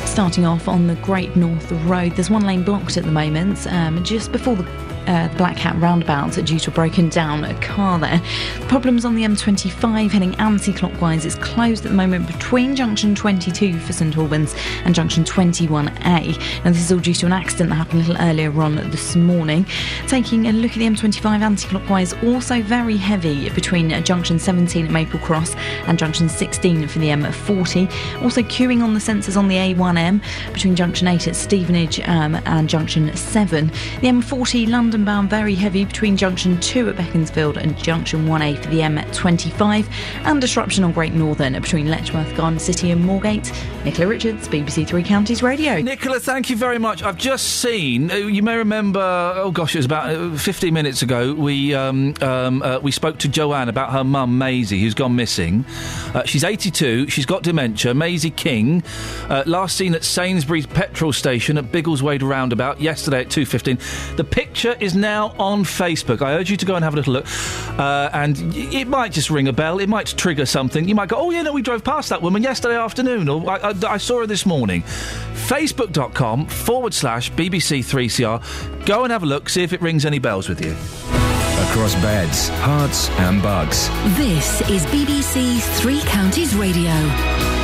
[SPEAKER 15] starting off on the Great North Road. There's one lane blocked at the moment, um, just before the uh, Black Cat roundabout due to a broken down car there. Problems on the M25 heading anti clockwise. It's closed at the moment between junction 22 for St Albans and junction 21A. Now, this is all due to an accident that happened a little earlier on this morning. Taking a look at the M25 anti clockwise, also very heavy between junction 17 at Maple Cross and junction 16 for the M40. Also queuing on the sensors on the A1M between junction 8 at Stevenage um, and junction 7. The M40 London bound very heavy between junction 2 at Beaconsfield and junction 1A for the M25, and disruption on Great Northern between Letchworth, Garden City, and Moorgate. Nicola Richards, BBC Three Counties Radio.
[SPEAKER 8] Nicola, thank you very much. I've just seen. Uh, you may remember. Oh gosh, it was about uh, 15 minutes ago. We um, um, uh, we spoke to Joanne about her mum Maisie, who's gone missing. Uh, she's 82. She's got dementia. Maisie King, uh, last seen at Sainsbury's petrol station at Biggleswade roundabout yesterday at 2:15. The picture is now on Facebook. I urge you to go and have a little look. Uh, and it might just ring a bell. It might trigger something. You might go, oh, yeah, no, we drove past that woman yesterday afternoon, or I, I, I saw her this morning. Facebook.com forward slash BBC3CR. Go and have a look, see if it rings any bells with you.
[SPEAKER 7] Across beds, Herts, and Bucks.
[SPEAKER 5] This is BBC Three Counties Radio.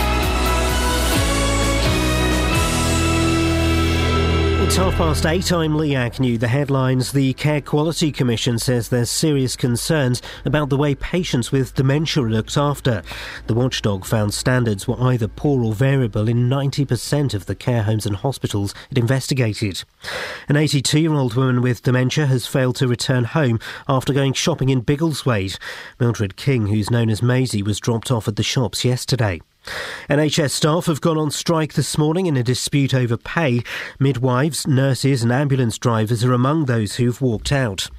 [SPEAKER 1] It's half past eight. I'm Lee Agnew. The headlines The Care Quality Commission says there's serious concerns about the way patients with dementia are looked after. The watchdog found standards were either poor or variable in 90% of the care homes and hospitals it investigated. An 82 year old woman with dementia has failed to return home after going shopping in Biggleswade. Mildred King, who's known as Maisie, was dropped off at the shops yesterday. NHS staff have gone on strike this morning in a dispute over pay. Midwives, nurses, and ambulance drivers are among those who've walked out.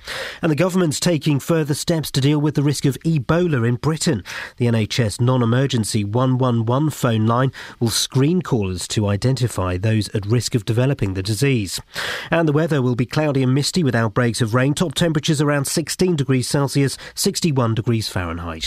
[SPEAKER 1] And the government's taking further steps to deal with the risk of Ebola in Britain. The NHS non emergency 111 phone line will screen callers to identify those at risk of developing the disease. And the weather will be cloudy and misty with outbreaks of rain. Top temperatures around 16 degrees Celsius, 61 degrees Fahrenheit.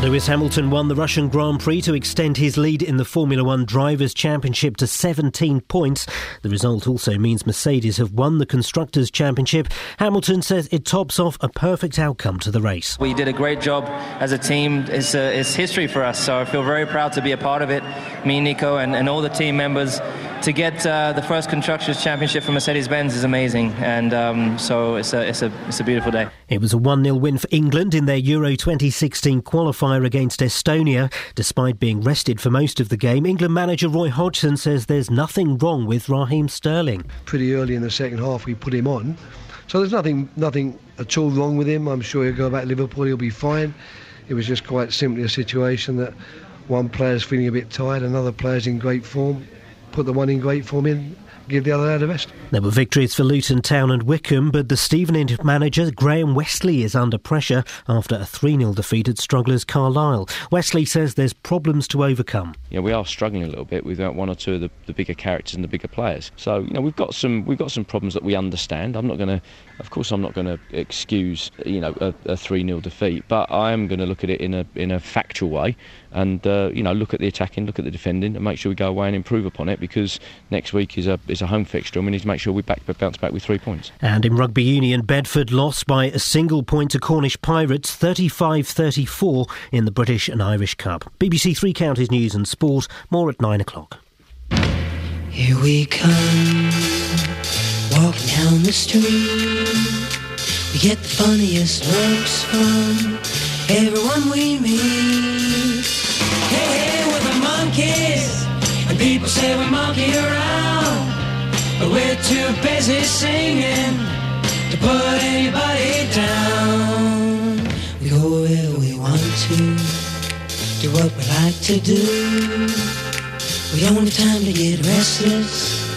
[SPEAKER 1] Lewis Hamilton won the Russian Grand Prix to extend his lead in the Formula One Drivers' Championship to 17 points. The result also means Mercedes have won the Constructors' Championship. Hamilton says it tops off a perfect outcome to the race.
[SPEAKER 73] We did a great job as a team. It's, uh, it's history for us, so I feel very proud to be a part of it. Me, Nico, and, and all the team members. To get uh, the first Constructors' Championship for Mercedes Benz is amazing, and um, so it's a, it's, a, it's a beautiful day.
[SPEAKER 1] It was a 1 0 win for England in their Euro 2016 qualifier against Estonia. Despite being rested for most of the game, England manager Roy Hodgson says there's nothing wrong with Raheem Sterling.
[SPEAKER 74] Pretty early in the second half, we put him on. So there's nothing, nothing at all wrong with him. I'm sure he'll go back to Liverpool, he'll be fine. It was just quite simply a situation that one player's feeling a bit tired, another player's in great form. Put the one in great form in, give the other lad a rest.
[SPEAKER 1] There were victories for Luton Town and Wycombe, but the Stevenage manager Graham Westley is under pressure after a 3 0 defeat at strugglers Carlisle. Westley says there's problems to overcome.
[SPEAKER 75] Yeah, we are struggling a little bit without uh, one or two of the, the bigger characters and the bigger players. So you know we've got some we've got some problems that we understand. I'm not going to, of course, I'm not going to excuse you know a, a 3 0 defeat, but I am going to look at it in a in a factual way and uh, you know look at the attacking, look at the defending, and make sure we go away and improve upon it because next week is a is a home fixture and we need to make sure we back bounce back with three points.
[SPEAKER 1] And in rugby union, Bedford lost by a single point to Cornish Pirates, 35-34 in the British and Irish Cup. BBC Three Counties News and Sport. More at nine o'clock.
[SPEAKER 76] Here we come, walking down the street. We get the funniest looks from everyone we meet. Hey, hey, we're the Monkees, and people say we monkey around, but we're too busy singing to put anybody down. We go where we want to, do what we like to do. We don't have time to get restless.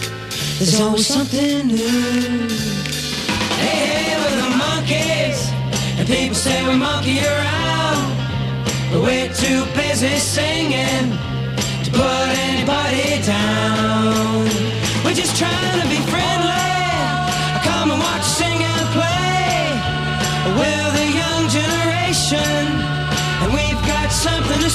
[SPEAKER 76] There's always something new. Hey, hey, we're the Monkees, and people say we monkey around. But we're too busy singing to put anybody down. We're just trying to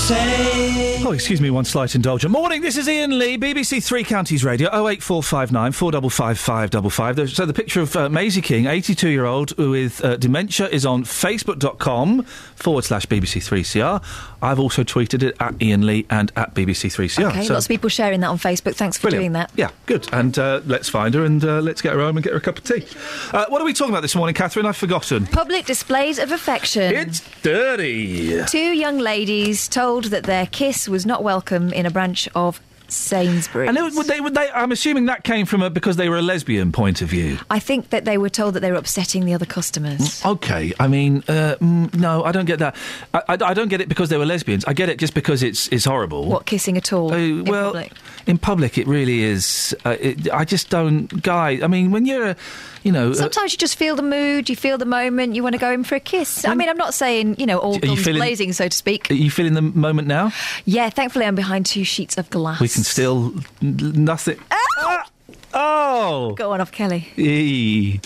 [SPEAKER 76] say.
[SPEAKER 8] Oh, excuse me, one slight indulgence. Morning, this is Iain Lee, BBC Three Counties Radio, 08459 455 555. So the picture of uh, Maisie King, 82 year old with uh, dementia, is on facebook.com forward slash BBC3CR. I've also tweeted it at Iain Lee and at BBC3CR.
[SPEAKER 11] Okay,
[SPEAKER 8] So-
[SPEAKER 11] lots of people sharing that on Facebook. Thanks for
[SPEAKER 8] Brilliant.
[SPEAKER 11] doing that.
[SPEAKER 8] Yeah, good. And uh, let's find her and uh, let's get her home and get her a cup of tea. Uh, what are we talking about this morning, Catherine? I've forgotten.
[SPEAKER 11] Public displays of affection.
[SPEAKER 8] It's dirty.
[SPEAKER 11] Two young ladies told that their kiss was not welcome in a branch of Sainsbury's.
[SPEAKER 8] And they, would they, would they, I'm assuming that came from a, because they were a lesbian point of view.
[SPEAKER 11] I think that they were told that they were upsetting the other customers.
[SPEAKER 8] Okay, I mean, uh, mm, no, I don't get that. I, I, I don't get it because they were lesbians. I get it just because it's it's horrible.
[SPEAKER 11] What kissing at all? in
[SPEAKER 8] Uh, well,
[SPEAKER 11] public?
[SPEAKER 8] in public, it really is. Uh, it, I just don't, guy. I mean, when you're, a, you know, uh,
[SPEAKER 11] Sometimes you just feel the mood, you feel the moment, you want to go in for a kiss. I mean, I'm not saying, you know, all guns
[SPEAKER 8] feeling-
[SPEAKER 11] blazing, so to speak.
[SPEAKER 8] are you feeling the moment now?
[SPEAKER 11] Yeah, thankfully I'm behind two sheets of glass.
[SPEAKER 8] We can still nothing. Ah! Oh,
[SPEAKER 11] Go on off, Kelly.
[SPEAKER 8] Eee.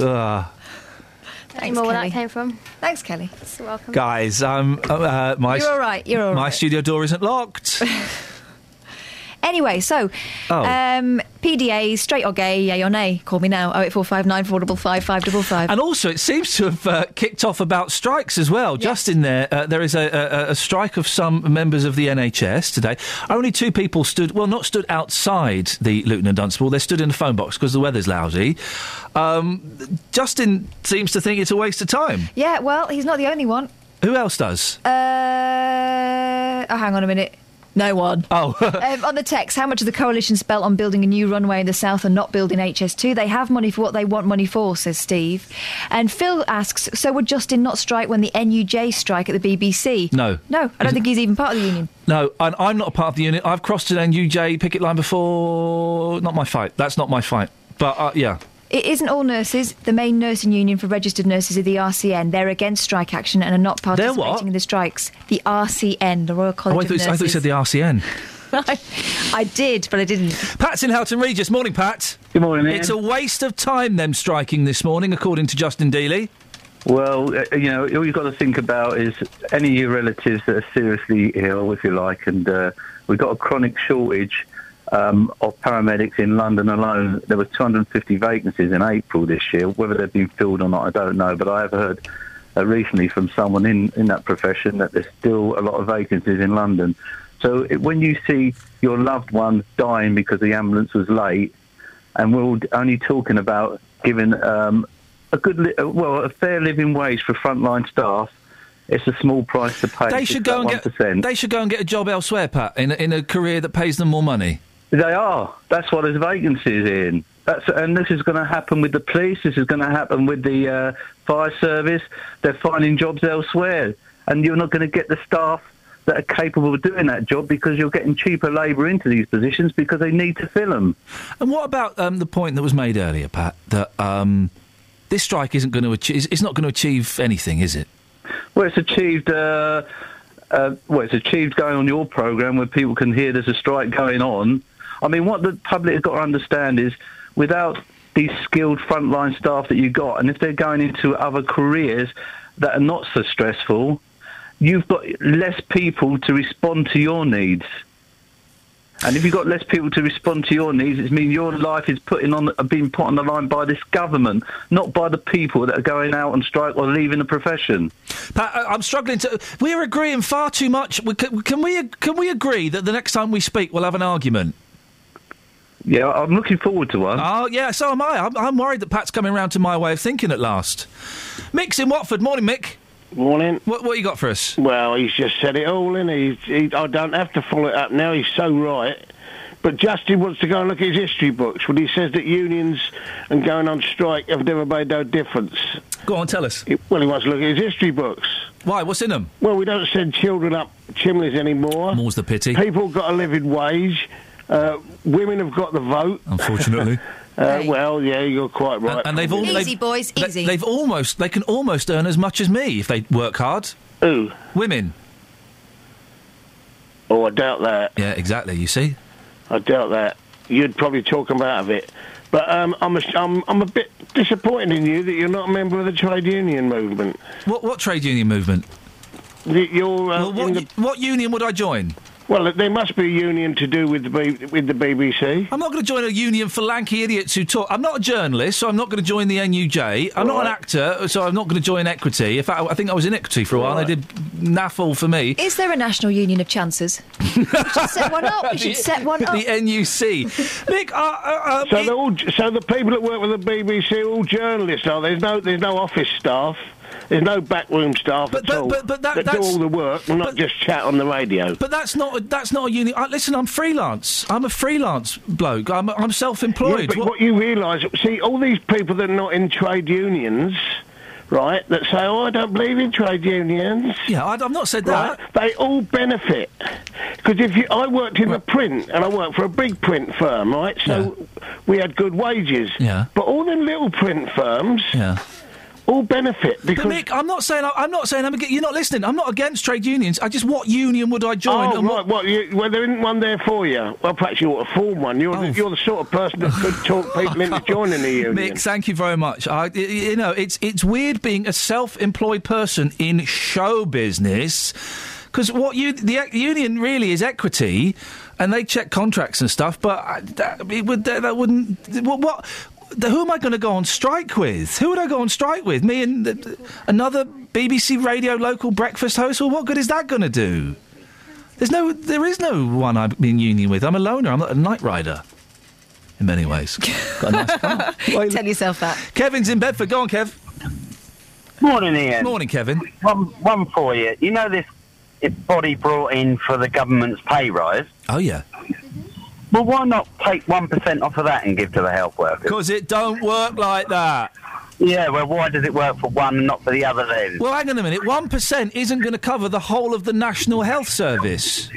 [SPEAKER 8] Ah.
[SPEAKER 11] Thanks,
[SPEAKER 77] more where
[SPEAKER 11] Kelly.
[SPEAKER 77] that came from.
[SPEAKER 11] Thanks, Kelly.
[SPEAKER 77] You're welcome.
[SPEAKER 8] guys, um, uh, my
[SPEAKER 11] You're all right, you're all
[SPEAKER 8] my
[SPEAKER 11] right.
[SPEAKER 8] studio door isn't locked. *laughs*
[SPEAKER 11] Anyway, so
[SPEAKER 8] Oh.
[SPEAKER 11] um, PDAs, straight or gay, yay or nay? Call me now. 08459 455 555.
[SPEAKER 8] And also, it seems to have uh, kicked off about strikes as well. Just in there, uh, there is a, a, a strike of some members of the NHS today. Only two people stood, well, not stood outside the Luton and Dunstable. They stood in the phone box because the weather's lousy. Um, Justin seems to think it's a waste of time.
[SPEAKER 11] Yeah, well, he's not the only one.
[SPEAKER 8] Who else does?
[SPEAKER 11] Uh, oh, hang on a minute. No one.
[SPEAKER 8] Oh. *laughs*
[SPEAKER 11] um, on the text, how much of the coalition spelt on building a new runway in the south and not building HS2? They have money for what they want money for, says Steve. And Phil asks, so would Justin not strike when the NUJ strike at the BBC?
[SPEAKER 8] No.
[SPEAKER 11] No, I don't think he's even part of the union.
[SPEAKER 8] No, and I'm not a part of the union. I've crossed an NUJ picket line before. Not my fight. That's not my fight. But uh, yeah.
[SPEAKER 11] It isn't all nurses. The main nursing union for registered nurses is the RCN. They're against strike action and are not participating in the strikes. The RCN, the Royal
[SPEAKER 8] Oh,
[SPEAKER 11] College
[SPEAKER 8] I,
[SPEAKER 11] of
[SPEAKER 8] thought,
[SPEAKER 11] Nurses.
[SPEAKER 8] I thought you said the RCN. *laughs*
[SPEAKER 11] I did, but I didn't.
[SPEAKER 8] Pat's in Houghton Regis. Morning, Pat.
[SPEAKER 78] Good morning, Iain.
[SPEAKER 8] It's a waste of time, them striking this morning, according to Justin Dealey.
[SPEAKER 78] Well, uh, you know, all you've got to think about is any of your relatives that are seriously ill, if you like, and uh, we've got a chronic shortage um, of paramedics in London alone. There were 250 vacancies in April this year. Whether they've been filled or not, I don't know, but I have heard uh, recently from someone in, in that profession that there's still a lot of vacancies in London. So it, when you see your loved one dying because the ambulance was late, and we're only talking about giving um, a good, li- uh, well, a fair living wage for frontline staff. It's a small price to pay.
[SPEAKER 8] They should go and
[SPEAKER 78] that
[SPEAKER 8] get. They should go and get a job elsewhere, Pat, in a, in a career that pays them more money.
[SPEAKER 78] They are. That's why there's vacancies in. That's and this is going to happen with the police. This is going to happen with the uh, fire service. They're finding jobs elsewhere, and you're not going to get the staff that are capable of doing that job because you're getting cheaper labour into these positions because they need to fill them.
[SPEAKER 8] And what about um, the point that was made earlier, Pat, that um, this strike isn't going to achieve? It's not going to achieve anything, is it?
[SPEAKER 78] Well, it's achieved. Uh, uh, well, it's achieved going on your program where people can hear there's a strike going on. I mean, what the public has got to understand is, without these skilled frontline staff that you've got, and if they're going into other careers that are not so stressful, you've got less people to respond to your needs. And if you've got less people to respond to your needs, it means your life is putting on, being put on the line by this government, not by the people that are going out on strike or leaving the profession.
[SPEAKER 8] Pat, I- I'm struggling to. We're agreeing far too much. Can we? Can we agree that the next time we speak, we'll have an argument?
[SPEAKER 78] Yeah, I'm looking forward to one.
[SPEAKER 8] Oh, yeah, so am I. I'm, I'm worried that Pat's coming round to my way of thinking at last. Mick's in Watford. Morning, Mick.
[SPEAKER 79] Morning.
[SPEAKER 8] What, what you got for us?
[SPEAKER 79] Well, he's just said it all, and he, he, I don't have to follow it up now. He's so right. But Justin wants to go and look at his history books when he says that unions and going on strike have never made no difference.
[SPEAKER 8] Go on, tell us.
[SPEAKER 79] well, he wants to look at his history books.
[SPEAKER 8] Why? What's in them?
[SPEAKER 79] Well, we don't send children up chimneys anymore.
[SPEAKER 8] More's the pity.
[SPEAKER 79] People got a living wage. Uh, women have got the vote.
[SPEAKER 8] Unfortunately. *laughs*
[SPEAKER 79] uh, well, yeah, you're quite right.
[SPEAKER 8] And, and they've all
[SPEAKER 11] Easy,
[SPEAKER 8] they've,
[SPEAKER 11] boys,
[SPEAKER 8] they-
[SPEAKER 11] easy.
[SPEAKER 8] They've almost. They can almost earn as much as me if they work hard.
[SPEAKER 79] Who?
[SPEAKER 8] Women.
[SPEAKER 79] Oh, I doubt that.
[SPEAKER 8] Yeah, exactly. You see.
[SPEAKER 79] I doubt that. You'd probably talk them out of it. But um, I'm, a, I'm, I'm a bit disappointed in you that you're not a member of the trade union movement.
[SPEAKER 8] What what trade union movement?
[SPEAKER 79] that you're. Uh,
[SPEAKER 8] Well, what,
[SPEAKER 79] the-
[SPEAKER 8] what union would I join?
[SPEAKER 79] Well, there must be a union to do with the B- with the BBC.
[SPEAKER 8] I'm not going to join a union for lanky idiots who talk. I'm not a journalist, so I'm not going to join the NUJ. I'm not an actor, so I'm not going to join Equity. In fact, I think I was in Equity for a while. and They did naffle for me.
[SPEAKER 11] Is there a national union of chancers? we should set one up. We should set one *laughs* up.
[SPEAKER 8] The NUC. Nick, uh, uh,
[SPEAKER 79] so they're all, so the people that work with the BBC are all journalists. Are there's no there's no office staff. There's no backroom staff at all.
[SPEAKER 8] but- but that-
[SPEAKER 79] do
[SPEAKER 8] that's-
[SPEAKER 79] all the work and not just chat on the radio.
[SPEAKER 8] But that's not a, that's not a union. Uh, listen, I'm freelance. I'm a freelance bloke. I'm, I'm self-employed.
[SPEAKER 79] but
[SPEAKER 8] What-
[SPEAKER 79] what you realise, see, all these people that are not in trade unions, right, that say, "Oh, I don't believe in trade unions."
[SPEAKER 8] Yeah, I, have not said
[SPEAKER 79] right, They all benefit because if you, I worked in the print and I worked for a big print firm, right, so we had good wages.
[SPEAKER 8] Yeah.
[SPEAKER 79] But all them little print firms,
[SPEAKER 8] yeah.
[SPEAKER 79] All benefit because.
[SPEAKER 8] But Mick, I'm not saying I'm not saying I'm you're not listening. I'm not against trade unions. I just what union would I join?
[SPEAKER 79] Oh,
[SPEAKER 8] and
[SPEAKER 79] right. What, you, well, there isn't one there for you. Well, perhaps you ought to form one. You're,
[SPEAKER 8] Oh.
[SPEAKER 79] the, you're the sort of person that could talk *laughs* people into joining the union.
[SPEAKER 8] Mick, thank you very much. I, you know, it's it's weird being a self-employed person in show business because what you the union really is equity, and they check contracts and stuff. But I, that, it would that, that wouldn't what. what who am I going to go on strike with? Who would I go on strike with? Me and the, another BBC radio local breakfast host? Well, what good is that going to do? There's no, there is no one I'm in union with. I'm a loner. I'm not a Knight Rider. In many ways, got a nice car. *laughs*
[SPEAKER 11] Tell yourself that.
[SPEAKER 8] Kevin's in Bedford. Go on, Kev.
[SPEAKER 80] Morning, Iain.
[SPEAKER 8] Morning, Kevin.
[SPEAKER 80] One, one for you. You know this body brought in for the government's pay rise?
[SPEAKER 8] Oh yeah.
[SPEAKER 80] Well, why not take 1% off of that and give to the health workers?
[SPEAKER 8] Because it don't work like that.
[SPEAKER 80] Yeah, well, why does it work for one and not for the other then?
[SPEAKER 8] Well, hang on a minute. One percent isn't going to cover the whole of the National Health Service.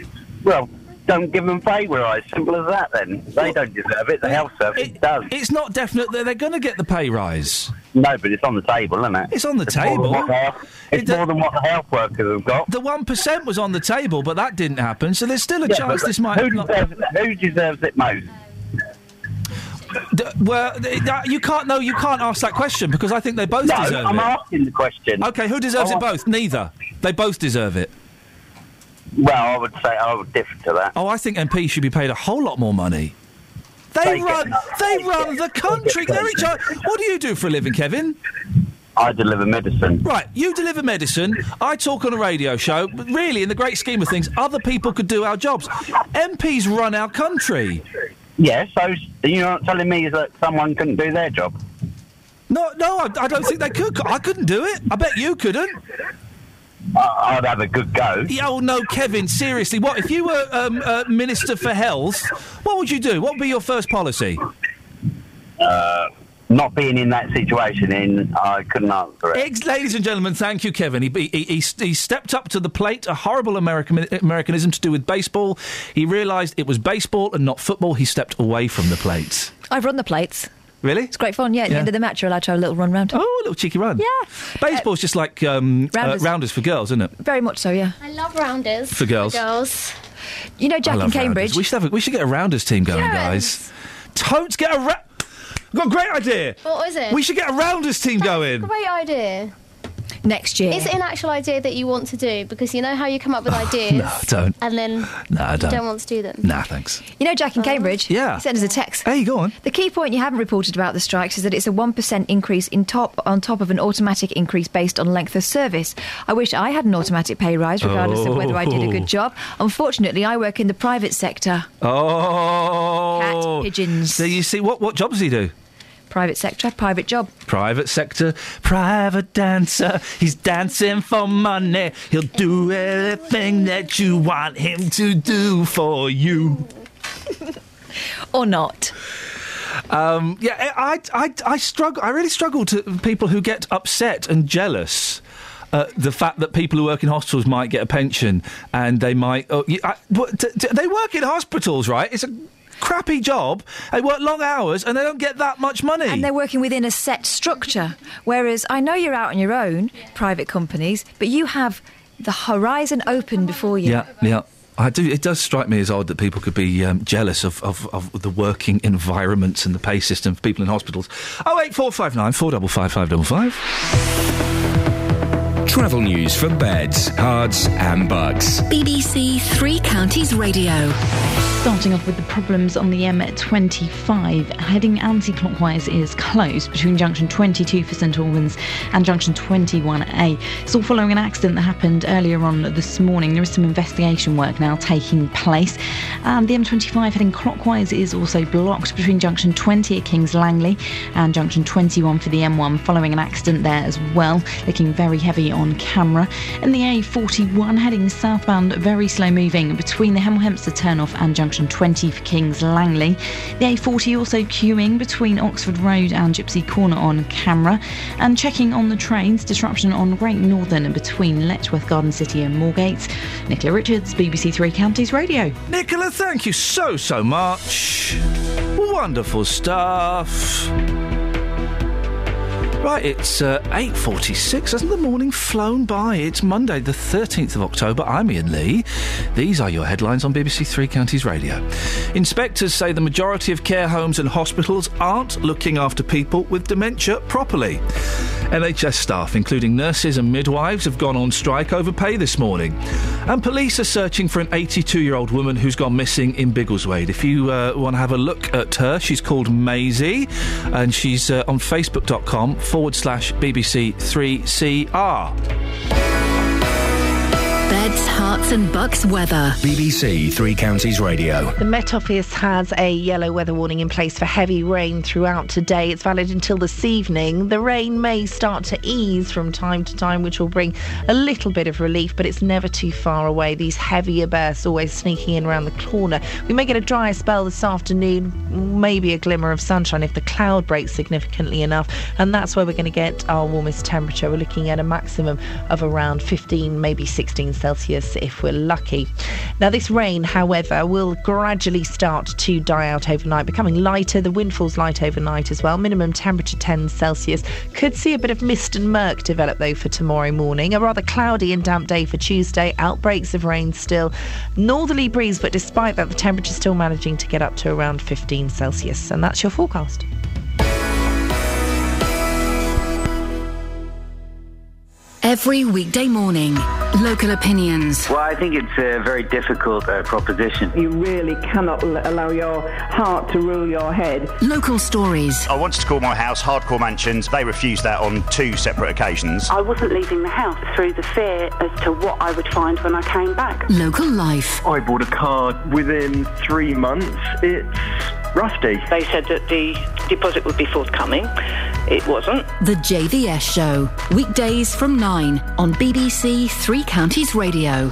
[SPEAKER 80] Well, don't give them pay rise. Simple as that then. They don't deserve it. The health service does.
[SPEAKER 8] It's not definite that they're going to get the pay rise.
[SPEAKER 80] No, but it's on the table, isn't it?
[SPEAKER 8] It's on the
[SPEAKER 80] More than
[SPEAKER 8] table.
[SPEAKER 80] the health- it's more than what the health workers have got.
[SPEAKER 8] The one percent was on the table, but that didn't happen. So there's still a
[SPEAKER 80] Yeah,
[SPEAKER 8] chance this might.
[SPEAKER 80] Who deserves, who deserves it most?
[SPEAKER 8] D- well, you can't. No, you can't ask that question because I think they both
[SPEAKER 80] No,
[SPEAKER 8] deserve
[SPEAKER 80] I'm
[SPEAKER 8] it.
[SPEAKER 80] asking the question.
[SPEAKER 8] Okay, who deserves it both? Neither. They both deserve it.
[SPEAKER 80] Well, I would say I would differ to that.
[SPEAKER 8] Oh, I think MPs should be paid a whole lot more money. They,
[SPEAKER 80] They
[SPEAKER 8] run. They run the country. They're in charge. What do you do for a living, Kevin?
[SPEAKER 80] I deliver medicine.
[SPEAKER 8] Right, you deliver medicine. I talk on a radio show. But really, in the great scheme of things, other people could do our jobs. MPs run our country.
[SPEAKER 80] Yeah, so you're not telling me that someone couldn't do their job?
[SPEAKER 8] No, no, I, I don't think they could. I couldn't do it. I bet you couldn't.
[SPEAKER 80] I- I'd have a good go.
[SPEAKER 8] Yeah, oh no, Kevin. Seriously, what if you were um, uh, minister for health? What would you do? What would be your first policy?
[SPEAKER 80] Uh, not being in that situation, in I couldn't answer it.
[SPEAKER 8] Ex- ladies and gentlemen, thank you, Kevin. He, he, he, he stepped up to the plate, a horrible American, Americanism to do with baseball. He realised it was baseball and not football. He stepped away from the plate.
[SPEAKER 11] I've run the plates.
[SPEAKER 8] Really?
[SPEAKER 11] It's great fun, yeah. At the end of the match, you're allowed to have a little run round.
[SPEAKER 8] Oh, a little cheeky run.
[SPEAKER 11] Yeah.
[SPEAKER 8] Baseball's just like um, uh,
[SPEAKER 11] Rounders.
[SPEAKER 8] rounders for girls, isn't it?
[SPEAKER 11] Very much so, yeah.
[SPEAKER 77] I love rounders.
[SPEAKER 8] For girls.
[SPEAKER 77] girls.
[SPEAKER 11] You know Jack in Cambridge?
[SPEAKER 8] rounders. We should have. A, we should get a rounders team going, guys. Totes get a. Ra- I've got a great idea.
[SPEAKER 77] What is it?
[SPEAKER 8] We should get a rounders team going.
[SPEAKER 77] Great idea.
[SPEAKER 11] Next year.
[SPEAKER 77] Is it an actual idea that you want to do? Because you know how you come up with *sighs* ideas.
[SPEAKER 8] No, don't.
[SPEAKER 77] And then
[SPEAKER 8] No, I don't.
[SPEAKER 77] don't want to do them.
[SPEAKER 8] Nah, thanks.
[SPEAKER 11] You know Jack in oh. Cambridge?
[SPEAKER 8] Yeah.
[SPEAKER 11] He sent us a text.
[SPEAKER 8] Hey, go on.
[SPEAKER 11] The key point you haven't reported about the strikes is that it's a 1% increase in top on top of an automatic increase based on length of service. I wish I had an automatic pay rise regardless of whether I did a
[SPEAKER 8] Oh.
[SPEAKER 11] good job. Unfortunately, I work in the private sector.
[SPEAKER 8] Oh,
[SPEAKER 11] Cat pigeons.
[SPEAKER 8] So you see, what what jobs does he do?
[SPEAKER 11] Private sector, private job.
[SPEAKER 8] Private sector, private dancer. He's dancing for money. He'll do everything that you want him to do for you. *laughs*
[SPEAKER 11] or not.
[SPEAKER 8] Um, yeah, I, I, I struggle. I really struggle to people who get upset and jealous. Uh, the fact that people who work in hospitals might get a pension and they might. Oh, I- they work in hospitals, right? It's a crappy job. They work long hours and they don't get that much money.
[SPEAKER 11] And they're working within a set structure. Whereas I know you're out on your own, private companies, but you have the horizon open before you.
[SPEAKER 8] Yeah, yeah. I do. It does strike me as odd that people could be um, jealous of, of, of the working environments and the pay system for people in hospitals. Oh eight four five nine four double five five double five.
[SPEAKER 7] Travel news for beds, cards, and Bucks.
[SPEAKER 5] BBC Three Counties Radio.
[SPEAKER 15] Starting off with the problems on the M25, heading anti-clockwise is closed between junction 22 for St Albans and junction 21A. It's all following an accident that happened earlier on this morning. There is some investigation work now taking place. And the M25 heading clockwise is also blocked between junction 20 at Kings Langley and junction 21 for the M1 following an accident there as well, looking very heavy on camera. And the A41 heading southbound, very slow moving between the Hemel Hempstead turnoff and junction 20 for Kings Langley. The A40 also queuing between Oxford Road and Gypsy Corner on camera. And checking on the trains, disruption on Great Northern between Letchworth Garden City and Moorgate. Nicola Richards, BBC Three Counties Radio.
[SPEAKER 8] Nicola, thank you so, so much. Wonderful stuff. Right, it's uh, 8.46. Hasn't the morning flown by? It's Monday, the 13th of October. I'm Iain Lee. These are your headlines on BBC Three Counties Radio. Inspectors say the majority of care homes and hospitals aren't looking after people with dementia properly. NHS staff, including nurses and midwives, have gone on strike over pay this morning. And police are searching for an 82 year old woman who's gone missing in Biggleswade. If you uh, want to have a look at her, she's called Maisie and she's uh, on facebook.com forward slash BBC 3CR.
[SPEAKER 5] Beds, Herts and Bucks weather.
[SPEAKER 7] BBC Three Counties Radio.
[SPEAKER 30] The Met Office has a yellow weather warning in place for heavy rain throughout today. It's valid until this evening. The rain may start to ease from time to time, which will bring a little bit of relief, but it's never too far away. These heavier bursts always sneaking in around the corner. We may get a drier spell this afternoon, maybe a glimmer of sunshine if the cloud breaks significantly enough, and that's where we're going to get our warmest temperature. We're looking at a maximum of around 15, maybe 16 Celsius if we're lucky. Now, this rain, however, will gradually start to die out overnight, becoming lighter. The wind falls light overnight as well. Minimum temperature 10 Celsius. Could see a bit of mist and murk develop though for tomorrow morning. A rather cloudy and damp day for Tuesday. Outbreaks of rain still. Northerly breeze, but despite that, the temperature still managing to get up to around 15 Celsius. And that's your forecast.
[SPEAKER 5] Every weekday morning, local opinions.
[SPEAKER 81] Well, I think it's a very difficult uh, proposition.
[SPEAKER 82] You really cannot l- allow your heart to rule your head.
[SPEAKER 5] Local stories.
[SPEAKER 83] I wanted to call my house Hardcore Mansions. They refused that on two separate occasions.
[SPEAKER 76] I wasn't leaving the house through the fear as to what I would find when I came back.
[SPEAKER 5] Local life.
[SPEAKER 84] I bought a car within three months. It's rusty.
[SPEAKER 85] They said that the deposit would be forthcoming. It wasn't.
[SPEAKER 5] The JVS Show. Weekdays from 9 on BBC Three Counties Radio.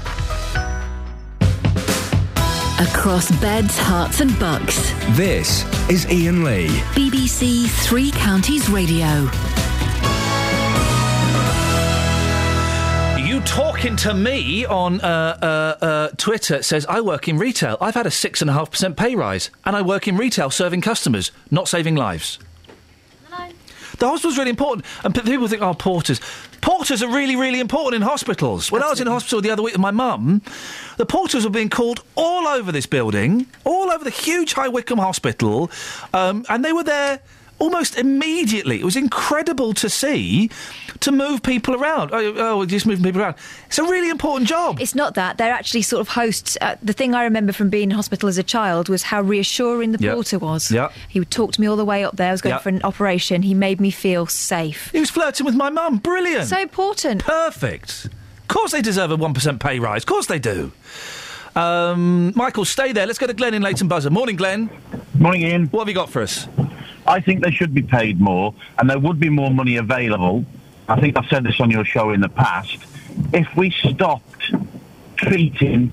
[SPEAKER 5] Across beds, Herts and bucks.
[SPEAKER 7] This is Iain Lee.
[SPEAKER 5] BBC Three Counties Radio.
[SPEAKER 8] Talking to me on uh, uh, uh, Twitter says I work in retail. I've had a six and a half percent pay rise, and I work in retail serving customers, not saving lives. The hospital's really important, and people think, oh, porters. Porters are really, really important in hospitals. When I was in hospital the other week with my mum, the porters were being called all over this building, all over the huge High Wycombe Hospital, um, and they were there almost immediately. It was incredible to see to move people around. Oh, oh just moving people around. It's a really important job.
[SPEAKER 11] It's not that. They're actually sort of hosts. Uh, the thing I remember from being in hospital as a child was how reassuring the
[SPEAKER 8] Yeah.
[SPEAKER 11] porter was.
[SPEAKER 8] Yeah.
[SPEAKER 11] He would talk to me all the way up there. I was going
[SPEAKER 8] Yeah.
[SPEAKER 11] for an operation. He made me feel safe.
[SPEAKER 8] He was flirting with my mum. Brilliant.
[SPEAKER 11] So important.
[SPEAKER 8] Perfect. Of course they deserve a 1% pay rise. Of course they do. Um, Michael, stay there. Let's go to Glenn in Leighton Buzzard. Morning, Glenn.
[SPEAKER 86] Morning, Iain.
[SPEAKER 8] What have you got for us?
[SPEAKER 86] I think they should be paid more, and there would be more money available. I think I've said this on your show in the past. If we stopped treating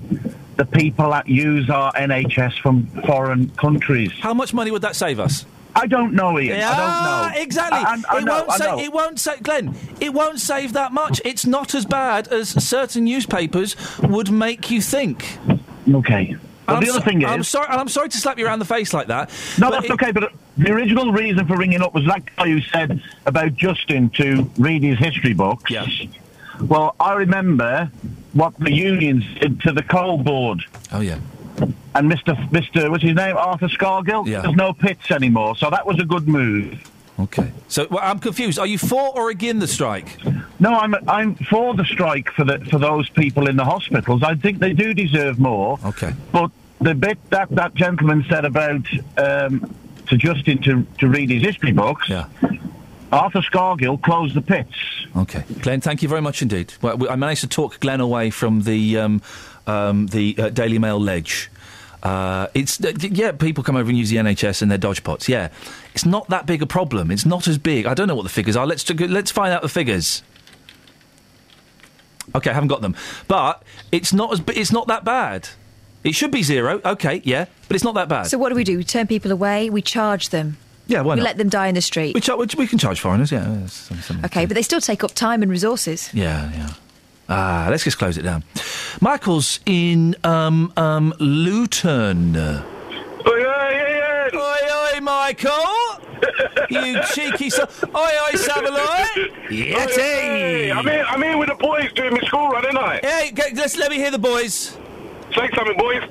[SPEAKER 86] the people that use our NHS from foreign countries.
[SPEAKER 8] How much money would that save us?
[SPEAKER 86] I don't know, Iain.
[SPEAKER 8] Yeah,
[SPEAKER 86] I don't know.
[SPEAKER 8] exactly.
[SPEAKER 86] I, I, I
[SPEAKER 8] it
[SPEAKER 86] know,
[SPEAKER 8] won't sa- it won't sa- Glenn. It won't save that much. It's not as bad as certain newspapers would make you think.
[SPEAKER 86] Okay. Well, the
[SPEAKER 8] I'm
[SPEAKER 86] other thing
[SPEAKER 8] I'm
[SPEAKER 86] is-
[SPEAKER 8] sorry. And I'm sorry to slap you around the face like that.
[SPEAKER 86] No, that's
[SPEAKER 8] it-
[SPEAKER 86] okay. But the original reason for ringing up was that guy who said about Justin to read his history books.
[SPEAKER 8] Yeah.
[SPEAKER 86] Well, I remember what the unions did to the coal board.
[SPEAKER 8] Oh yeah.
[SPEAKER 86] And Mr. Mr. What's his name? Arthur Scargill.
[SPEAKER 8] Yeah.
[SPEAKER 86] There's no pits anymore, so that was a good move.
[SPEAKER 8] Okay. So well, I'm confused. Are you for or against the strike?
[SPEAKER 86] No, I'm I'm for the strike for the for those people in the hospitals. I think they do deserve more.
[SPEAKER 8] Okay.
[SPEAKER 86] But the bit that that gentleman said about um, to Justin to, to read his history books.
[SPEAKER 8] Yeah.
[SPEAKER 86] Arthur Scargill closed the pits.
[SPEAKER 8] Okay, Glenn, thank you very much indeed. Well, we- I managed to talk Glenn away from the um, um, the uh, Daily Mail ledge. Uh, it's uh, yeah, people come over and use the NHS and their dodge pots. Yeah, it's not that big a problem. It's not as big. I don't know what the figures are. Let's let's find out the figures. Okay, I haven't got them, but it's not as it's not that bad. It should be zero. Okay, yeah, but it's not that bad.
[SPEAKER 11] So what do we do? We turn people away. We charge them.
[SPEAKER 8] yeah, why
[SPEAKER 11] we
[SPEAKER 8] not?
[SPEAKER 11] let them die in the street.
[SPEAKER 8] we, cha- we, we can charge foreigners. Yeah, yeah, some- some-
[SPEAKER 11] okay, but they still take up time and resources.
[SPEAKER 8] Yeah, yeah. Ah, let's just close it down. Michael's in um, um, Luton. Oi, oi, oi, Michael! *laughs* you cheeky son. Oi, oi, Savaloy! Yeti!
[SPEAKER 87] I'm here, I'm here with the boys doing my school run, ain't I?
[SPEAKER 8] Hey, get, let's, let me hear the boys.
[SPEAKER 87] Say something, boys.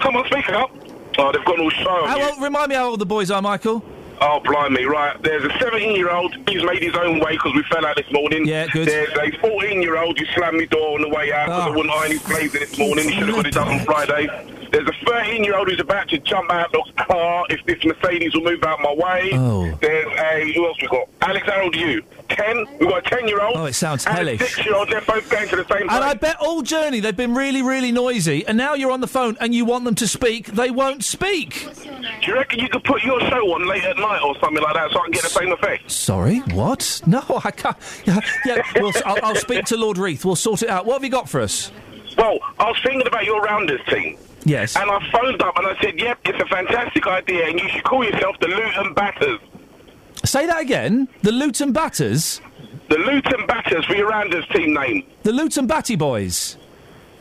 [SPEAKER 87] Come on, speak up. Oh, they've got all show
[SPEAKER 8] How old, remind me how old the boys are, Michael.
[SPEAKER 87] Oh, blimey, right. There's a 17 year old who's made his own way because we fell out this morning.
[SPEAKER 8] Yeah, good.
[SPEAKER 87] There's a 14 year old who slammed me door on the way out because
[SPEAKER 8] Ah.
[SPEAKER 87] I wouldn't iron his blazer this morning. He should have got it done on Friday. There's a 13 year old who's about to jump out of the car if this Mercedes will move out my way.
[SPEAKER 8] Oh.
[SPEAKER 87] There's a, who else we got? Alex Harold, you. 10. We've got a 10 year old.
[SPEAKER 8] Oh, it sounds
[SPEAKER 87] and
[SPEAKER 8] hellish.
[SPEAKER 87] a 6 year old. They're both going to the same place.
[SPEAKER 8] And I bet all journey they've been really, really noisy, and now you're on the phone and you want them to speak, they won't speak.
[SPEAKER 87] Do you reckon you could put your show on late at night or something like that so I can get the same effect?
[SPEAKER 8] Sorry, what? *laughs* No, I can't. Yeah, yeah we'll, I'll, I'll speak to Lord Reith. We'll sort it out. What have you got for us?
[SPEAKER 87] Well, I was thinking about your Rounders team.
[SPEAKER 8] Yes.
[SPEAKER 87] And I phoned up and I said, yep, it's a fantastic idea and you should call yourself the Luton Batters.
[SPEAKER 8] Say that again. The Luton Batters.
[SPEAKER 87] The Luton Batters for your Rounders team name.
[SPEAKER 8] The Luton Batty Boys.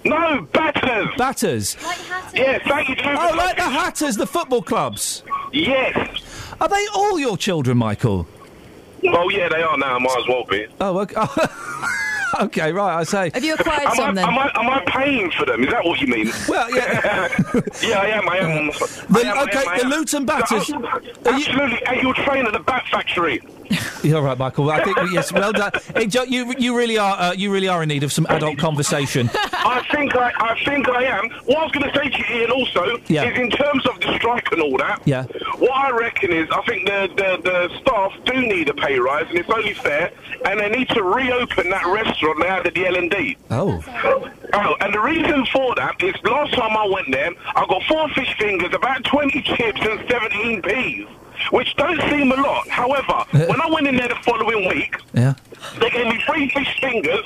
[SPEAKER 87] No, Batters.
[SPEAKER 8] Batters. Like Hatters.
[SPEAKER 87] Yes, thank you.
[SPEAKER 8] Oh, like the Hatters, the football clubs.
[SPEAKER 87] Yes.
[SPEAKER 8] Are they all your children, Michael?
[SPEAKER 87] Oh, yeah, they are now. Might as well be.
[SPEAKER 8] Oh, okay. *laughs* *laughs* okay, right. I say.
[SPEAKER 11] Have you acquired
[SPEAKER 87] am
[SPEAKER 11] some
[SPEAKER 87] I,
[SPEAKER 11] then?
[SPEAKER 87] Am I, am I paying for them? Is that what you mean?
[SPEAKER 8] Well, yeah. *laughs*
[SPEAKER 87] yeah, I am. I am.
[SPEAKER 8] The-
[SPEAKER 87] I am, I
[SPEAKER 8] okay,
[SPEAKER 87] am, I
[SPEAKER 8] the
[SPEAKER 87] am.
[SPEAKER 8] Luton Batters-
[SPEAKER 87] So, Absolutely. Hey, you're trained at the Bat Factory. *laughs*
[SPEAKER 8] You're right, Michael. I think yes. Well done. Hey, Jo, you you really are uh, you really are in need of some adult conversation. *laughs*
[SPEAKER 87] I think I, I think I am. What I was going to say to you, Iain, also,
[SPEAKER 8] Yeah.
[SPEAKER 87] is in terms of the strike and all that.
[SPEAKER 8] Yeah.
[SPEAKER 87] What I reckon is, I think the, the the staff do need a pay rise, and it's only fair. And they need to reopen that restaurant they had at the L and D.
[SPEAKER 8] Oh.
[SPEAKER 87] Oh, and the reason for that is last time I went there, I got four fish fingers, about 20 chips, and 17 peas, which don't seem a lot. However, *laughs* when I went in there the following week,
[SPEAKER 8] Yeah.
[SPEAKER 87] they gave me three fish fingers,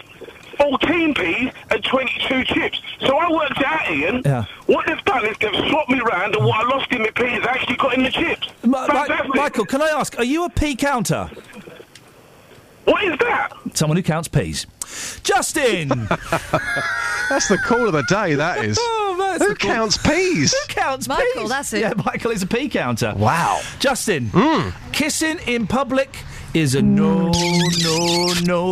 [SPEAKER 87] 14 peas, and 22 chips. So I worked out, Iain.
[SPEAKER 8] Yeah.
[SPEAKER 87] What they've done is they've swapped me round, and what I lost in my peas, I actually got in the chips.
[SPEAKER 8] Mi-
[SPEAKER 87] Fantastic.
[SPEAKER 8] Michael, can I ask? Are you a pea counter?
[SPEAKER 87] What is that?
[SPEAKER 8] Someone who counts peas. Justin. *laughs*
[SPEAKER 33] That's the call of the day. That *laughs* is.
[SPEAKER 8] Oh, that's
[SPEAKER 33] Who
[SPEAKER 8] the call.
[SPEAKER 33] counts peas?
[SPEAKER 8] Who counts
[SPEAKER 11] Michael,
[SPEAKER 8] peas?
[SPEAKER 11] that's it.
[SPEAKER 8] Yeah, Michael is a pea counter.
[SPEAKER 33] Wow.
[SPEAKER 8] Justin, hmm. kissing in public is a no, no, no.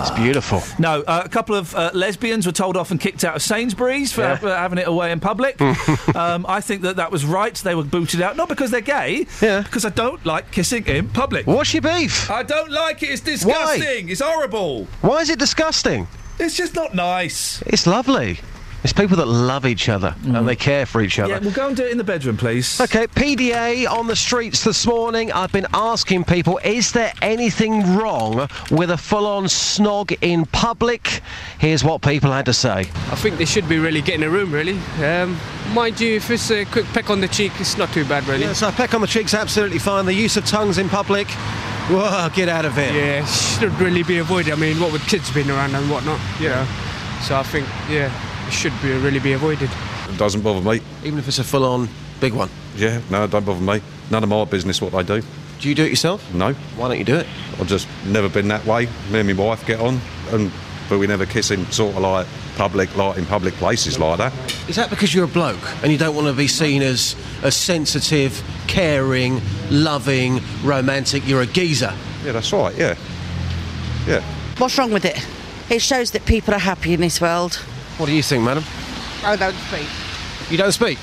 [SPEAKER 33] It's beautiful.
[SPEAKER 8] No, uh, a couple of uh, lesbians were told off and kicked out of Sainsbury's for,
[SPEAKER 33] Yeah.
[SPEAKER 8] for having it away in public. *laughs* um, I think that that was right. They were booted out, not because they're gay,
[SPEAKER 33] Yeah.
[SPEAKER 8] because I don't like kissing in public.
[SPEAKER 33] What's your beef?
[SPEAKER 8] I don't like it. It's disgusting. It's horrible.
[SPEAKER 33] Why is it disgusting?
[SPEAKER 8] It's just not nice.
[SPEAKER 33] It's lovely. It's people that love each other and they care for each other.
[SPEAKER 8] Yeah, we'll go and do it in the bedroom, please.
[SPEAKER 33] Okay, PDA on the streets this morning. I've been asking people, is there anything wrong with a full on snog in public? Here's what people had to say.
[SPEAKER 76] I think they should be really getting a room, really. Um, mind you, if it's a quick peck on the cheek, it's not too bad, really.
[SPEAKER 33] Yeah, so a peck on the cheek's absolutely fine. The use of tongues in public, whoa, get out of it.
[SPEAKER 76] Yeah, should really be avoided. I mean, what with kids being around and whatnot, you know. So I think, yeah, it should be really be avoided.
[SPEAKER 88] It doesn't bother me.
[SPEAKER 33] Even if it's a full on big one.
[SPEAKER 88] Yeah, no, it don't bother me. None of my business what they do.
[SPEAKER 33] Do you do it yourself?
[SPEAKER 88] No.
[SPEAKER 33] Why don't you do it?
[SPEAKER 88] I've just never been that way. Me and my wife get on, and but we never kiss in sort of like public, like in public places like that.
[SPEAKER 33] Is that because you're a bloke and you don't want to be seen as a sensitive, caring, loving, romantic? You're a geezer.
[SPEAKER 88] Yeah, that's right. Yeah, yeah.
[SPEAKER 89] What's wrong with it? It shows that people are happy in this world.
[SPEAKER 33] What do you think, madam?
[SPEAKER 89] Oh, I don't speak.
[SPEAKER 33] You don't speak?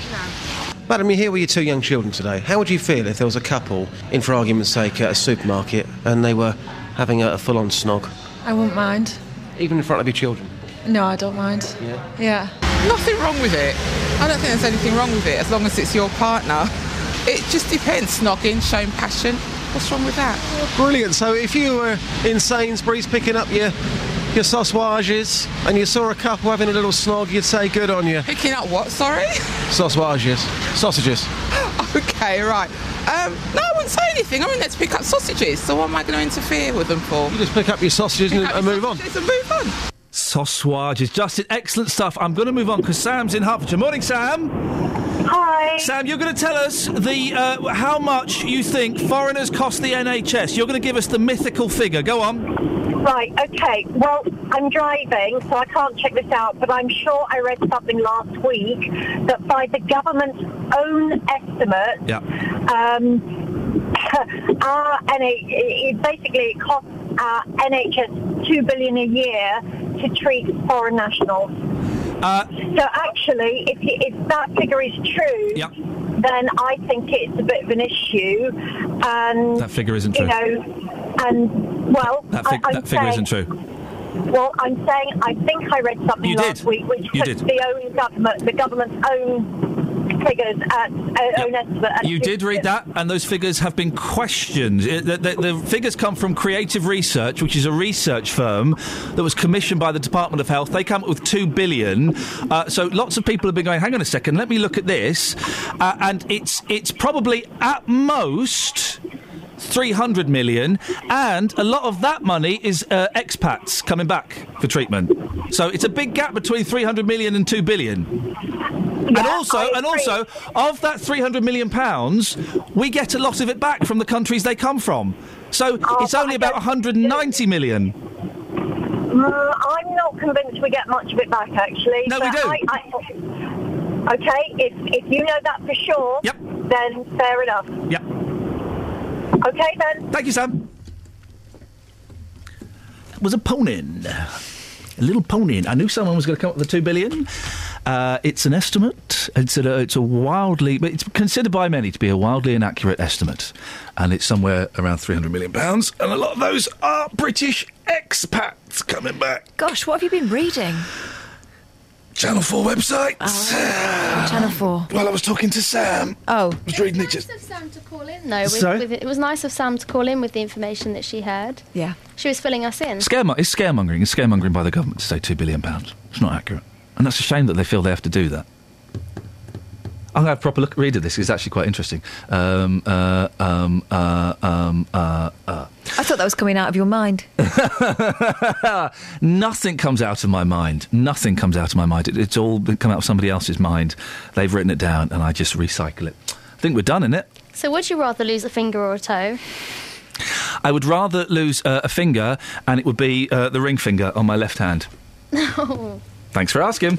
[SPEAKER 33] Madam, you're here with your two young children today. How would you feel if there was a couple, in for argument's sake, at a supermarket and they were
[SPEAKER 90] having a, a full-on snog,
[SPEAKER 91] I wouldn't mind.
[SPEAKER 90] even in front of your children?
[SPEAKER 91] No, I don't mind.
[SPEAKER 90] Yeah.
[SPEAKER 91] Yeah.
[SPEAKER 92] Nothing wrong with it. I don't think there's anything wrong with it as long as it's your partner. It just depends. Snogging, showing passion. What's wrong with that?
[SPEAKER 90] Brilliant. So if you were in Sainsbury's picking up your your sausages and you saw a couple having a little snog, you'd say good on you.
[SPEAKER 92] Picking up what? Sorry.
[SPEAKER 90] Sausages, sausages. *laughs*
[SPEAKER 92] okay, right. Um, no, I wouldn't say anything. I'm in there to pick up sausages. So what am I going to interfere with them for?
[SPEAKER 90] You just pick up your sausages and, and move on.
[SPEAKER 92] and move on.
[SPEAKER 8] Sausages. Justin, excellent stuff. I'm going to move on because Sam's in Hertfordshire. Morning, Sam.
[SPEAKER 93] Hi.
[SPEAKER 8] Sam, you're going to tell us the uh, how much you think foreigners cost the NHS. You're going to give us the mythical figure. Go on.
[SPEAKER 93] Right, okay. Well, I'm driving, so I can't check this out, but I'm sure I read something last week that by the government's own estimate,
[SPEAKER 8] Yeah.
[SPEAKER 93] um, *laughs* our NH- it basically it costs our NHS two billion a year to treat foreign nationals.
[SPEAKER 8] Uh,
[SPEAKER 93] so actually, if, if that figure is true, then I think it's a bit of an issue, and
[SPEAKER 8] That figure isn't
[SPEAKER 93] you
[SPEAKER 8] true.
[SPEAKER 93] know, and well,
[SPEAKER 8] That, fig-
[SPEAKER 93] I,
[SPEAKER 8] that figure
[SPEAKER 93] saying,
[SPEAKER 8] isn't true.
[SPEAKER 93] Well, I'm saying I think I read something
[SPEAKER 8] You
[SPEAKER 93] last
[SPEAKER 8] did.
[SPEAKER 93] week which
[SPEAKER 8] You
[SPEAKER 93] puts
[SPEAKER 8] did.
[SPEAKER 93] the own government, the government's own figures at uh, estimate.
[SPEAKER 8] You did read that, and those figures have been questioned. The, the, the figures come from Creative Research, which is a research firm that was commissioned by the Department of Health. They come up with two billion. Uh, so lots of people have been going. Hang on a second, let me look at this, uh, and it's it's probably at most. 300 million, and a lot of that money is uh, expats coming back for treatment. So it's a big gap between 300 million and 2 billion. and also, and also, of that 300 million pounds, we get a lot of it back from the countries they come from. So it's only about 190 million.
[SPEAKER 93] Mm, I'm not convinced we get much of it back, actually.
[SPEAKER 8] No, we do.
[SPEAKER 93] I, I, okay, if if you know that for sure, yep. then fair enough.
[SPEAKER 8] Yep.
[SPEAKER 93] Okay then.
[SPEAKER 8] Thank you, Sam. That was a ponin. A little ponin. I knew someone was going to come up with the two billion. Uh, it's an estimate. It's a, it's a wildly, but it's considered by many to be a wildly inaccurate estimate, and it's somewhere around three hundred million pounds. And a lot of those are British expats coming back.
[SPEAKER 11] Gosh, what have you been reading?
[SPEAKER 8] Channel Four website. Oh.
[SPEAKER 11] Channel 4.
[SPEAKER 8] Well, I was talking to Sam.
[SPEAKER 11] Oh.
[SPEAKER 8] I was reading it just.
[SPEAKER 77] Nice of Sam to call in, though. With,
[SPEAKER 8] Sorry?
[SPEAKER 77] with it. it was nice of Sam to call in with the information that she heard.
[SPEAKER 11] Yeah.
[SPEAKER 77] She was filling us in.
[SPEAKER 8] Scaremo- it's scaremongering. It's scaremongering by the government to say two billion pounds. It's not accurate, and that's a shame that they feel they have to do that. I'm going to have a proper look, read of this. It's actually quite interesting. Um, uh, um, uh, um, uh, uh.
[SPEAKER 11] I thought that was coming out of your mind. *laughs*
[SPEAKER 8] Nothing comes out of my mind. Nothing comes out of my mind. It, it's all come out of somebody else's mind. They've written it down, and I just recycle it. I think we're done in it.
[SPEAKER 77] So, would you rather lose a finger or a toe?
[SPEAKER 8] I would rather lose uh, a finger, and it would be uh, the ring finger on my left hand. *laughs*
[SPEAKER 77] No.
[SPEAKER 8] Thanks for asking.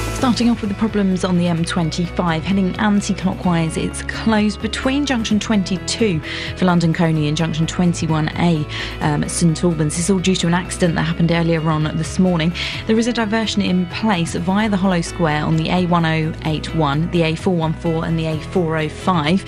[SPEAKER 15] Starting off with the problems on the M25, heading anti clockwise, it's closed between junction 22 for London Colney and junction 21A um, at St Albans. This is all due to an accident that happened earlier on this morning. There is a diversion in place via the Hollow Square on the A1081, the A414, and the A405.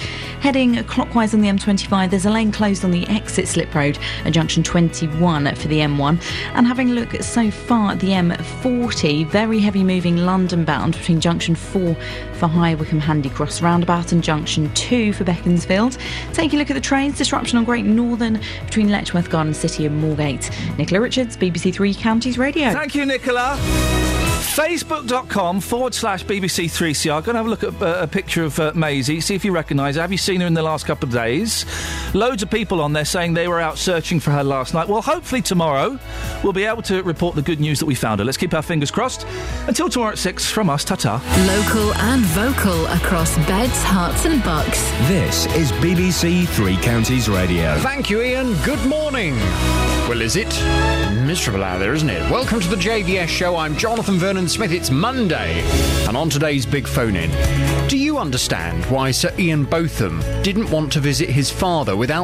[SPEAKER 15] Heading clockwise on the M25, there's a lane closed on the exit slip road at junction 21 for the M1. And having a look so far at the M40, very heavy moving London between junction 4 for High Wycombe Handy Cross roundabout and junction 2 for Beaconsfield. Taking a look at the trains, disruption on Great Northern between Letchworth Garden City and Moorgate. Nicola Richards, BBC Three Counties Radio.
[SPEAKER 8] Thank you, Nicola. Facebook.com forward slash BBC3CR. Go and have a look at uh, a picture of uh, Maisie, see if you recognise her. Have you seen her in the last couple of days? Loads of people on there saying they were out searching for her last night. Well, hopefully tomorrow we'll be able to report the good news that we found her. Let's keep our fingers crossed. Until tomorrow at 6, from us, ta ta.
[SPEAKER 5] Local and vocal across beds, Herts, and bucks.
[SPEAKER 7] This is BBC Three Counties Radio.
[SPEAKER 94] Thank you, Iain. Good morning. Well, is it? Miserable out there, isn't it? Welcome to the JVS show. I'm Jonathan Vernon Smith. It's Monday. And on today's big phone in, do you understand why Sir Ian Botham didn't want to visit his father without